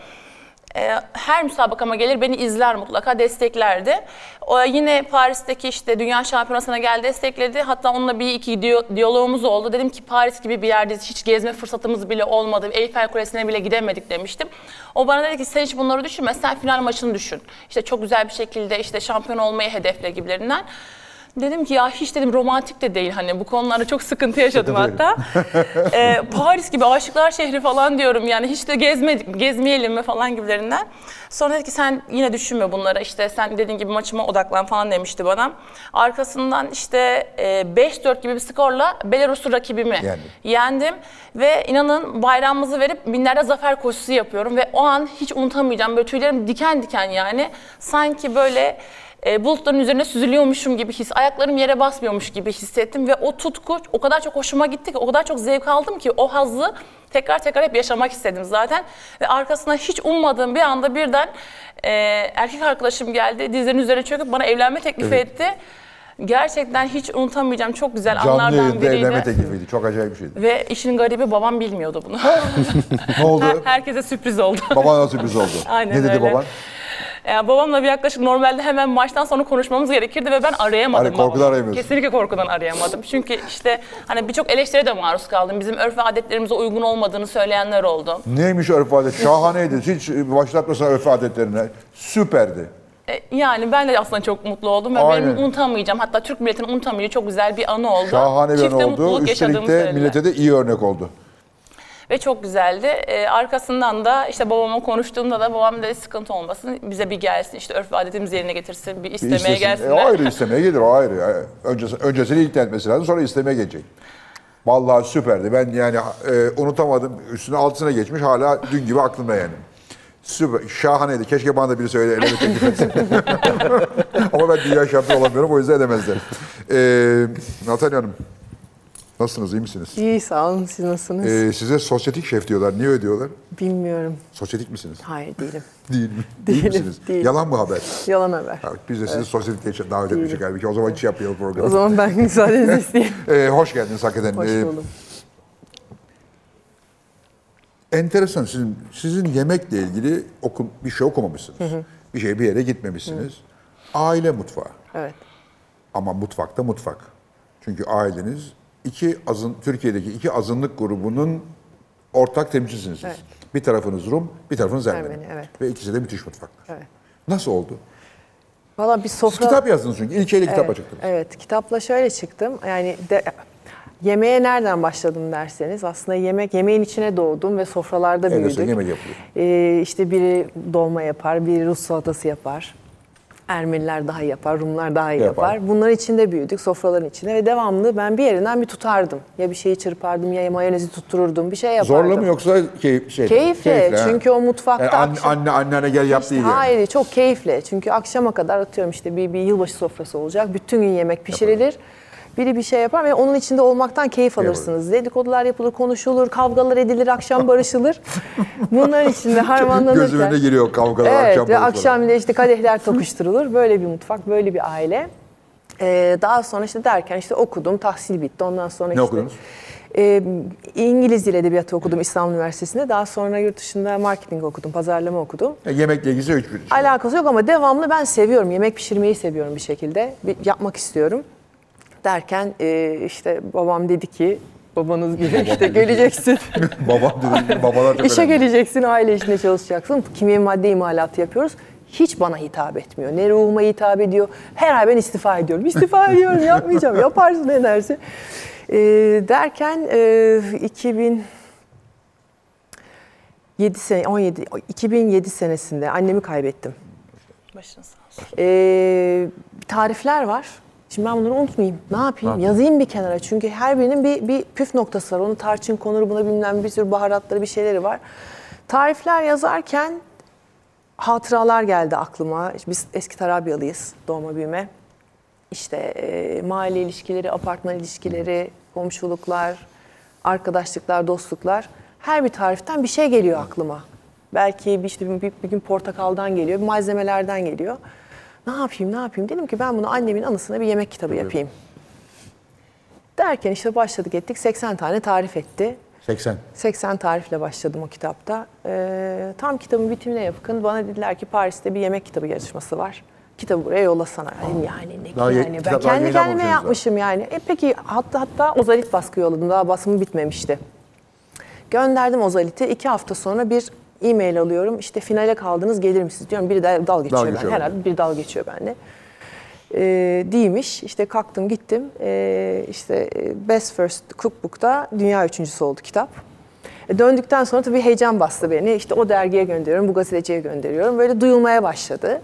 E, her müsabakama gelir beni izler mutlaka desteklerdi. O yine Paris'teki işte Dünya Şampiyonası'na gel destekledi. Hatta onunla bir iki diyalogumuz oldu. Dedim ki Paris gibi bir yerdeyiz. Hiç gezme fırsatımız bile olmadı. Eyfel Kulesi'ne bile gidemedik demiştim. O bana dedi ki sen hiç bunları düşünme. Sen final maçını düşün. İşte çok güzel bir şekilde işte şampiyon olmayı hedefle gibilerinden. Dedim ki ya hiç dedim romantik de değil hani bu konularda çok sıkıntı yaşadım hatta. Ee, <laughs> Paris gibi aşıklar şehri falan diyorum yani hiç de gezmedik, gezmeyelim mi falan gibilerinden. Sonra dedi ki sen yine düşünme bunlara işte sen dediğin gibi maçıma odaklan falan demişti bana. Arkasından işte e, 5-4 gibi bir skorla Belarus'u rakibimi Yendin. yendim. Ve inanın bayrağımızı verip binlerde zafer koşusu yapıyorum ve o an hiç unutamayacağım böyle tüylerim diken diken yani. Sanki böyle e, bulutların üzerine süzülüyormuşum gibi his, ayaklarım yere basmıyormuş gibi hissettim ve o tutku o kadar çok hoşuma gitti ki, o kadar çok zevk aldım ki o hazzı tekrar tekrar hep yaşamak istedim zaten. Ve arkasına hiç ummadığım bir anda birden e, erkek arkadaşım geldi, dizlerinin üzerine çöküp bana evlenme teklifi etti. Gerçekten hiç unutamayacağım çok güzel Canlı anlardan biriydi. evlenme teklifiydi. Çok acayip bir şeydi. Ve işin garibi babam bilmiyordu bunu. <laughs> Ne oldu? Herkese sürpriz oldu. Babana sürpriz oldu. <laughs> Aynen ne dedi öyle. baban? Yani babamla bir yaklaşık normalde hemen maçtan sonra konuşmamız gerekirdi ve ben arayamadım Hani korkudan arayamıyorsun. Kesinlikle korkudan arayamadım. Çünkü işte hani birçok eleştiriye de maruz kaldım. Bizim örf ve adetlerimize uygun olmadığını söyleyenler oldu. Neymiş örf adet? Şahaneydi. Hiç başlatmasana örf adetlerine. Süperdi. E, Yani ben de aslında çok mutlu oldum ve Aynen. benim unutamayacağım hatta Türk milletinin unutamayacağı çok güzel bir anı oldu. Şahane bir Çifte an oldu. Üstelik de söylediler. millete de iyi örnek oldu. Ve çok güzeldi. Ee, arkasından da işte babama konuştuğumda da babam dedi sıkıntı olmasın. Bize bir gelsin işte örf adetimizi yerine getirsin. Bir Bir istemeye istesin. gelsinler. E, ayrı <laughs> istemeye gelir o ayrı. Öncesi, öncesini ilk etmesi lazım sonra istemeye gelecek. Vallahi süperdi. Ben yani e, unutamadım. Üstüne altısına geçmiş hala dün gibi aklımda yani. Süper. Şahaneydi. Keşke bana da biri söyle eleme teklif etsin. <laughs> Ama ben dünya şampiyonu olamıyorum o yüzden edemezler. E, Natalya Hanım. Nasılsınız? iyi misiniz? İyi sağ olun. Siz nasılsınız? E, size sosyetik şef diyorlar. Niye öyle diyorlar? Bilmiyorum. Sosyetik misiniz? Hayır değilim. <laughs> Değil mi? <laughs> Değilim, misiniz? değilim. Yalan mı haber? Yalan haber. Ha, biz de sizi sosyetikte için davet etmiştik halbuki. O zaman hiç yapmayalım programı. O zaman ben <laughs> müsaadenizi isteyeyim. Ee, hoş geldiniz hakikaten. Hoş Ee, buldum. enteresan sizin sizin yemekle ilgili oku, bir şey okumamışsınız. Bir şey bir yere gitmemişsiniz. Aile mutfağı. Evet. Ama mutfakta mutfak. Çünkü aileniz iki azın Türkiye'deki iki azınlık grubunun ortak temsilcisiniz siz. Evet. Bir tarafınız Rum, bir tarafınız Ermeni. Ermeni, evet. Ve ikisi de müthiş mutfaklar. Evet. Nasıl oldu? Valla bir Siz sofra... kitap yazdınız çünkü. İlkeyle kitapla evet, çıktınız. evet, kitapla şöyle çıktım. Yani de, yemeğe nereden başladım derseniz aslında yemek yemeğin içine doğdum ve sofralarda büyüdük. yemek yapılıyor. Ee, işte biri dolma yapar, biri Rus salatası yapar. Ermeniler daha iyi yapar, Rumlar daha iyi Yapar. yapar. Bunların içinde büyüdük, sofraların içinde ve devamlı ben bir yerinden bir tutardım. Ya bir şeyi çırpardım ya mayonezi tuttururdum, bir şey yapardım. Zorla mı yoksa keyif, şey, Keyifle. ha. Çünkü o mutfakta Yani anne, akşam- anne anneanne gel yap değil yani. Hayır çok keyifli. Çünkü akşama kadar atıyorum işte bir, bir yılbaşı sofrası olacak. Bütün gün yemek pişirilir. Biri bir şey yapar ve onun içinde olmaktan keyif alırsınız. Dedikodular yapılır, konuşulur, kavgalar edilir, akşam barışılır. <laughs> Bunların içinde harmanlanırken. Göz önüne geliyor kavgalar Evet akşam ve barışmalar. akşam bile işte kadehler <laughs> tokuşturulur. Böyle bir mutfak, böyle bir aile. Ee, daha sonra işte derken işte okudum, tahsil bitti. Ondan sonra işte... okudunuz? Ee, İngiliz Dil Edebiyatı okudum İstanbul Üniversitesi'nde. Daha sonra yurt dışında marketing okudum, pazarlama okudum. Ya Yemekle ilgisi hiçbir şey. Alakası yok ama devamlı ben seviyorum. Yemek pişirmeyi seviyorum bir şekilde. Bir, yapmak istiyorum. Derken e, işte babam dedi ki babanız <laughs> gibi işte geleceksin. <laughs> Babam dedi, babalar çok İşe önemli. geleceksin, aile işinde çalışacaksın. Kimya madde imalatı yapıyoruz. Hiç bana hitap etmiyor. Ne ruhuma hitap ediyor. Her ay ben istifa ediyorum. İstifa <laughs> ediyorum, yapmayacağım. Yaparsın ne dersin. Ee, derken e, 2007 sene, 17, 2007 senesinde annemi kaybettim. Başınız sağ olsun. Ee, tarifler var. Şimdi ben bunları unutmayayım. Ne yapayım? Yazayım bir kenara. Çünkü her birinin bir, bir püf noktası var. Onu tarçın konur, buna bilmem bir sürü baharatları, bir şeyleri var. Tarifler yazarken hatıralar geldi aklıma. Biz eski Tarabyalıyız, doğma büyüme. İşte e, mahalle ilişkileri, apartman ilişkileri, komşuluklar, arkadaşlıklar, dostluklar. Her bir tariften bir şey geliyor aklıma. Belki bir, işte bir, bir gün portakaldan geliyor, malzemelerden geliyor. Ne yapayım, ne yapayım? Dedim ki ben bunu annemin anısına bir yemek kitabı yapayım. Derken işte başladık ettik. 80 tane tarif etti. 80. 80 tarifle başladım o kitapta. Ee, tam kitabın bitimine yakın bana dediler ki Paris'te bir yemek kitabı yarışması var. Kitabı buraya yollasana. Dedim yani ne Daha ye- yani ben kendi yeni kendime almışsınız yapmışım yani. E peki hatta hatta ozalit baskı yolladım. Daha basımı bitmemişti. Gönderdim ozaliti. iki hafta sonra bir e-mail alıyorum. İşte finale kaldınız gelir misiniz diyorum. Biri de dal geçiyor. ben. geçiyor. Herhalde bir dal geçiyor bende. Ee, değilmiş. İşte kalktım gittim. Ee, işte e, Best First Cookbook'ta dünya üçüncüsü oldu kitap. E, döndükten sonra tabii heyecan bastı beni. İşte o dergiye gönderiyorum, bu gazeteciye gönderiyorum. Böyle duyulmaya başladı.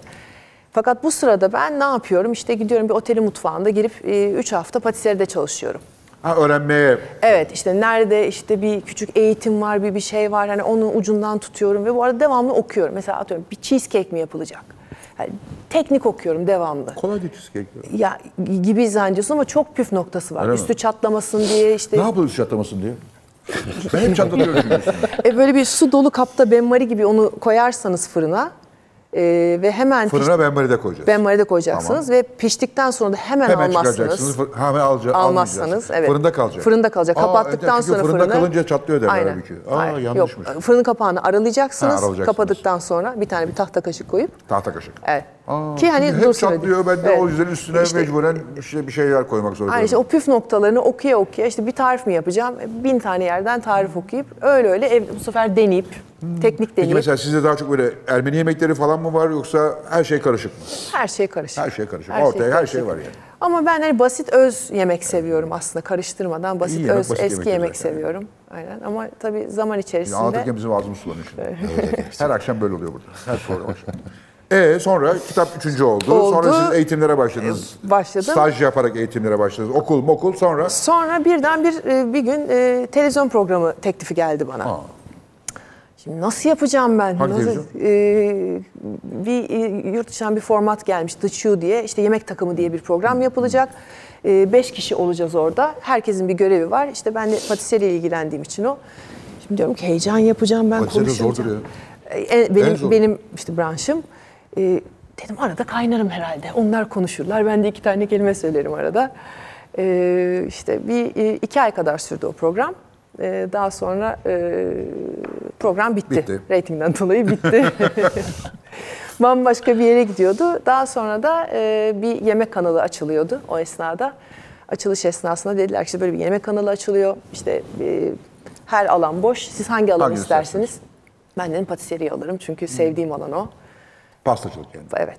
Fakat bu sırada ben ne yapıyorum? İşte gidiyorum bir otelin mutfağında girip 3 hafta patiseride çalışıyorum. Ha öğrenmeye Evet işte nerede işte bir küçük eğitim var bir bir şey var hani onun ucundan tutuyorum ve bu arada devamlı okuyorum. Mesela atıyorum bir cheesecake mi yapılacak? Yani teknik okuyorum devamlı. kolay değil cheesecake. Ya gibi zannediyorsun ama çok püf noktası var. Öyle mi? Üstü çatlamasın diye işte Ne yapıyoruz çatlamasın diye? ben hep çatlatıyorum <laughs> e, böyle bir su dolu kapta benmari gibi onu koyarsanız fırına e, ve hemen Fırına benmari de koyacağız. benmari de koyacaksınız ve piştikten sonra da hemen, Hemen almazsınız. Hemen alca, Almazsanız evet. Fırında kalacak. Fırında kalacak. Aa, Kapattıktan sonra fırında fırını. kalınca çatlıyor derler Aynen. halbuki. Aa, Hayır, yanlışmış. Yok, fırın kapağını aralayacaksınız. Ha, aralayacaksınız. Kapadıktan sonra bir tane bir tahta kaşık koyup. Tahta kaşık. Evet. Aa, Ki hani hep çatlıyor. Ben de Evet. o yüzden üstüne İşte- mecburen işte bir şeyler koymak zorundayım. Aynen işte o püf noktalarını okuya okuya işte bir tarif mi yapacağım? Bin tane yerden tarif okuyup öyle öyle ev, bu sefer deneyip teknik Peki deneyip mesela sizde daha çok böyle Ermeni yemekleri falan mı var yoksa her şey karışık mı? her şey karışık. Her şey karışık. Ortaya her şey var yani. Ama ben hani basit öz yemek seviyorum aslında karıştırmadan basit yemek, öz basit eski yemek yemek seviyorum. Aynen ama tabii zaman içerisinde Anlatırken bizim ağzımız sulanıyor şimdi. Her akşam böyle oluyor burada. Her program akşam. E sonra kitap üçüncü oldu. Oldu. Sonra siz eğitimlere başladınız. başladım. Staj yaparak eğitimlere başladınız. Okul mokul sonra. Sonra birden bir e, bir gün e, televizyon programı teklifi geldi bana. Aa. Şimdi nasıl yapacağım ben? Hangi nasıl, e, bir e, yurt dışından bir format gelmiş The Chew diye. İşte yemek takımı diye bir program yapılacak. E, beş kişi olacağız orada. Herkesin bir görevi var. İşte ben de patiseriyle ilgilendiğim için o. Şimdi diyorum ki heyecan yapacağım ben Patiseri konuşacağım. zordur ya. E, e, benim zor. benim işte branşım. E, dedim arada kaynarım herhalde. Onlar konuşurlar. Ben de iki tane kelime söylerim arada. E, işte bir e, iki ay kadar sürdü o program. E, daha sonra e, program bitti. Bitti. Ratingden dolayı bitti. <laughs> Bambaşka bir yere gidiyordu. Daha sonra da e, bir yemek kanalı açılıyordu o esnada. Açılış esnasında dediler ki işte böyle bir yemek kanalı açılıyor. İşte e, her alan boş. Siz hangi alanı Hangi isterseniz? Ben dedim patiseriyi alırım çünkü sevdiğim alan o. Pastacılık yani. Evet.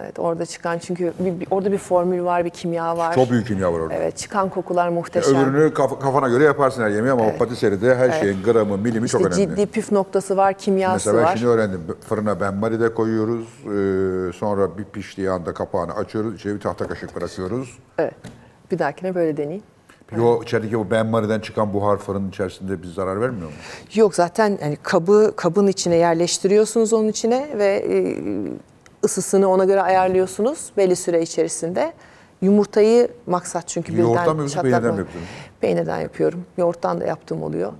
Evet orada çıkan çünkü bir, bir- orada bir formül var, bir kimya var. Çok büyük kimya var orada. Evet çıkan kokular muhteşem. Öbürünü kaf- kafana göre yaparsın her yemeği ama o patiseride her şeyin gramı, milimi çok İşte önemli. ciddi püf noktası var, kimyası Mesela ben var. şimdi öğrendim. Fırına benmari de koyuyoruz. Ee, sonra bir piştiği anda kapağını açıyoruz. İçine bir tahta kaşık bırakıyoruz. Evet. Bir dahakine böyle deneyeyim. Yo içerideki o benmariden çıkan buhar fırının içerisinde bir zarar vermiyor mu? Yok zaten yani kabı kabın içine yerleştiriyorsunuz onun içine ve e, ısısını ona göre ayarlıyorsunuz belli süre içerisinde. Yumurtayı maksat çünkü birden Yoğurttan mı yoksa peynirden mi yapıyorsun? Peynirden yapıyorum. Yoğurttan da yaptığım oluyor.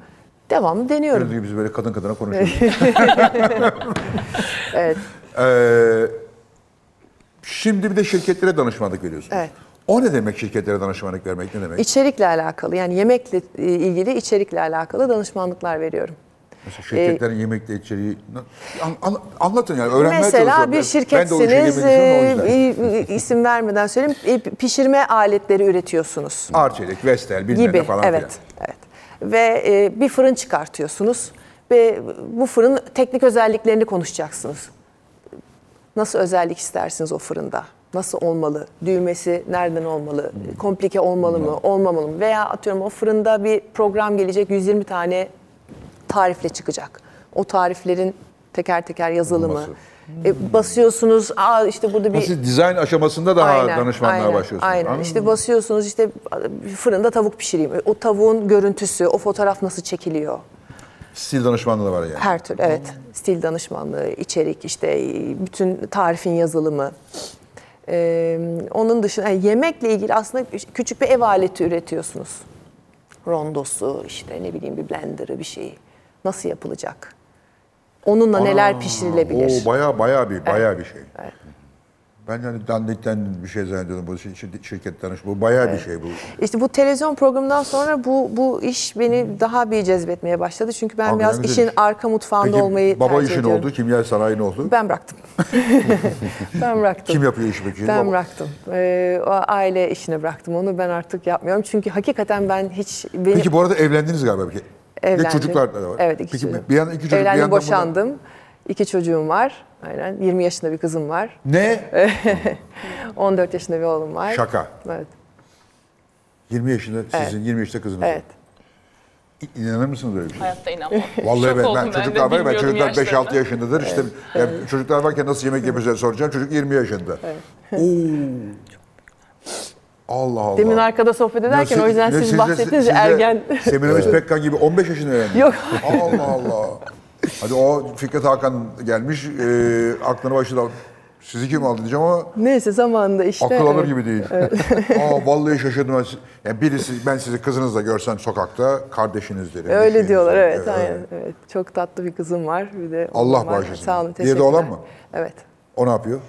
Devamlı deniyorum. Gördüğünüz gibi biz böyle kadın kadına konuşuyoruz. <laughs> <laughs> Evet. Ee, şimdi bir de şirketlere danışmanlık veriyorsunuz. Evet. O ne demek şirketlere danışmanlık vermek ne demek? İçerikle alakalı yani yemekle e, ilgili içerikle alakalı danışmanlıklar veriyorum. Mesela şirketlerin yemekle içeriği... An- an- anlatın yani öğrenmeye Mesela bir şirketsiniz, e, isim vermeden söyleyeyim, e, pişirme aletleri üretiyorsunuz. Arçelik, Vestel bilmem gibi. ne falan evet, filan. evet. Ve e, bir fırın çıkartıyorsunuz ve bu fırın teknik özelliklerini konuşacaksınız. Nasıl özellik istersiniz o fırında? Nasıl olmalı? Düğmesi nereden olmalı? Komplike olmalı mı? Olmamalı mı? Veya atıyorum o fırında bir program gelecek 120 tane tarifle çıkacak. O tariflerin teker teker yazılı mı? Olması. E, basıyorsunuz, aa işte burada Ha, bir Siz dizayn aşamasında daha Aynen, danışmanlığa aynen, başlıyorsunuz. Aynen. Anladın İşte mı? basıyorsunuz işte fırında tavuk pişireyim. O tavuğun görüntüsü, o fotoğraf nasıl çekiliyor? Stil danışmanlığı da var yani. Her türlü evet. Stil danışmanlığı, içerik, işte bütün tarifin yazılımı. Ee, onun dışında yani yemekle ilgili aslında küçük bir ev aleti üretiyorsunuz. Rondosu, işte ne bileyim bir blenderı bir şeyi. Nasıl yapılacak? Onunla neler pişirilebilir? O baya baya bir baya bir şey. Ben hani dandikten bir şey zannediyordum bu şir- şir- şirket tanış. Bu bayağı bir şey bu. İşte bu televizyon programından sonra bu bu iş beni daha bir cezbetmeye başladı. Çünkü ben Hakikaten biraz işin iş. arka mutfağında Peki olmayı baba tercih işin ediyorum. oldu, kimya sanayi ne oldu? Ben bıraktım. <laughs> ben bıraktım. Kim yapıyor işi peki? Ben Baba. bıraktım. Ee, o aile işini bıraktım. Onu ben artık yapmıyorum. Çünkü hakikaten ben hiç benim Peki bu arada evlendiniz galiba. Bir evlendim. Ve çocuklar da var. Evet iki Peki çocuğum. bir yandan iki çocuk bir Evlendim, burada- boşandım. İki çocuğum var. Aynen. 20 yaşında bir kızım var. Ne? <laughs> 14 yaşında bir oğlum var. Şaka. Evet. 20 yaşında sizin, 20 yaşında kızınız Evet. var. İnanır mısınız öyle bir şey? Hayatta inanmam. <laughs> Vallahi ben, ben çocuklar var ya, ben çocuklar 5-6 yaşlarını. yaşındadır. İşte ya çocuklar varken nasıl yemek yapacağız soracağım. Çocuk 20 yaşında. Oo. Allah Allah. Demin arkada sohbet ederken Nasıl- o yüzden ne siz siz bahsettiniz siz ya de ergen. Semiramis Pekkan gibi 15 yaşında öğrendi. Yok. Allah Allah. Hadi o Fikret Hakan gelmiş, e, aklını başına. Sizi kim aldı diyeceğim ama Neyse zamanında işte. akıl alır evet. gibi değil. <laughs> Aa, vallahi şaşırdım. Yani birisi, ben sizi kızınızla görsem sokakta kardeşiniz derim. Öyle diyorlar derim. evet, aynen. Evet. Çok tatlı bir kızım var. Bir de Allah bağışlasın. Sağ olun Diğeri de oğlan mı? Evet. O ne yapıyor?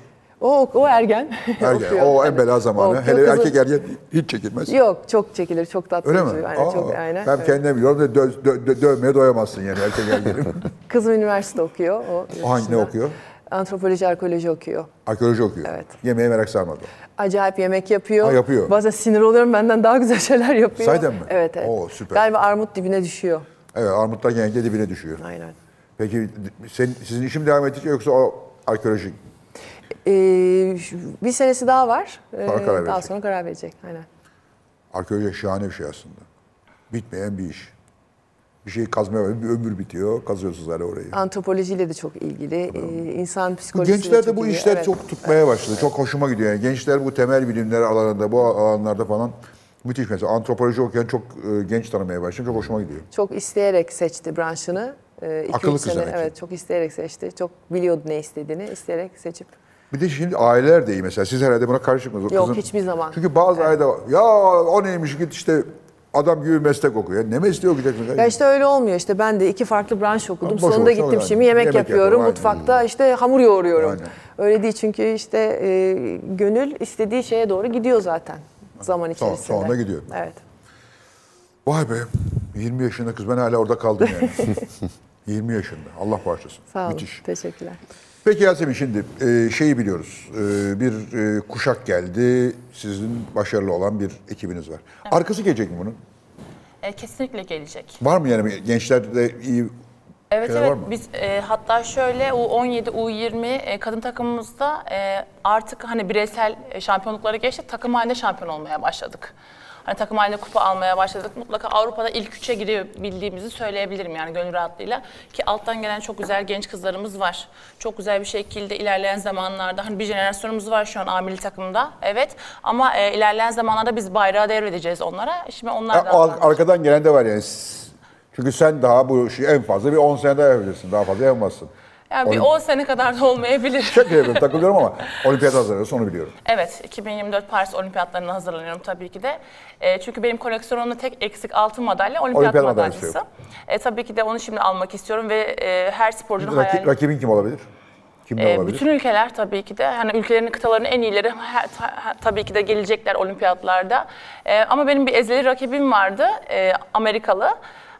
O, o ergen. <laughs> Ergen. O en bela zamanı. okuyor. Hele Kızı- erkek ergen hiç çekilmez. Yok çok çekilir, çok tatlı. Öyle mi? çocuk. Aynen, Aa, çok, aynen. ben evet. kendime biliyorum da dö- dö- dö- dövmeye doyamazsın yani erkek ergenim. <laughs> <laughs> Kızım üniversite okuyor. O, o hangi ne okuyor? Antropoloji, arkeoloji okuyor. Arkeoloji okuyor. Evet. Yemeğe merak sarmadı. Acayip yemek yapıyor. Ha, yapıyor. Bazen sinir oluyorum benden daha güzel şeyler yapıyor. Sahiden mi? Evet evet. Oo, süper. Galiba armut dibine düşüyor. Evet armutlar genellikle dibine düşüyor. Aynen. Peki sen, sizin işim devam edecek yoksa o arkeolojik? Ee, bir senesi daha var. Ee, Sonra karar daha sonra karar verecek. Aynen. Arkeoloji şahane bir şey aslında. Bitmeyen bir iş. Bir şeyi kazmaya bir ömür bitiyor, kazıyorsunuz hala orayı. Antropolojiyle de çok ilgili. Ee, insan Bu psikolojisiyle gençlerde çok bu ilgili. işler Evet. çok tutmaya başladı. Çok hoşuma gidiyor. Yani gençler bu temel bilimler alanında, bu alanlarda falan müthiş. Mesela antropoloji okuyan çok e, genç tanımaya başladım. Çok hoşuma gidiyor. Çok isteyerek seçti branşını. İki, Akıllı kız sene. Evet, çok isteyerek seçti. Çok biliyordu ne istediğini. isteyerek seçip. Bir de şimdi aileler de iyi mesela. Siz herhalde buna karşı mısınız? O Yok, hiçbir zaman. Çünkü bazı ailede var. Ya o neymiş git işte adam gibi meslek okuyor. Ne mesleği okuyacaksın? Ya işte öyle olmuyor. İşte ben de iki farklı branş okudum. Boş Sonunda gittim yani. şimdi yemek, Yemek yapıyorum. yapıyorum, aynen. Mutfakta işte hamur yoğuruyorum. Aynen. Öyle değil çünkü işte e, gönül istediği şeye doğru gidiyor zaten zaman Son- içerisinde. sonunda gidiyor. Evet. Vay be 20 yaşında kız ben hala orada kaldım yani. <laughs> 20 yaşında. Allah bağışlasın. Sağ olun. Müthiş. Teşekkürler. Peki Yasemin şimdi e, şeyi biliyoruz. E, bir e, kuşak geldi. Sizin başarılı olan bir ekibiniz var. Arkası gelecek mi bunun? E, kesinlikle gelecek. Var mı yani gençlerde iyi Evet evet var mı? biz e, hatta şöyle U17, U20 e, kadın takımımızda e, artık hani bireysel e, şampiyonlukları geçtik takım halinde şampiyon olmaya başladık. Hani takım halinde kupa almaya başladık. Mutlaka Avrupa'da ilk üçe girebildiğimizi söyleyebilirim yani gönül rahatlığıyla. Ki alttan gelen çok güzel genç kızlarımız var. Çok güzel bir şekilde ilerleyen zamanlarda hani bir jenerasyonumuz var şu an A milli takımda. Evet ama e, ilerleyen zamanlarda biz bayrağı devredeceğiz onlara. Şimdi onlar da... Ar- arkadan gelen de var yani. Çünkü sen daha bu işi en fazla bir 10 sene daha yapabilirsin. Daha fazla yapamazsın. Yani bir Olim- 10 sene kadar da olmayabilir. Şaka yapıyorum <laughs> takılıyorum ama olimpiyat hazırlıyorsun onu biliyorum. Evet, 2024 Paris Olimpiyatlarına hazırlanıyorum tabii ki de. E, çünkü benim koleksiyonumda tek eksik altın madalya olimpiyat, Olimpiyat madalyası. E, tabii ki de onu şimdi almak istiyorum ve e, her sporcunun Rakip, hayali. rakibin kim olabilir? Kimler E, olabilir? bütün ülkeler tabii ki de, hani ülkelerin kıtalarının en iyileri ha- ta- tabii ki de gelecekler olimpiyatlarda. E, ama benim bir ezeli rakibim vardı, e, Amerikalı.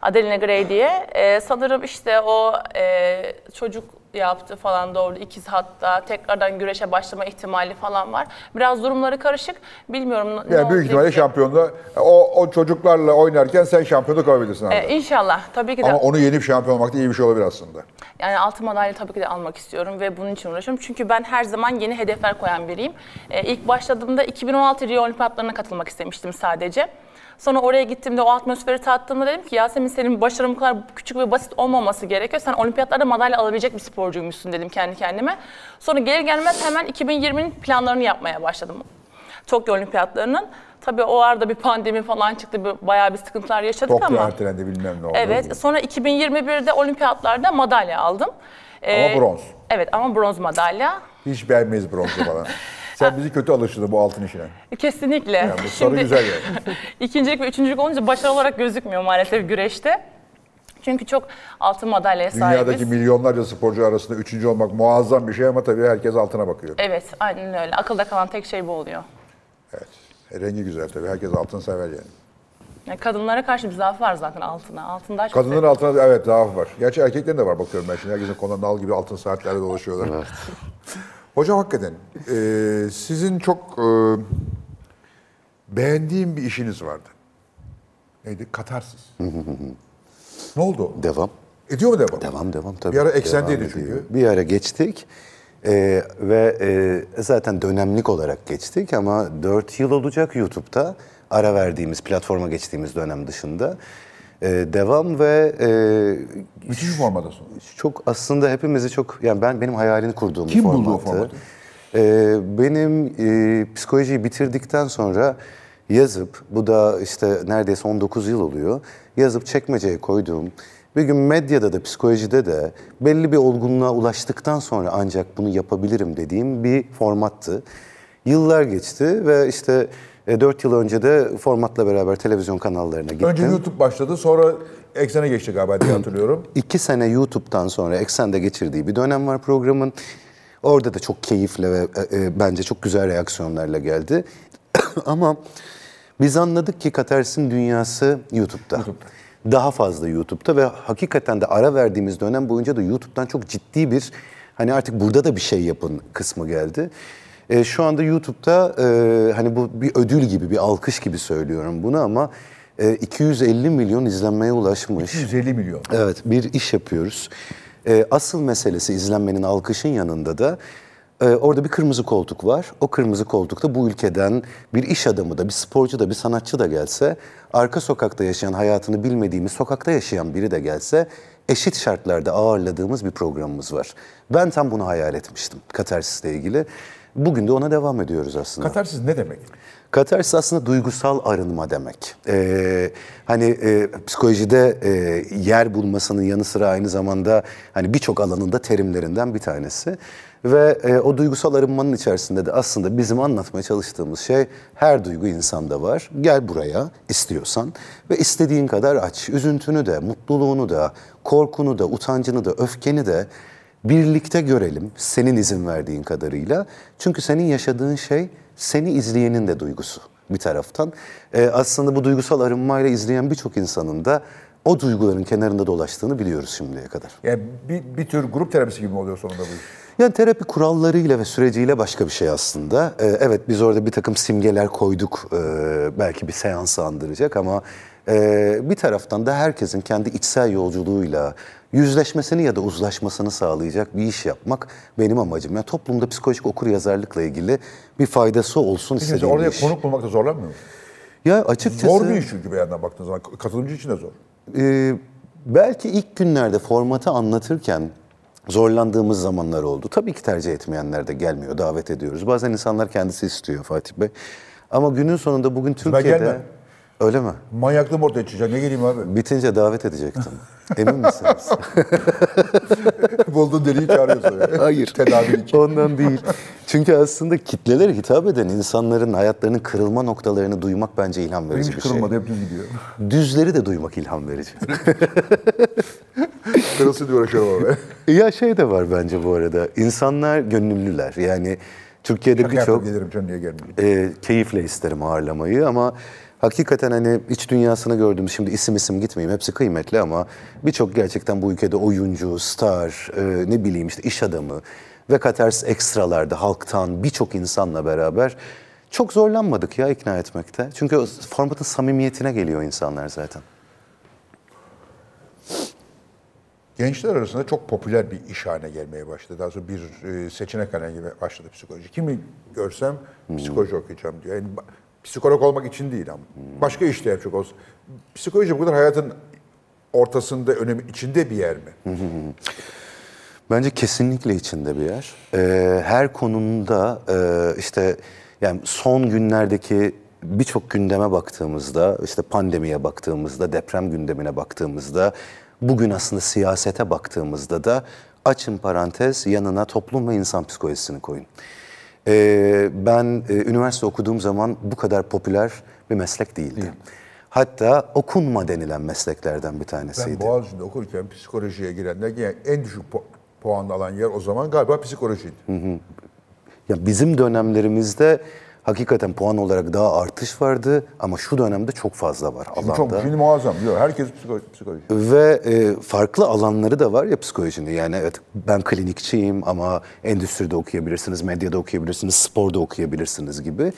Adeline Gray diye. E, sanırım işte o e, çocuk yaptı falan doğru ikiz hatta tekrardan güreşe başlama ihtimali falan var. Biraz durumları karışık. Bilmiyorum ne Yani büyük ihtimalle şampiyonda o, o çocuklarla oynarken sen şampiyonluk alabilirsin abi. E, inşallah tabii ki de. Ama onu yenip şampiyon olmak da iyi bir şey olabilir aslında. Yani altın madalya tabii ki de almak istiyorum ve bunun için uğraşıyorum. Çünkü ben her zaman yeni hedefler koyan biriyim. Ee, ilk başladığımda 2016 Rio Olimpiyatlarına katılmak istemiştim sadece. Sonra oraya gittiğimde o atmosferi tattığımda dedim ki Yasemin senin başarın bu kadar küçük ve basit olmaması gerekiyor. Sen olimpiyatlarda madalya alabilecek bir sporcuymuşsun dedim kendi kendime. Sonra gelir gelmez hemen 2020'nin planlarını yapmaya başladım. Tokyo Olimpiyatlarının. Tabii o arada bir pandemi falan çıktı. bir- Bayağı bir sıkıntılar yaşadık Tokyo ama. ertelendi bilmem ne oldu. Evet. Sonra 2021'de olimpiyatlarda madalya aldım. Ee, Ama bronz. Evet ama bronz madalya. Hiç beğenmeyiz bronzu falan. <laughs> Sen bizi kötü alıştırdın bu altın işine. Kesinlikle. Bu sarı güzel yani. <laughs> ikincilik ve üçüncülük olunca başarılı olarak gözükmüyor maalesef güreşte. Çünkü çok altın madalyaya sahibiz. Dünyadaki milyonlarca sporcu arasında üçüncü olmak muazzam bir şey ama tabii herkes altına bakıyor. Evet, aynen öyle. Akılda kalan tek şey bu oluyor. Evet. E, rengi güzel tabii. Herkes altın sever yani. Yani kadınlara karşı bir zaaf var zaten altına. Altın daha çok Kadınların seviyor. altına evet zaaf var. Gerçi erkeklerin de var bakıyorum ben şimdi. Herkesin kolunda nal gibi altın saatlerde dolaşıyorlar. <laughs> Hocam hakikaten e, sizin çok e, beğendiğim bir işiniz vardı. Neydi? Katarsis. <laughs> ne oldu? Devam. Ediyor mu devam? Devam devam tabii. Bir ara eksendeydi Devam çünkü. ediyor. Bir ara geçtik Ee, ve e, zaten dönemlik olarak geçtik ama 4 yıl olacak YouTube'da ara verdiğimiz platforma geçtiğimiz dönem dışında. Ee, devam ve e, Müthiş bir formadasın. çok aslında hepimizi çok yani ben benim hayalini kurduğum bir Kim buldu o formattı. formatı? Ee, benim e, psikolojiyi bitirdikten sonra yazıp bu da işte neredeyse 19 yıl oluyor. Yazıp çekmeceye koyduğum bir gün medyada da psikolojide de belli bir olgunluğa ulaştıktan sonra ancak bunu yapabilirim dediğim bir formattı. Yıllar geçti ve işte 4 yıl önce de formatla beraber televizyon kanallarına gittim. Önce YouTube başladı sonra eksene geçti galiba diye hatırlıyorum. <clears throat> İki sene YouTube'dan sonra Eksen'de geçirdiği bir dönem var programın. Orada da çok keyifle ve e, e, bence çok güzel reaksiyonlarla geldi. <clears throat> Ama biz anladık ki Katars'ın dünyası YouTube'da. Daha fazla YouTube'da ve hakikaten de ara verdiğimiz dönem boyunca da YouTube'dan çok ciddi bir hani artık burada da bir şey yapın kısmı geldi. E, şu anda YouTube'da e, hani bu bir ödül gibi, bir alkış gibi söylüyorum bunu ama e, 250 milyon izlenmeye ulaşmış. 150 milyon. Evet, bir iş yapıyoruz. Ee, asıl meselesi izlenmenin, alkışın yanında da e, orada bir kırmızı koltuk var. O kırmızı koltukta bu ülkeden bir iş adamı da, bir sporcu da, bir sanatçı da gelse, arka sokakta yaşayan, hayatını bilmediğimiz, sokakta yaşayan biri de gelse, eşit şartlarda ağırladığımız bir programımız var. Ben tam bunu hayal etmiştim Katarsis'le ilgili. Bugün de ona devam ediyoruz aslında. Katarsis ne demek? Katarsis aslında duygusal arınma demek. Ee, hani e, psikolojide e, yer bulmasının yanı sıra aynı zamanda hani birçok alanında terimlerinden bir tanesi. Ve e, o duygusal arınmanın içerisinde de aslında bizim anlatmaya çalıştığımız şey her duygu insanda var. Gel buraya istiyorsan ve istediğin kadar aç. Üzüntünü de, mutluluğunu da, korkunu da, utancını da, öfkeni de birlikte görelim senin izin verdiğin kadarıyla. Çünkü senin yaşadığın şey seni izleyenin de duygusu bir taraftan. Ee, aslında bu duygusal arınmayla izleyen birçok insanın da o duyguların kenarında dolaştığını biliyoruz şimdiye kadar. Yani bir, bir tür grup terapisi gibi mi oluyor sonunda bu iş? Yani terapi kurallarıyla ve süreciyle başka bir şey aslında. Ee, evet biz orada bir takım simgeler koyduk ee, belki bir seansı andıracak ama e, bir taraftan da herkesin kendi içsel yolculuğuyla yüzleşmesini ya da uzlaşmasını sağlayacak bir iş yapmak benim amacım. Yani toplumda psikolojik okur yazarlıkla ilgili bir faydası olsun Peki istediğim oraya iş. konuk bulmakta zorlanmıyor musun? Ya açıkçası Zor bir iş çünkü bir yandan baktığın zaman. Katılımcı için de zor. Ee, belki ilk günlerde formatı anlatırken zorlandığımız zamanlar oldu. Tabii ki tercih etmeyenler de gelmiyor, davet ediyoruz. Bazen insanlar kendisi istiyor Fatih Bey. Ama günün sonunda bugün Türkiye'de... gelmem. Öyle mi? Manyaklığım ortaya çıkacak. Ne geleyim abi? Bitince davet edecektim. Emin misiniz? <laughs> Bulduğun deliği çağırıyorsun. Yani. Hayır. Tedavi için. Ondan değil. Çünkü aslında kitlelere hitap eden insanların hayatlarının kırılma noktalarını duymak bence ilham Benim verici hiç bir şey. kırılmadı. Hep düz gidiyor. Düzleri de duymak ilham verici. <laughs> Kırılsın diye uğraşıyorum abi. ya şey de var bence bu arada. İnsanlar gönüllüler. Yani Türkiye'de Şaka birçok yapıp gelirim niye gelmeyeyim. e, keyifle isterim ağırlamayı ama hakikaten hani iç dünyasını gördüğümüz şimdi isim isim gitmeyeyim hepsi kıymetli ama birçok gerçekten bu ülkede oyuncu, star, e, ne bileyim işte iş adamı ve Katers ekstralarda halktan birçok insanla beraber çok zorlanmadık ya ikna etmekte. Çünkü formatın samimiyetine geliyor insanlar zaten. Gençler arasında çok popüler bir iş haline gelmeye başladı. Daha sonra bir e, seçenek haline gelmeye başladı psikoloji. Kimi görsem psikoloji okuyacağım diyor. Yani psikolog olmak için değil ama. Başka iş de yapacak olsun. Psikoloji bu kadar hayatın ortasında, önemi içinde bir yer mi? Bence kesinlikle içinde bir yer. Ee, her konumda e, işte yani son günlerdeki birçok gündeme baktığımızda, işte pandemiye baktığımızda, deprem gündemine baktığımızda, bugün aslında siyasete baktığımızda da açın parantez yanına toplum ve insan psikolojisini koyun. Ee, ben e, üniversite okuduğum zaman bu kadar popüler bir meslek değildi. Hatta okunma denilen mesleklerden bir Ben tanesiydi. Boğaziçi'nde okurken psikolojiye girenler en düşük pu- puan alan yer o zaman galiba psikolojiydi. Ya bizim dönemlerimizde hakikaten puan olarak daha artış vardı ama şu dönemde çok fazla var Şimdi alanda. çok şimdi muazzam diyor. Herkes psiko- psikoloji. Ve e, farklı alanları da var ya psikolojinin. Yani evet ben klinikçiyim ama endüstride okuyabilirsiniz, medyada okuyabilirsiniz, sporda okuyabilirsiniz gibi.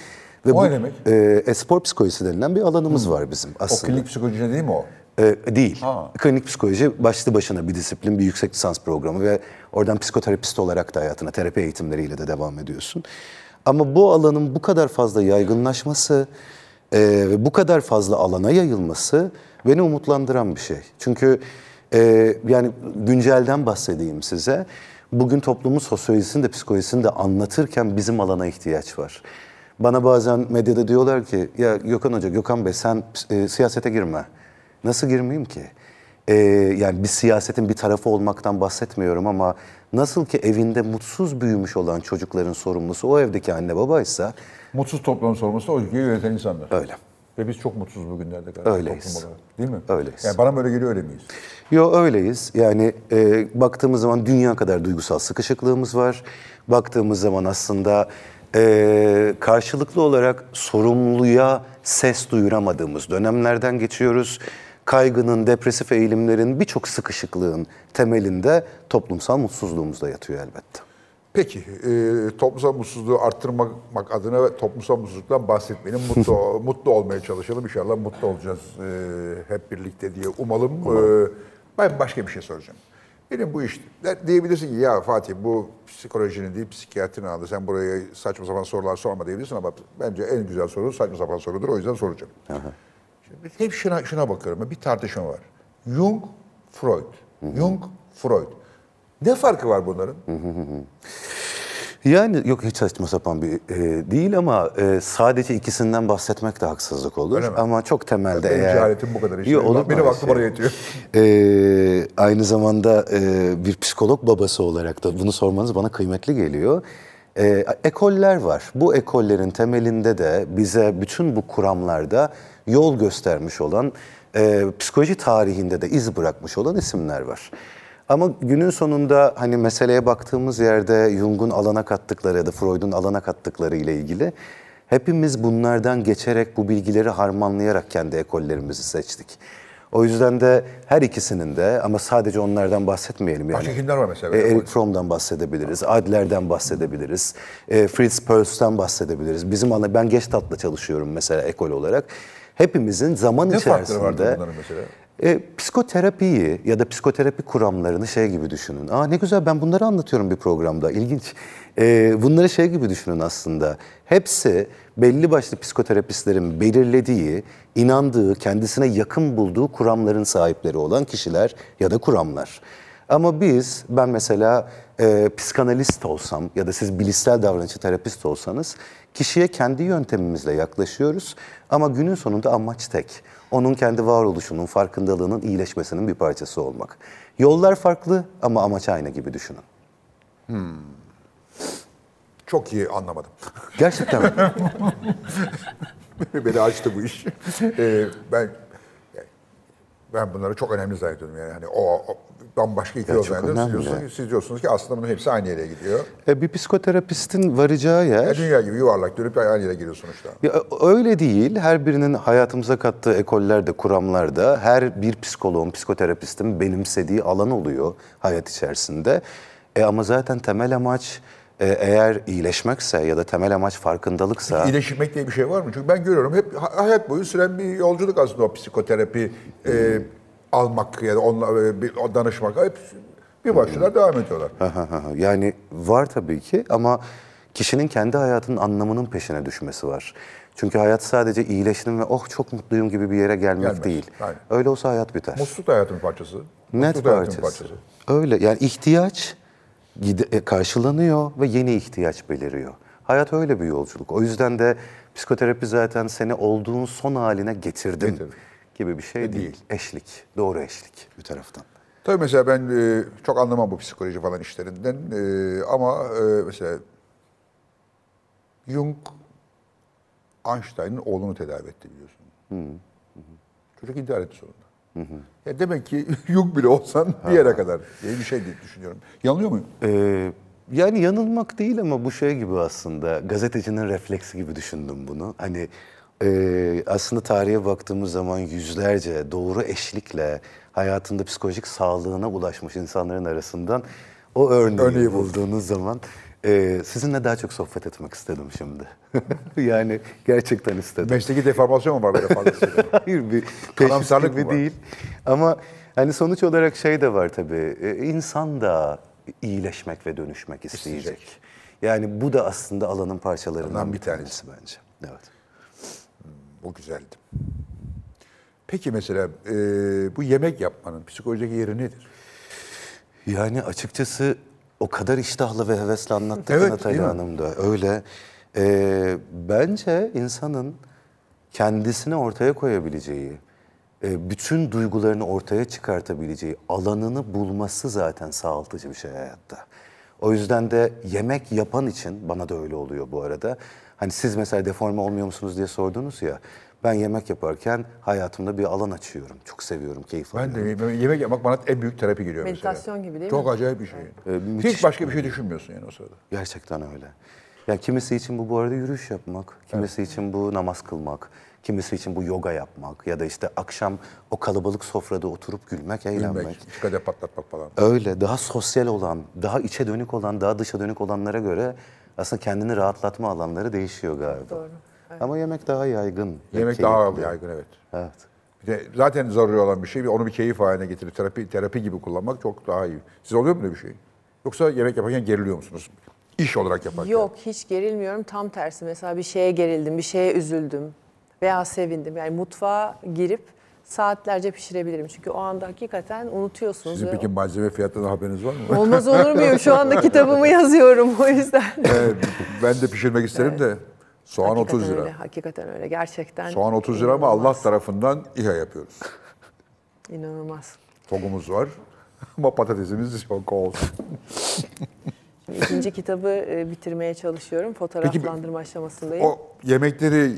Ve O ne demek? E, e, spor psikolojisi denilen bir alanımız var bizim O aslında. klinik psikoloji değil mi o? E, değil. Ha. Klinik psikoloji başlı başına bir disiplin, bir yüksek lisans programı ve oradan psikoterapist olarak da hayatına terapi eğitimleriyle de devam ediyorsun. Ama bu alanın bu kadar fazla yaygınlaşması e, ve bu kadar fazla alana yayılması beni umutlandıran bir şey. Çünkü e, yani güncelden bahsedeyim size. Bugün toplumun sosyolojisini de psikolojisini de anlatırken bizim alana ihtiyaç var. Bana bazen medyada diyorlar ki ya Gökhan Hoca, Gökhan Bey sen e, siyasete girme. Nasıl girmeyeyim ki? Ee, yani bir siyasetin bir tarafı olmaktan bahsetmiyorum ama nasıl ki evinde mutsuz büyümüş olan çocukların sorumlusu o evdeki anne babaysa Mutsuz toplumun sorumlusu o ülkeyi yöneten insanlar. öyle. Ve biz çok mutsuz bugünlerde galiba Öyleyiz. Değil mi? Öyleyiz. Yani bana mı öyle geliyor öyle miyiz? Yo öyleyiz. Yani e, baktığımız zaman dünya kadar duygusal sıkışıklığımız var. Baktığımız zaman aslında e, karşılıklı olarak sorumluluğa ses duyuramadığımız dönemlerden geçiyoruz. Kaygının, depresif eğilimlerin, birçok sıkışıklığın temelinde toplumsal mutsuzluğumuz da yatıyor elbette. Peki, e, toplumsal mutsuzluğu arttırmak adına ve toplumsal mutsuzluktan bahsetmeyelim. Mutlu, <laughs> mutlu olmaya çalışalım. İnşallah mutlu olacağız e, hep birlikte diye umalım. E, ben başka bir şey soracağım. Benim bu iş, diyebilirsin ki ya Fatih bu psikolojinin değil psikiyatrinin alanı. Sen buraya saçma sapan sorular sorma diyebilirsin ama bence en güzel soru saçma sapan sorudur. O yüzden soracağım. Şimdi hep şuna, şuna bakıyorum. Bir tartışma var. Jung, Freud. Jung, Freud. Ne farkı var bunların? Yani yok hiç saçma sapan bir e, değil ama e, sadece ikisinden bahsetmek de haksızlık olur. Ama çok temelde Benim eğer... cehaletim bu kadar. işte. Olur Benim aklım oraya yetiyor. Ee, aynı zamanda e, bir psikolog babası olarak da bunu sormanız bana kıymetli geliyor. Ee, ekoller var. Bu ekollerin temelinde de bize bütün bu kuramlarda yol göstermiş olan, e, psikoloji tarihinde de iz bırakmış olan isimler var. Ama günün sonunda hani meseleye baktığımız yerde Jung'un alana kattıkları ya da Freud'un alana kattıkları ile ilgili hepimiz bunlardan geçerek bu bilgileri harmanlayarak kendi ekollerimizi seçtik. O yüzden de her ikisinin de ama sadece onlardan bahsetmeyelim yani. Başka kimler var mesela? E, Eric Fromm'dan bahsedebiliriz, Adler'den bahsedebiliriz, e, Fritz Perls'ten bahsedebiliriz. Bizim ana ben Gestalt'la çalışıyorum mesela ekol olarak. Hepimizin zaman Ne farkları vardır içerisinde bunların mesela? e, psikoterapiyi ya da psikoterapi kuramlarını şey gibi düşünün. Aa ne güzel ben bunları anlatıyorum bir programda. İlginç. E, bunları şey gibi düşünün aslında. Hepsi belli başlı psikoterapistlerin belirlediği, inandığı, kendisine yakın bulduğu kuramların sahipleri olan kişiler ya da kuramlar. Ama biz, ben mesela e, psikanalist olsam ya da siz bilişsel davranışçı terapist olsanız kişiye kendi yöntemimizle yaklaşıyoruz ama günün sonunda amaç tek. Onun kendi varoluşunun, farkındalığının iyileşmesinin bir parçası olmak. Yollar farklı ama amaç aynı gibi düşünün. Çok iyi anlamadım. Gerçekten mi? <laughs> Beni açtı bu iş. Ee, ben ben bunları çok önemli zannediyorum yani. Hani o, o bambaşka iki zannediyorum. Siz diyorsunuz, siz diyorsunuz ki aslında bunun hepsi aynı yere gidiyor. E, bir psikoterapistin varacağı yer... Ya dünya gibi yuvarlak dönüp aynı yere gidiyor sonuçta. Ya, öyle değil. Her birinin hayatımıza kattığı ekollerde, kuramlarda her bir psikoloğun, psikoterapistin benimsediği alan oluyor hayat içerisinde. E ama zaten temel amaç e, eğer iyileşmekse ya da temel amaç farkındalıksa... İyileşmek diye bir şey var mı? Çünkü ben görüyorum hep ha- hayat boyu süren bir yolculuk aslında o psikoterapi e, almak ya da e, bir, danışmak. Hep bir başlılar devam ediyorlar. Yani var tabii ki ama kişinin kendi hayatının anlamının peşine düşmesi var. Çünkü hayat sadece iyileştim ve oh çok mutluyum gibi bir yere gelmek Gelmez. değil. Aynen. Öyle olsa hayat biter. Mutluluk da hayatın parçası. Net hayatın parçası. Öyle yani ihtiyaç e, karşılanıyor ve yeni ihtiyaç beliriyor. Hayat öyle bir yolculuk. O yüzden de psikoterapi zaten seni olduğun son haline getirdim Getirdim. Gibi bir şey değil. değil. Eşlik, doğru eşlik bir taraftan. Tabii mesela ben e, çok anlamam bu psikoloji falan işlerinden e, ama e, mesela Jung Einstein'ın oğlunu tedavi etti biliyorsun. Çocuk intihar etti sonunda. Ya demek ki <laughs> yok bile olsan bir yere kadar diye bir şey diye düşünüyorum. Yanılıyor muyum? Ee, yani yanılmak değil ama bu şey gibi aslında gazetecinin refleksi gibi düşündüm bunu. Hani e, aslında tarihe baktığımız zaman yüzlerce doğru eşlikle hayatında psikolojik sağlığına ulaşmış insanların arasından o örneği, Örneği bulduğunuz zaman e, sizinle daha çok sohbet etmek istedim şimdi. <laughs> yani gerçekten istedim. Mesleki deformasyon mu var böyle? <laughs> Hayır bir teşvik gibi değil. Ama hani sonuç olarak şey de var tabii. e, İnsan da iyileşmek ve dönüşmek isteyecek. İsteyecek. Yani bu da aslında alanın parçalarından bir tanesi bence. Evet. Bu güzeldi. Peki mesela e, bu yemek yapmanın psikolojik yeri nedir? Yani açıkçası o kadar iştahlı ve hevesli anlattı Evet, Natalya? Hanım da. Öyle. Ee, bence insanın kendisini ortaya koyabileceği, e, bütün duygularını ortaya çıkartabileceği alanını bulması zaten sağaltıcı bir şey hayatta. O yüzden de yemek yapan için, bana da öyle oluyor bu arada. Hani siz mesela deforme olmuyor musunuz diye sordunuz ya. Ben yemek yaparken hayatımda bir alan açıyorum. Çok seviyorum, keyif Ben alıyorum. de yemek yapmak bana en büyük terapi geliyor Meditasyon mesela. gibi değil Çok mi? acayip bir şey. Ee, müthiş Hiç başka bir şey düşünmüyorsun yani o sırada. Gerçekten öyle. Ya kimisi için bu bu arada yürüyüş yapmak, kimisi için bu namaz kılmak, kimisi için bu yoga yapmak ya da işte akşam o kalabalık sofrada oturup gülmek, eğlenmek. Bilmek, kadeh patlatmak falan. Öyle daha sosyal olan, daha içe dönük olan, daha dışa dönük olanlara göre aslında kendini rahatlatma alanları değişiyor galiba. Doğru, Ama yemek daha yaygın. Yemek daha keyifli. yaygın evet. Evet. Bir de zaten zaruri olan bir şey. Onu bir keyif haline getirip terapi terapi gibi kullanmak çok daha iyi. Siz oluyor mu öyle bir şey? Yoksa yemek yaparken geriliyor musunuz? İş olarak yaparken. Yok hiç gerilmiyorum. Tam tersi mesela bir şeye gerildim, bir şeye üzüldüm veya sevindim. Yani mutfağa girip saatlerce pişirebilirim. Çünkü o anda hakikaten unutuyorsunuz. Sizin peki malzeme fiyatından haberiniz var mı? Olmaz olur muyum? Şu anda <laughs> kitabımı yazıyorum o yüzden. <laughs> Evet, ben de pişirmek isterim de soğan Hakikaten 30 lira. Öyle, hakikaten öyle. Gerçekten. Soğan 30 lira ama Allah tarafından İHA yapıyoruz. İnanılmaz. Togumuz var <laughs> ama patatesimiz yok olsun. İkinci kitabı e, bitirmeye çalışıyorum. Fotoğraflandırma aşamasındayım. O yemekleri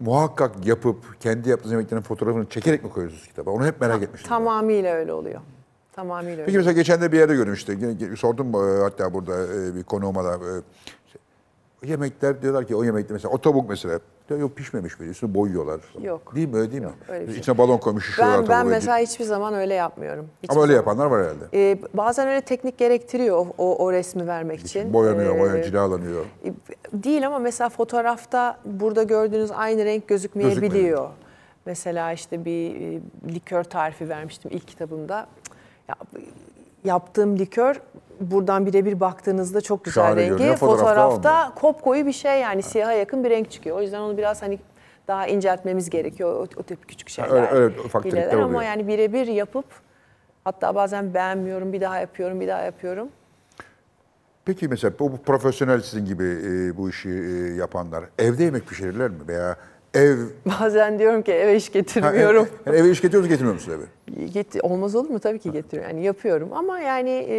muhakkak yapıp kendi yaptığınız yemeklerin fotoğrafını çekerek mi koyuyorsunuz kitaba? Onu hep merak etmiştim. ben. Tamamıyla öyle oluyor. Tamamıyla öyle. Peki mesela geçen de bir yerde görmüş işte. Sordum e, hatta burada e, bir konuğuma da. Yemekler diyorlar ki o yemekte mesela o tavuk mesela diyor, yok pişmemiş böyle üstüne boyuyorlar. Yok. Değil mi öyle değil mi? öyle şey. İçine balon koymuş ben, ben mesela hiçbir zaman öyle yapmıyorum. Hiçbir Ama öyle yapanlar var herhalde. Ee, bazen öyle teknik gerektiriyor o, o, o resmi vermek için. Boyanıyor, Ee, boyanıyor, cilalanıyor. e, Değil ama mesela fotoğrafta burada gördüğünüz aynı renk gözükmeyebiliyor. Gözükmüyor. Mesela işte bir e, likör tarifi vermiştim ilk kitabımda. Ya, yaptığım likör buradan birebir baktığınızda çok güzel Şahane rengi. görünüyor, fotoğrafta Fotoğrafta kopkoyu bir şey yani siyaha yakın bir renk çıkıyor. O yüzden onu biraz hani daha inceltmemiz gerekiyor. O, o tip küçük şeyler. öyle- öyle ufak trikler Ama oluyor. yani birebir yapıp hatta bazen beğenmiyorum bir daha yapıyorum bir daha yapıyorum. Peki mesela bu, bu profesyonel sizin gibi e, bu işi e, yapanlar evde yemek pişirirler mi? Veya ev... <laughs> Bazen diyorum ki eve iş Ha, getirmiyorum. ev- <laughs> yani eve iş getiriyoruz getirmiyor musunuz eve? Get- olmaz olur mu? Tabii ki getiriyorum. Yani yapıyorum ama yani e,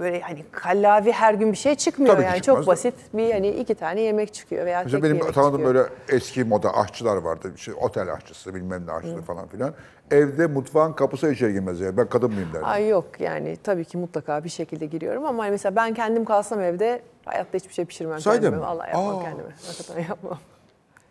böyle hani kallavi her gün bir şey çıkmıyor Tabii yani çıkmaz çok basit bir hani iki tane yemek çıkıyor veya Mesela tek benim tanıdığım böyle eski moda aşçılar vardı. İşte otel aşçısı bilmem ne aşçısı falan filan. Evde mutfağın kapısı içeri girmez ya. Ben kadın mıyım derdim. Ay yok yani tabii ki mutlaka bir şekilde giriyorum ama mesela ben kendim kalsam evde hayatta hiçbir şey pişirmem Sahiden kendime. mi? Vallahi yapmam Aa. kendime. Hakikaten yapmam.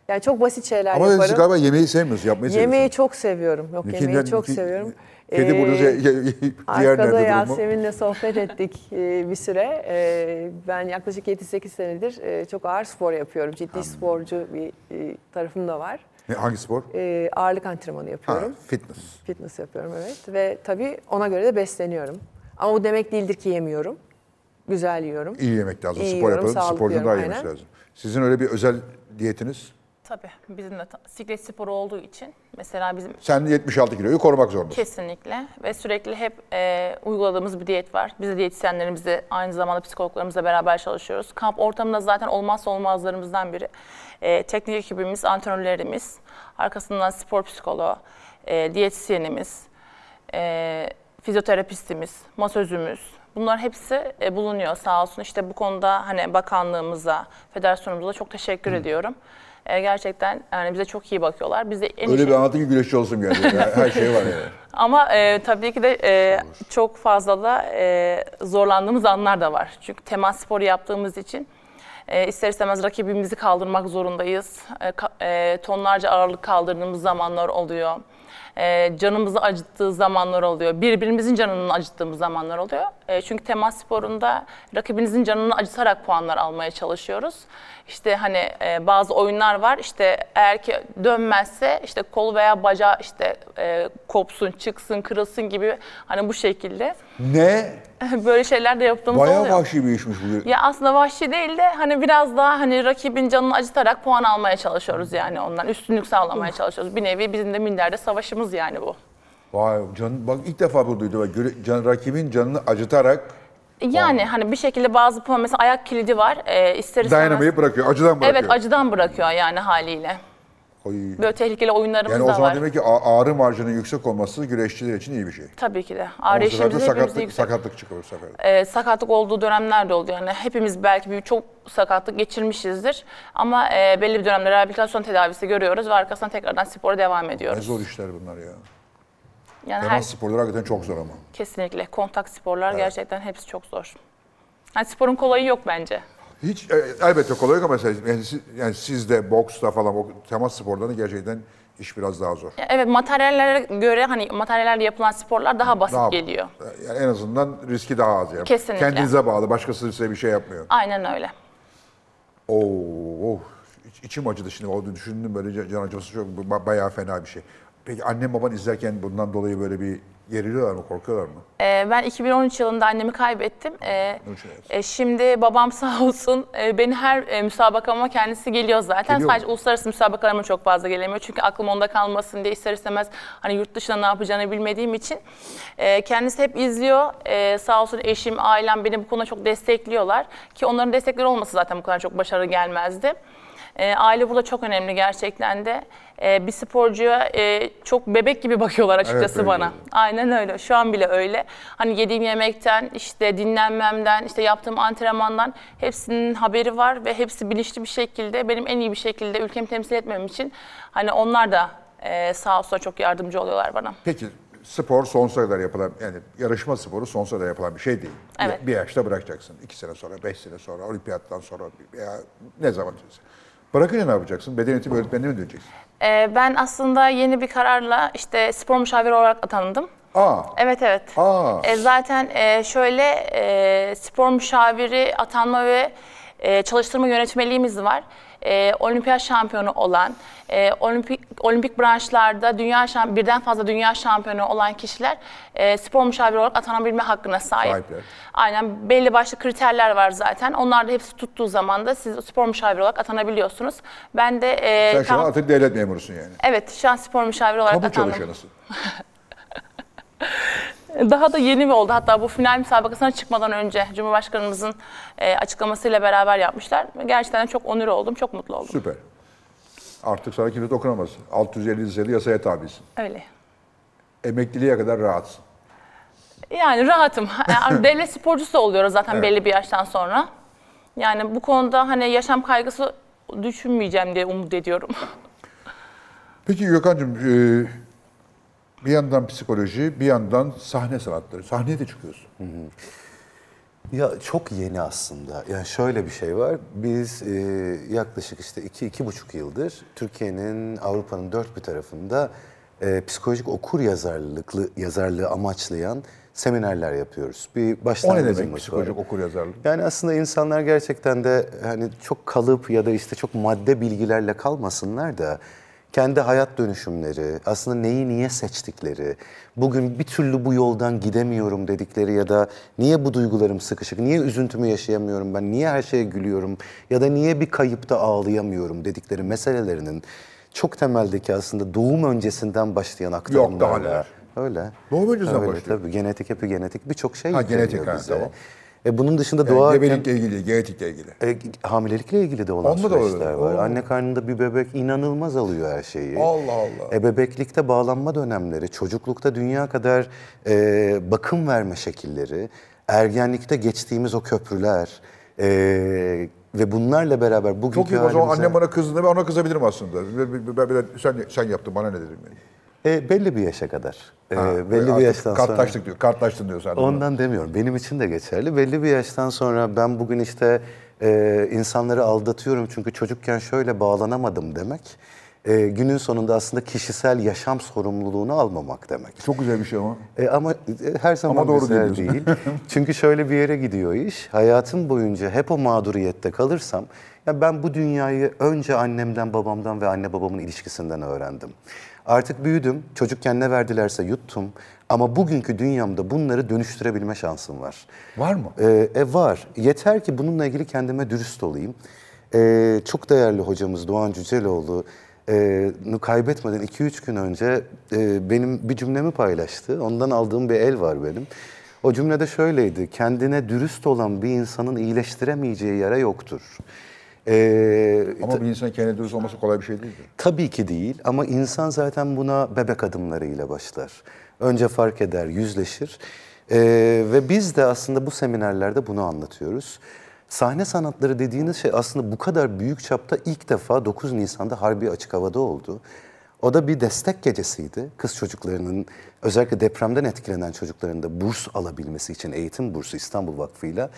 Yani çok basit şeyler Ama yaparım. siz galiba yemeği sevmiyorsunuz, yapmayı Yemeği seviyorsunuz. çok seviyorum. Yok yemeği çok ki- seviyorum. Kedi Ee, burada ye- ye- diğer nerede? Yasemin'le sohbet ettik <laughs> e, bir süre. E, Ben yaklaşık 7-8 senedir e, çok ağır spor yapıyorum. Ciddi sporcu bir e, tarafım da var. Ne, Hangi spor? E, Ağırlık antrenmanı Ha, yapıyorum. fitness. Fitness yapıyorum evet. Ve tabii ona göre de besleniyorum. Ama bu demek değildir ki yemiyorum. Güzel yiyorum. İyi yemek lazım. İyi spor yiyorum, yapalım. Sporcunun daha yemesi lazım. Sizin öyle bir özel diyetiniz? Tabii bizim de siklet sporu olduğu için mesela bizim Sen 76 kiloyu korumak zorundasın. Kesinlikle ve sürekli hep e, uyguladığımız bir diyet var. Biz de diyetisyenlerimizle aynı zamanda psikologlarımızla beraber çalışıyoruz. Kamp ortamında zaten olmazsa olmazlarımızdan biri. E, teknik ekibimiz, antrenörlerimiz, arkasından spor psikoloğu, e, diyetisyenimiz, e, fizyoterapistimiz, masözümüz, Bunların hepsi e, bulunuyor sağ olsun. İşte bu konuda hani bakanlığımıza, federasyonumuza çok teşekkür ediyorum. E, gerçekten yani bize çok iyi bakıyorlar. Bize en Öyle şey- bir anlatı ki güreşçi olsun geldi. <laughs> Her şey var yani. Ama e, tabii ki de e, çok fazla da e, zorlandığımız anlar da var. Çünkü temas sporu yaptığımız için e, ister istemez rakibimizi kaldırmak zorundayız. E, ka- e, tonlarca ağırlık kaldırdığımız zamanlar oluyor. E, canımızı acıttığı zamanlar oluyor. Birbirimizin canını acıttığımız zamanlar oluyor. E, çünkü temas sporunda rakibinizin canını acıtarak puanlar almaya çalışıyoruz. İşte hani e, bazı oyunlar var. İşte eğer ki dönmezse işte kol veya bacağı işte e, kopsun, çıksın, kırılsın gibi hani bu şekilde Ne? <laughs> böyle şeyler de yaptığımız Bayağı oluyor. vahşi bir işmiş bu. Ya aslında vahşi değil de hani biraz daha hani rakibin canını acıtarak puan almaya çalışıyoruz yani ondan. Üstünlük sağlamaya çalışıyoruz. Bir nevi bizim de minderde savaşımız yani bu. Vay can, bak ilk defa bunu duydum. Can, rakibin canını acıtarak Yani hani bir şekilde bazı puan mesela ayak kilidi var. E, ister istemez. bırakıyor. Acıdan bırakıyor. Evet acıdan bırakıyor yani haliyle. Oy. Böyle tehlikeli oyunlarımız Yani o da zaman var. demek ki ağrı marjının yüksek olması güreşçiler için iyi bir şey. Tabii ki de. Ağrı bu sefer de eşiğimiz hepimizde sakatlık, yüksek. sakatlık çıkıyor sefer. Ee, sakatlık olduğu dönemler de oldu. Yani hepimiz belki bir çok sakatlık geçirmişizdir. Ama e, belli bir dönemde rehabilitasyon tedavisi görüyoruz ve arkasından tekrardan spora devam Ne ediyoruz. zor işler bunlar ya. Yani her, Temas sporları hakikaten çok zor ama. kesinlikle kontak sporlar gerçekten hepsi çok zor. Yani sporun kolayı yok bence. Hiç e, elbette kolay yok ama mesela yani, siz, yani sizde boksta falan o temas sporlarında gerçekten iş biraz daha zor. Evet materyallere göre hani materyallerle yapılan sporlar daha basit Daha- geliyor. Yani en azından riski daha az yani. Kesinlikle. Kendinize bağlı. Başkası size bir şey yapmıyor. Aynen öyle. Oo, oh, İç- içim acıdı şimdi. O düşündüm böyle can- acıması çok ba- bayağı fena bir şey. Peki annem baban izlerken bundan dolayı böyle bir geriliyorlar mı, korkuyorlar mı? Ee, ben 2013 yılında annemi kaybettim. Ee, e, şimdi babam <laughs> sağ olsun e, beni her e, müsabakama kendisi geliyor zaten. Geliyor mu? Sadece uluslararası müsabakalarıma çok fazla gelemiyor. Çünkü aklım onda kalmasın diye ister istemez hani yurt dışında ne yapacağını bilmediğim için. e, kendisi hep izliyor. E, sağ olsun eşim, ailem beni bu konuda çok destekliyorlar. Ki onların destekleri olmasa zaten bu kadar çok başarı gelmezdi. E, aile burada çok önemli gerçekten de. E, bir sporcuya e, çok bebek gibi bakıyorlar açıkçası öyle bana. Aynen öyle. Şu an bile öyle. Hani yediğim yemekten, işte dinlenmemden, işte yaptığım antrenmandan hepsinin haberi var ve hepsi bilinçli bir şekilde benim en iyi bir şekilde ülkemi temsil etmem için hani onlar da e, sağ olsun çok yardımcı oluyorlar bana. Peki spor sonsuza kadar yapılan, yani yarışma sporu sonsuza kadar yapılan bir şey değil. Bir- Evet. Bir, yaşta bırakacaksın. İki sene sonra, beş sene sonra, olimpiyattan sonra veya ne zaman. Bırakınca ne yapacaksın? Beden eğitimi öğretmenine mi döneceksin? E, ben aslında yeni bir kararla işte spor müşaviri olarak atandım. Aa, Evet evet. Aa. E, zaten e, şöyle e, spor müşaviri atanma ve e, çalıştırma yönetmeliğimiz var. E, olimpiyat şampiyonu olan, e, olimpik olimpik branşlarda dünya şamp birden fazla dünya şampiyonu olan kişiler e, spor müşaviri olarak atanabilme hakkına sahip. Sahipler. Aynen belli başlı kriterler var zaten. Onlar da hepsi tuttuğu zaman da siz spor müşaviri olarak atanabiliyorsunuz. Ben de e, sen şu an artık devlet memurusun yani. evet şu an spor müşaviri olarak Kamu atandım. çalışanısın. <laughs> Daha da yeni mi oldu? Hatta bu final müsabakasına çıkmadan önce Cumhurbaşkanımızın e, açıklamasıyla beraber yapmışlar. Gerçekten çok onur oldum, çok mutlu oldum. Süper. Artık sana kimse dokunamaz. 650 sayılı yasaya tabisin. Öyle. Emekliliğe kadar rahatsın. Yani rahatım. <laughs> Yani devlet sporcusu oluyoruz zaten Evet. belli bir yaştan sonra. Yani bu konuda hani yaşam kaygısı düşünmeyeceğim diye umut ediyorum. Peki Gökhan'cığım e, bir yandan psikoloji, bir yandan sahne sanatları. Sahneye de çıkıyorsun. Ya çok yeni aslında. Yani şöyle bir şey var. Biz e, yaklaşık işte iki, iki buçuk yıldır Türkiye'nin, Avrupa'nın dört bir tarafında e, psikolojik okur yazarlıklı yazarlığı amaçlayan seminerler yapıyoruz. Bir O ne başlangıcımız demek var. psikolojik okur yazarlık? Yani aslında insanlar gerçekten de hani çok kalıp ya da işte çok madde bilgilerle kalmasınlar da kendi hayat dönüşümleri, aslında neyi niye seçtikleri, bugün bir türlü bu yoldan gidemiyorum dedikleri ya da niye bu duygularım sıkışık, niye üzüntümü yaşayamıyorum ben, niye her şeye gülüyorum ya da niye bir kayıpta ağlayamıyorum dedikleri meselelerinin çok temeldeki aslında doğum öncesinden başlayan aktarımlarla. daha neler. Öyle. Doğum öncesinden Öyle, başlıyor. Tabii genetik, epigenetik birçok şey Ha, genetik, ha, bize. tamam. E bunun dışında Yani doğarken gebelikle ilgili, genetikle ilgili. e, hamilelikle ilgili de olan Onda da süreçler var. Oo. Anne karnında bir bebek inanılmaz alıyor her şeyi. Allah Allah. E, bebeklikte bağlanma dönemleri, çocuklukta dünya kadar e, bakım verme şekilleri, ergenlikte geçtiğimiz o köprüler e, ve bunlarla beraber bugünkü Çok iyi o zaman halimize- annem bana kızdığında ben ona kızabilirim aslında. Ben, ben- ben- sen, sen yaptın bana ne dedim yani. E, belli bir yaşa kadar. E, Ha, belli bir yaştan sonra. Kartlaştık diyor. Kartlaştın diyor de. Ondan demiyorum. Benim için de geçerli. Belli bir yaştan sonra ben bugün işte e, insanları aldatıyorum çünkü çocukken şöyle bağlanamadım demek. e, günün sonunda aslında kişisel yaşam sorumluluğunu almamak demek. Çok güzel bir şey ama. E, ama e, her zaman Ama doğru güzel değil. <laughs> Çünkü şöyle bir yere gidiyor iş. Hayatım boyunca hep o mağduriyette kalırsam ya ben bu dünyayı önce annemden, babamdan ve anne babamın ilişkisinden öğrendim. Artık büyüdüm. Çocukken ne verdilerse yuttum. Ama bugünkü dünyamda bunları dönüştürebilme şansım var. Var mı? Ee, e, var. Yeter ki bununla ilgili kendime dürüst olayım. Ee, çok değerli hocamız Doğan Cüceloğlu e, nu kaybetmeden 2-3 gün önce e, benim bir cümlemi paylaştı. Ondan aldığım bir el var benim. O cümlede şöyleydi. Kendine dürüst olan bir insanın iyileştiremeyeceği yere yoktur. Ee, Ama bir insan kendine dürüst olması kolay bir şey değildir. Tabii ki değil ama insan zaten buna bebek adımlarıyla başlar. Önce fark eder, yüzleşir Ee, ve biz de aslında bu seminerlerde bunu anlatıyoruz. Sahne sanatları dediğiniz şey aslında bu kadar büyük çapta ilk defa 9 Nisan'da Harbi Açık Hava'da oldu. O da bir destek gecesiydi. Kız çocuklarının özellikle depremden etkilenen çocukların da burs alabilmesi için eğitim bursu İstanbul Vakfı'yla.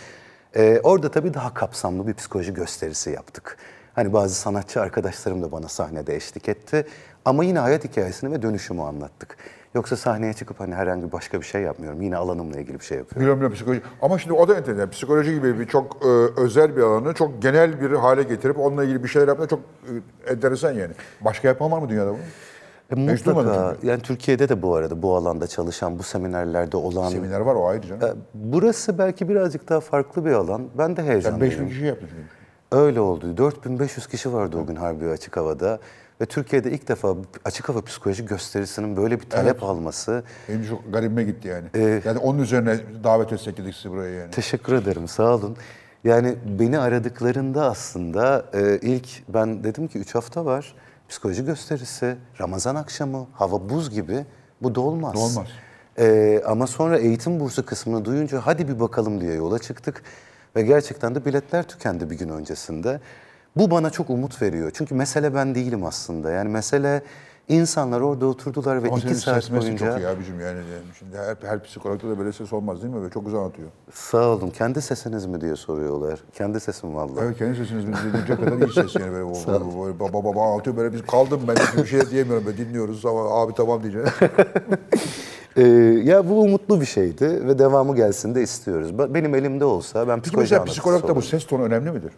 Ee, orada tabii daha kapsamlı bir psikoloji gösterisi yaptık. Hani bazı sanatçı arkadaşlarım da bana sahnede eşlik etti. Ama yine hayat hikayesini ve dönüşümü anlattık. Yoksa sahneye çıkıp hani herhangi başka bir şey yapmıyorum. Yine alanımla ilgili bir şey yapıyorum. Biliyorum biliyorum psikoloji. Ama şimdi o da enteresan. Psikoloji gibi bir çok e, özel bir alanı çok genel bir hale getirip onunla ilgili bir şeyler yapmak çok e, enteresan yani. Başka yapan var mı dünyada bunu? E, mutlaka. Yani Türkiye'de de bu arada bu alanda çalışan, bu seminerlerde olan... Seminer var o ayrı canım. E, Burası belki birazcık daha farklı bir alan. Ben de heyecanlıyım. 5000 kişi çünkü. Öyle oldu. 4500 kişi vardı o gün Harbi Açık Hava'da. Ve Türkiye'de ilk defa açık hava psikoloji gösterisinin böyle bir talep alması. Benim çok garibime gitti yani. Ee, yani onun üzerine davet etsek dedik sizi buraya yani. Teşekkür ederim, sağ olun. Yani beni aradıklarında aslında e, ilk ben dedim ki 3 hafta var. Psikoloji gösterisi, Ramazan akşamı, hava buz gibi. Bu da olmaz. Olmaz. E, ama sonra eğitim bursu kısmını duyunca hadi bir bakalım diye yola çıktık. Ve gerçekten de biletler tükendi bir gün öncesinde. Bu bana çok umut veriyor. Çünkü mesele ben değilim aslında. Yani mesele insanlar orada oturdular ve Ama iki saat boyunca... çok iyi abicim yani. Şimdi her, her psikologda da böyle ses olmaz değil mi? Böyle çok güzel anlatıyor. Sağ olun. Kendi sesiniz mi diye soruyorlar. Kendi sesim vallahi. Evet kendi sesiniz bizi dinleyecek kadar iyi ses yani böyle, böyle, baba baba anlatıyor böyle biz kaldım ben hiçbir şey diyemiyorum böyle dinliyoruz ama abi tamam diyeceğim. <laughs> Ee, ya bu umutlu bir şeydi ve devamı gelsin de istiyoruz. Benim elimde olsa ben Peki psikoloji mesela anlatıcısı psikologda bu ses tonu önemli midir?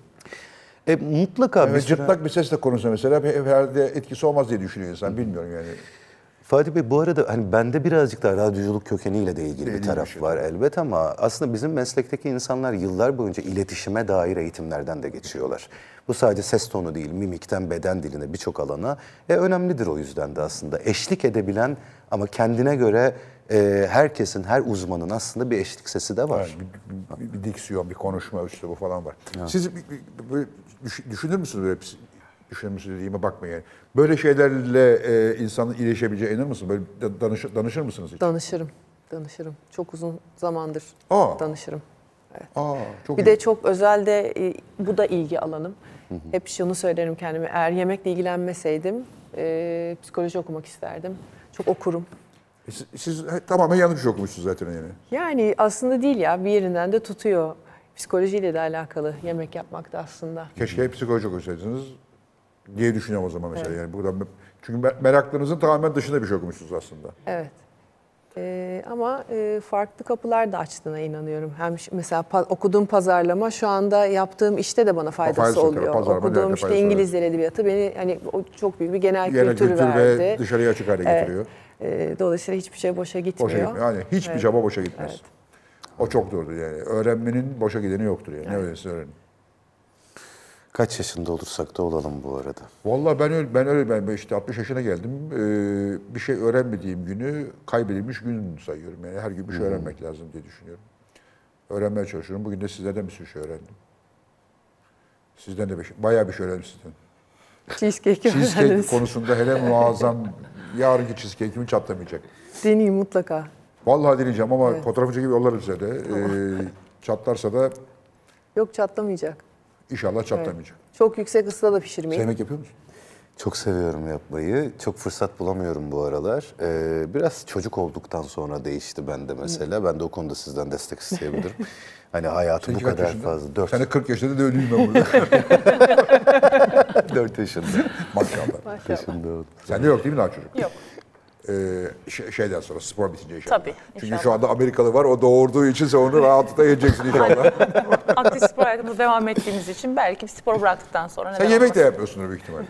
E, mutlaka bir Evet, süre... cırtlak bir sesle konuşsa mesela bir- herhalde etkisi olmaz diye düşünüyor insan bilmiyorum yani. Fatih Bey bu arada hani bende birazcık da radyoculuk kökeniyle de ilgili bir taraf bir şey. var elbet ama aslında bizim meslekteki insanlar yıllar boyunca iletişime dair eğitimlerden de geçiyorlar. Bu sadece ses tonu değil, mimikten beden diline birçok alana e, önemlidir o yüzden de aslında. Eşlik edebilen ama kendine göre e, herkesin, her uzmanın aslında bir eşlik sesi de var. Bir, bir, bir diksiyon, bir konuşma üslubu falan var. Siz bir- bir- böyle düş- düşünür müsünüz böyle düşünür müsünüz dediğime bakmayın yani. Böyle şeylerle e, insanın iyileşebileceğine inanır mısınız? Böyle da- danışır, danışır mısınız hiç? Danışırım. Danışırım. Çok uzun zamandır Aa. danışırım. Aa, çok Bir iyi. de çok özelde e, bu da ilgi alanım. Hep şunu söylerim kendime. Eğer yemekle ilgilenmeseydim e, psikoloji okumak isterdim. Çok okurum. E, Siz, tamamen yanlış okumuşsunuz zaten yani. Yani aslında değil ya bir yerinden de tutuyor. Psikolojiyle de alakalı yemek yapmak da aslında. Keşke hep psikoloji okusaydınız diye düşünüyorum o zaman mesela. Yani burada çünkü me- meraklarınızın tamamen dışında bir şey okumuşsunuz aslında. Evet. E, ama e, farklı kapılar da açtığına inanıyorum. Hem mesela pa- okuduğum pazarlama şu anda yaptığım işte de bana faydası faydası oluyor. Pazarlama okuduğum derken işte İngiliz dil edebiyatı beni hani o çok büyük bir genel, Genel kültür, kültür verdi. ve dışarıya açık hale Evet. getiriyor. E, dolayısıyla hiçbir şey boşa gitmiyor. Boşa gitmiyor. Yani hiçbir Evet. çaba boşa gitmez. Evet. O çok doğrudur yani. Öğrenmenin boşa gideni yoktur yani. Ne öyleyse öğrenin. Kaç yaşında olursak da olalım bu arada. Vallahi ben öyle, ben öyle ben işte 60 yaşına geldim. Ee, bir şey öğrenmediğim günü kaybedilmiş gün sayıyorum. Yani her gün bir şey öğrenmek lazım diye düşünüyorum. Öğrenmeye çalışıyorum. Bugün de sizlerden bir sürü şey öğrendim. Sizden de bir şey, bayağı bir şey öğrendim sizden. Cheesecake Cheesecake konusunda hele muazzam. Yarınki cheesecake'imi çatlamayacak. Deneyim mutlaka. Vallahi deneyeceğim ama fotoğrafı çekip yollarım size de. Ee, çatlarsa da Yok çatlamayacak. inşallah çatlamayacak. Çok yüksek ısıda da pişirmeyin. yemek yapıyor musun? Çok seviyorum yapmayı. Çok fırsat bulamıyorum bu aralar. Ee, biraz çocuk olduktan sonra değişti bende mesela. Ben de o konuda sizden destek isteyebilirim. <laughs> hani hayatı bu kaç kadar yaşında? fazla. Dört, Sen de 40 yaşında da ölüyüm ben burada. <laughs> dört yaşında. Maşallah. yaşında oldu. Sende yok değil mi daha çocuk? Yok. Şey- şeyden sonra spor bitince inşallah. Tabii, Çünkü inşallah. şu anda Amerikalı var o doğurduğu için sen onu rahatlıkla yiyeceksin inşallah. Aktif spor hayatımıza devam ettiğimiz için belki spor bıraktıktan sonra sen yemek de olmasın? yapmıyorsundur büyük ihtimalle.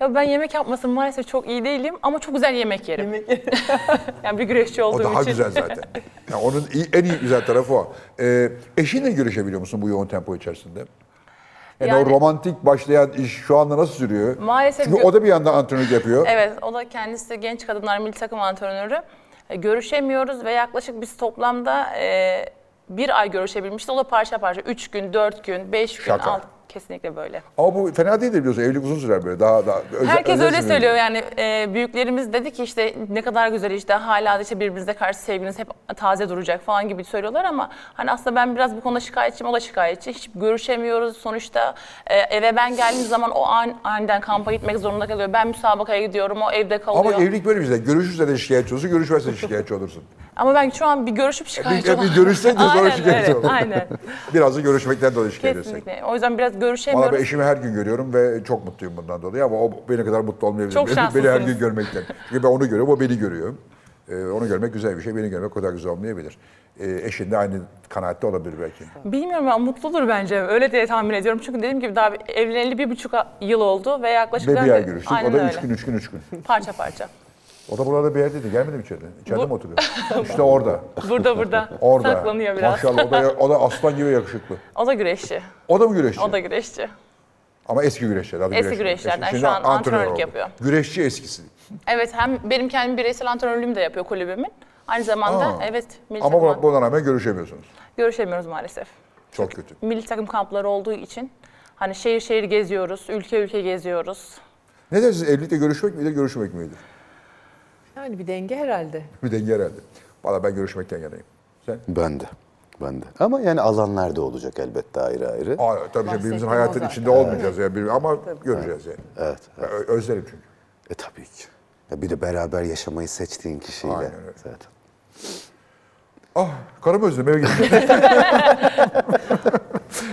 Ya ben yemek yapmasın maalesef çok iyi değilim ama çok güzel yemek yerim. <laughs> yani bir güreşçi olduğum O daha için. güzel zaten. Yani onun en iyi güzel tarafı o. Ee, eşinle görüşebiliyor musun bu yoğun tempo içerisinde? Yani, Yani- o romantik başlayan iş şu anda nasıl sürüyor? Maalesef Çünkü o da bir yandan antrenörlük yapıyor. <laughs> Evet, o da kendisi genç kadınlar milli takım antrenörü. E, Görüşemiyoruz ve yaklaşık biz toplamda e, bir ay görüşebilmişti. O da parça parça. Üç gün, dört gün, beş gün, Şaka. alt, kesinlikle böyle. Ama bu fena değil de biliyorsun evlilik uzun sürer böyle. Daha daha özel, Herkes özel öyle söylüyor yani e, büyüklerimiz dedi ki işte ne kadar güzel işte hala işte birbirinize karşı sevginiz hep taze duracak falan gibi söylüyorlar ama hani aslında ben biraz bu konuda şikayetçiyim o da şikayetçi. Hiç görüşemiyoruz sonuçta e, eve ben geldiğim zaman o an, aniden kampa gitmek zorunda kalıyor. Ben müsabakaya gidiyorum o evde kalıyor. Ama evlilik böyle bir şey. Görüşürse de şikayetçi olursun, görüşmezse de şikayetçi olursun. Ben şu an bir görüşüp şikayetçi Bir, bir görüşsen de sonra şikayetçi evet. Aynen. <laughs> Biraz da görüşmekten dolayı şikayet. Kesinlikle. O yüzden biraz Valla görüşemiyoruz. ben eşimi her gün görüyorum ve çok mutluyum bundan dolayı ama o beni kadar mutlu olmayabilir. Çok beni, beni her şanslısınız. gün görmekten. Çünkü ben onu görüyorum, o beni görüyor. Ee, onu görmek güzel bir şey, beni görmek o kadar güzel olmayabilir. Ee, eşin de aynı kanaatte olabilir belki. Bilmiyorum ama mutludur bence. Öyle diye tahmin ediyorum. Çünkü dediğim gibi daha evleneli bir buçuk yıl oldu ve yaklaşık... Ve bir ay görüştük. O da öyle. üç gün, üç gün, üç gün. Parça parça. O da burada bir yerdeydi. Gelmedi mi içeride? İçeride Bu- mi oturuyor? <laughs> İşte orada. Burada burada. <laughs> Orada. Saklanıyor biraz. Maşallah o da, o da aslan gibi yakışıklı. O da güreşçi. O da mı güreşçi? O da güreşçi. Ama eski güreşçiler. adı Eski güreşçiler. güreşçilerden. Şimdi Şu an antrenör antrenörlük oldu. yapıyor. Güreşçi eskisi. Evet hem benim kendim bireysel antrenörlüğümü de yapıyor kulübümün. Aynı zamanda Aa. evet milli Ama takım buna, rağmen görüşemiyorsunuz. görüşemiyoruz maalesef. Çok kötü. Milli takım kampları olduğu için hani şehir şehir geziyoruz, ülke ülke geziyoruz. Ne dersiniz? Evlilikte görüşmek midir, görüşmek midir? Yani bir denge herhalde. Bir denge herhalde. Valla ben görüşmekten yanayım. Sen? Ben de. Ben de. Ama yani alanlar da olacak elbette ayrı ayrı. Aa, tabii canım, birbirimizin hayatın içinde olmayacağız yani. Bir- Ama göreceğiz yani. Evet. Ben ö- özlerim çünkü. E tabii ki. Ya bir de beraber yaşamayı seçtiğin kişiyle Aynen öyle. zaten. Ah, karımı özledim eve gittim. <laughs>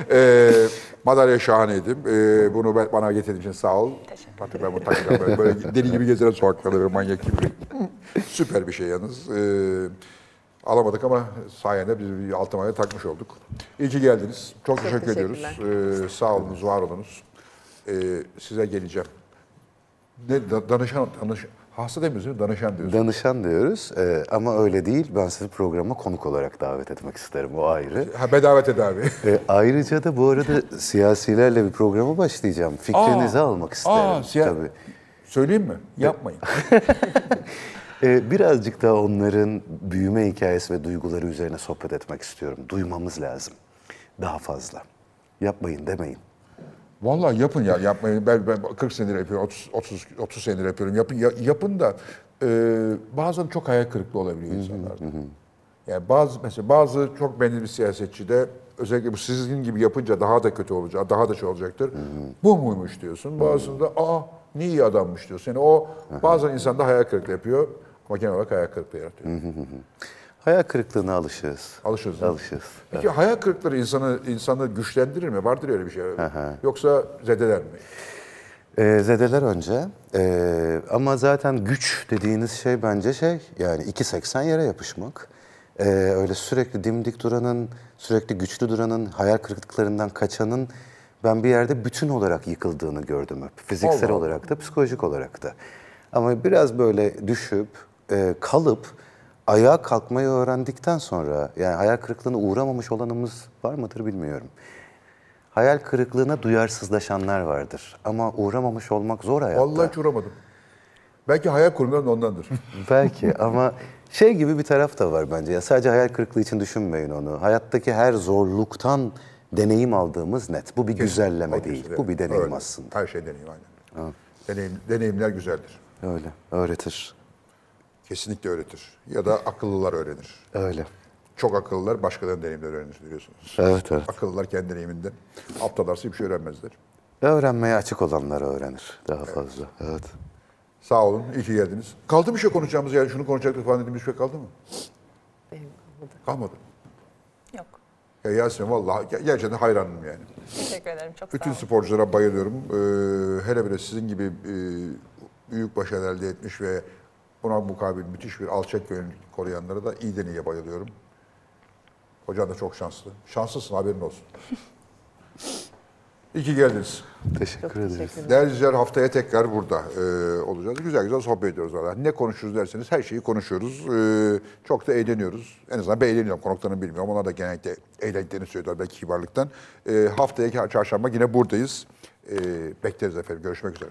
<laughs> ee, madalya şahaneydi. Ee, bunu ben- bana getirdiğin için sağ ol. Artık ben bunu takacağım. Böyle, böyle deli gibi gezerim sokaklarda böyle manyak gibi. Süper bir şey yalnız. Ee, alamadık ama sayende biz bir altın madalya takmış olduk. İyi ki geldiniz. Çok, teşekkür ediyoruz. Ee, sağ olunuz, var olunuz. Ee, size geleceğim. Ne, da- danışan, danışan, hasta mi? Danışan diyoruz. Danışan diyoruz e, ama öyle değil. Ben sizi programa konuk olarak davet etmek isterim. O ayrı. Ha, bedava tedavi. E, ayrıca da bu arada siyasilerle bir programa başlayacağım. Fikrinizi almak isterim. Aa, siya- Tabii. Söyleyeyim mi? Yapmayın. <laughs> E, birazcık da onların büyüme hikayesi ve duyguları üzerine sohbet etmek istiyorum. Duymamız lazım. Daha fazla. Yapmayın demeyin. Vallahi yapın ya yapmayın. Ben, ben 40 senedir yapıyorum, 30 30 30 senedir yapıyorum. Yapın ya- yapın da e, bazen çok hayal kırıklığı olabiliyor insanlarda. Yani bazı mesela bazı çok beğenilir bir siyasetçi de özellikle bu sizin gibi yapınca daha da kötü olacak, daha da şey olacaktır. Bu muymuş diyorsun. Bazısında aa ne iyi adammış diyorsun. Yani o bazen insanda hayal kırıklığı yapıyor ama genel olarak hayal kırıklığı yaratıyor. Hayal kırıklığına. Alışırız. değil mi? Alışığız. Peki hayal kırıkları insanı insanı güçlendirir mi? Vardır öyle bir şey. Yoksa zedeler mi? Ee, zedeler önce. Ee, ama zaten güç dediğiniz şey bence şey yani 2.80 yere yapışmak. Ee, öyle sürekli dimdik duranın, sürekli güçlü duranın, hayal kırıklıklarından kaçanın ben bir yerde bütün olarak yıkıldığını gördüm hep. Fiziksel Allah. olarak da, psikolojik olarak da. Ama biraz böyle düşüp, e, kalıp, ayağa kalkmayı öğrendikten sonra, yani hayal kırıklığına uğramamış olanımız var mıdır bilmiyorum. Hayal kırıklığına duyarsızlaşanlar vardır. Ama uğramamış olmak zor hayatta. Vallahi hiç uğramadım. Belki hayal kurumlarım da ondandır. <laughs> Belki ama şey gibi bir taraf da var bence. Ya sadece hayal kırıklığı için düşünmeyin onu. Hayattaki her zorluktan deneyim aldığımız net. Bu bir güzelleme Kesin. değil. Bu bir deneyim Öyle. aslında. Her şey deneyim aynen. Deneyim, deneyimler güzeldir. Öyle. Öğretir. Kesinlikle öğretir. Ya da akıllılar öğrenir. Öyle. Çok akıllılar başkalarının deneyimleri öğrenir biliyorsunuz. Evet, evet. Akıllılar kendi deneyiminden. Aptallarsa hiçbir şey öğrenmezler. Öğrenmeye açık olanlar öğrenir daha fazla. Evet. Sağ olun, iyi ki geldiniz. Kaldı bir şey konuşacağımız yani şunu konuşacaktık falan dediğimiz bir şey kaldı mı? Benim kalmadı. Kalmadı. Yok. Ya Yasemin vallahi ger- gerçekten hayranım yani. Teşekkür ederim. Çok Bütün sağ olun. sporculara bayılıyorum. Ee, hele bile sizin gibi e, büyük başarı elde etmiş ve buna mukabil müthiş bir alçak gönüllülük koruyanlara da iyiden iyiye bayılıyorum. Hocan da çok şanslı. Şanslısın haberin olsun. İyi ki geldiniz. Teşekkür Çok ederiz. Değerli izleyiciler haftaya tekrar burada e, olacağız. Güzel güzel sohbet ediyoruz valla. Ne konuşuruz derseniz her şeyi konuşuyoruz. E, çok da eğleniyoruz. En azından ben eğleniyorum. Konuklarını bilmiyorum. Onlar da genellikle eğlendiklerini söylüyorlar belki kibarlıktan. E, haftaya çarşamba yine buradayız. E, bekleriz efendim. Görüşmek üzere.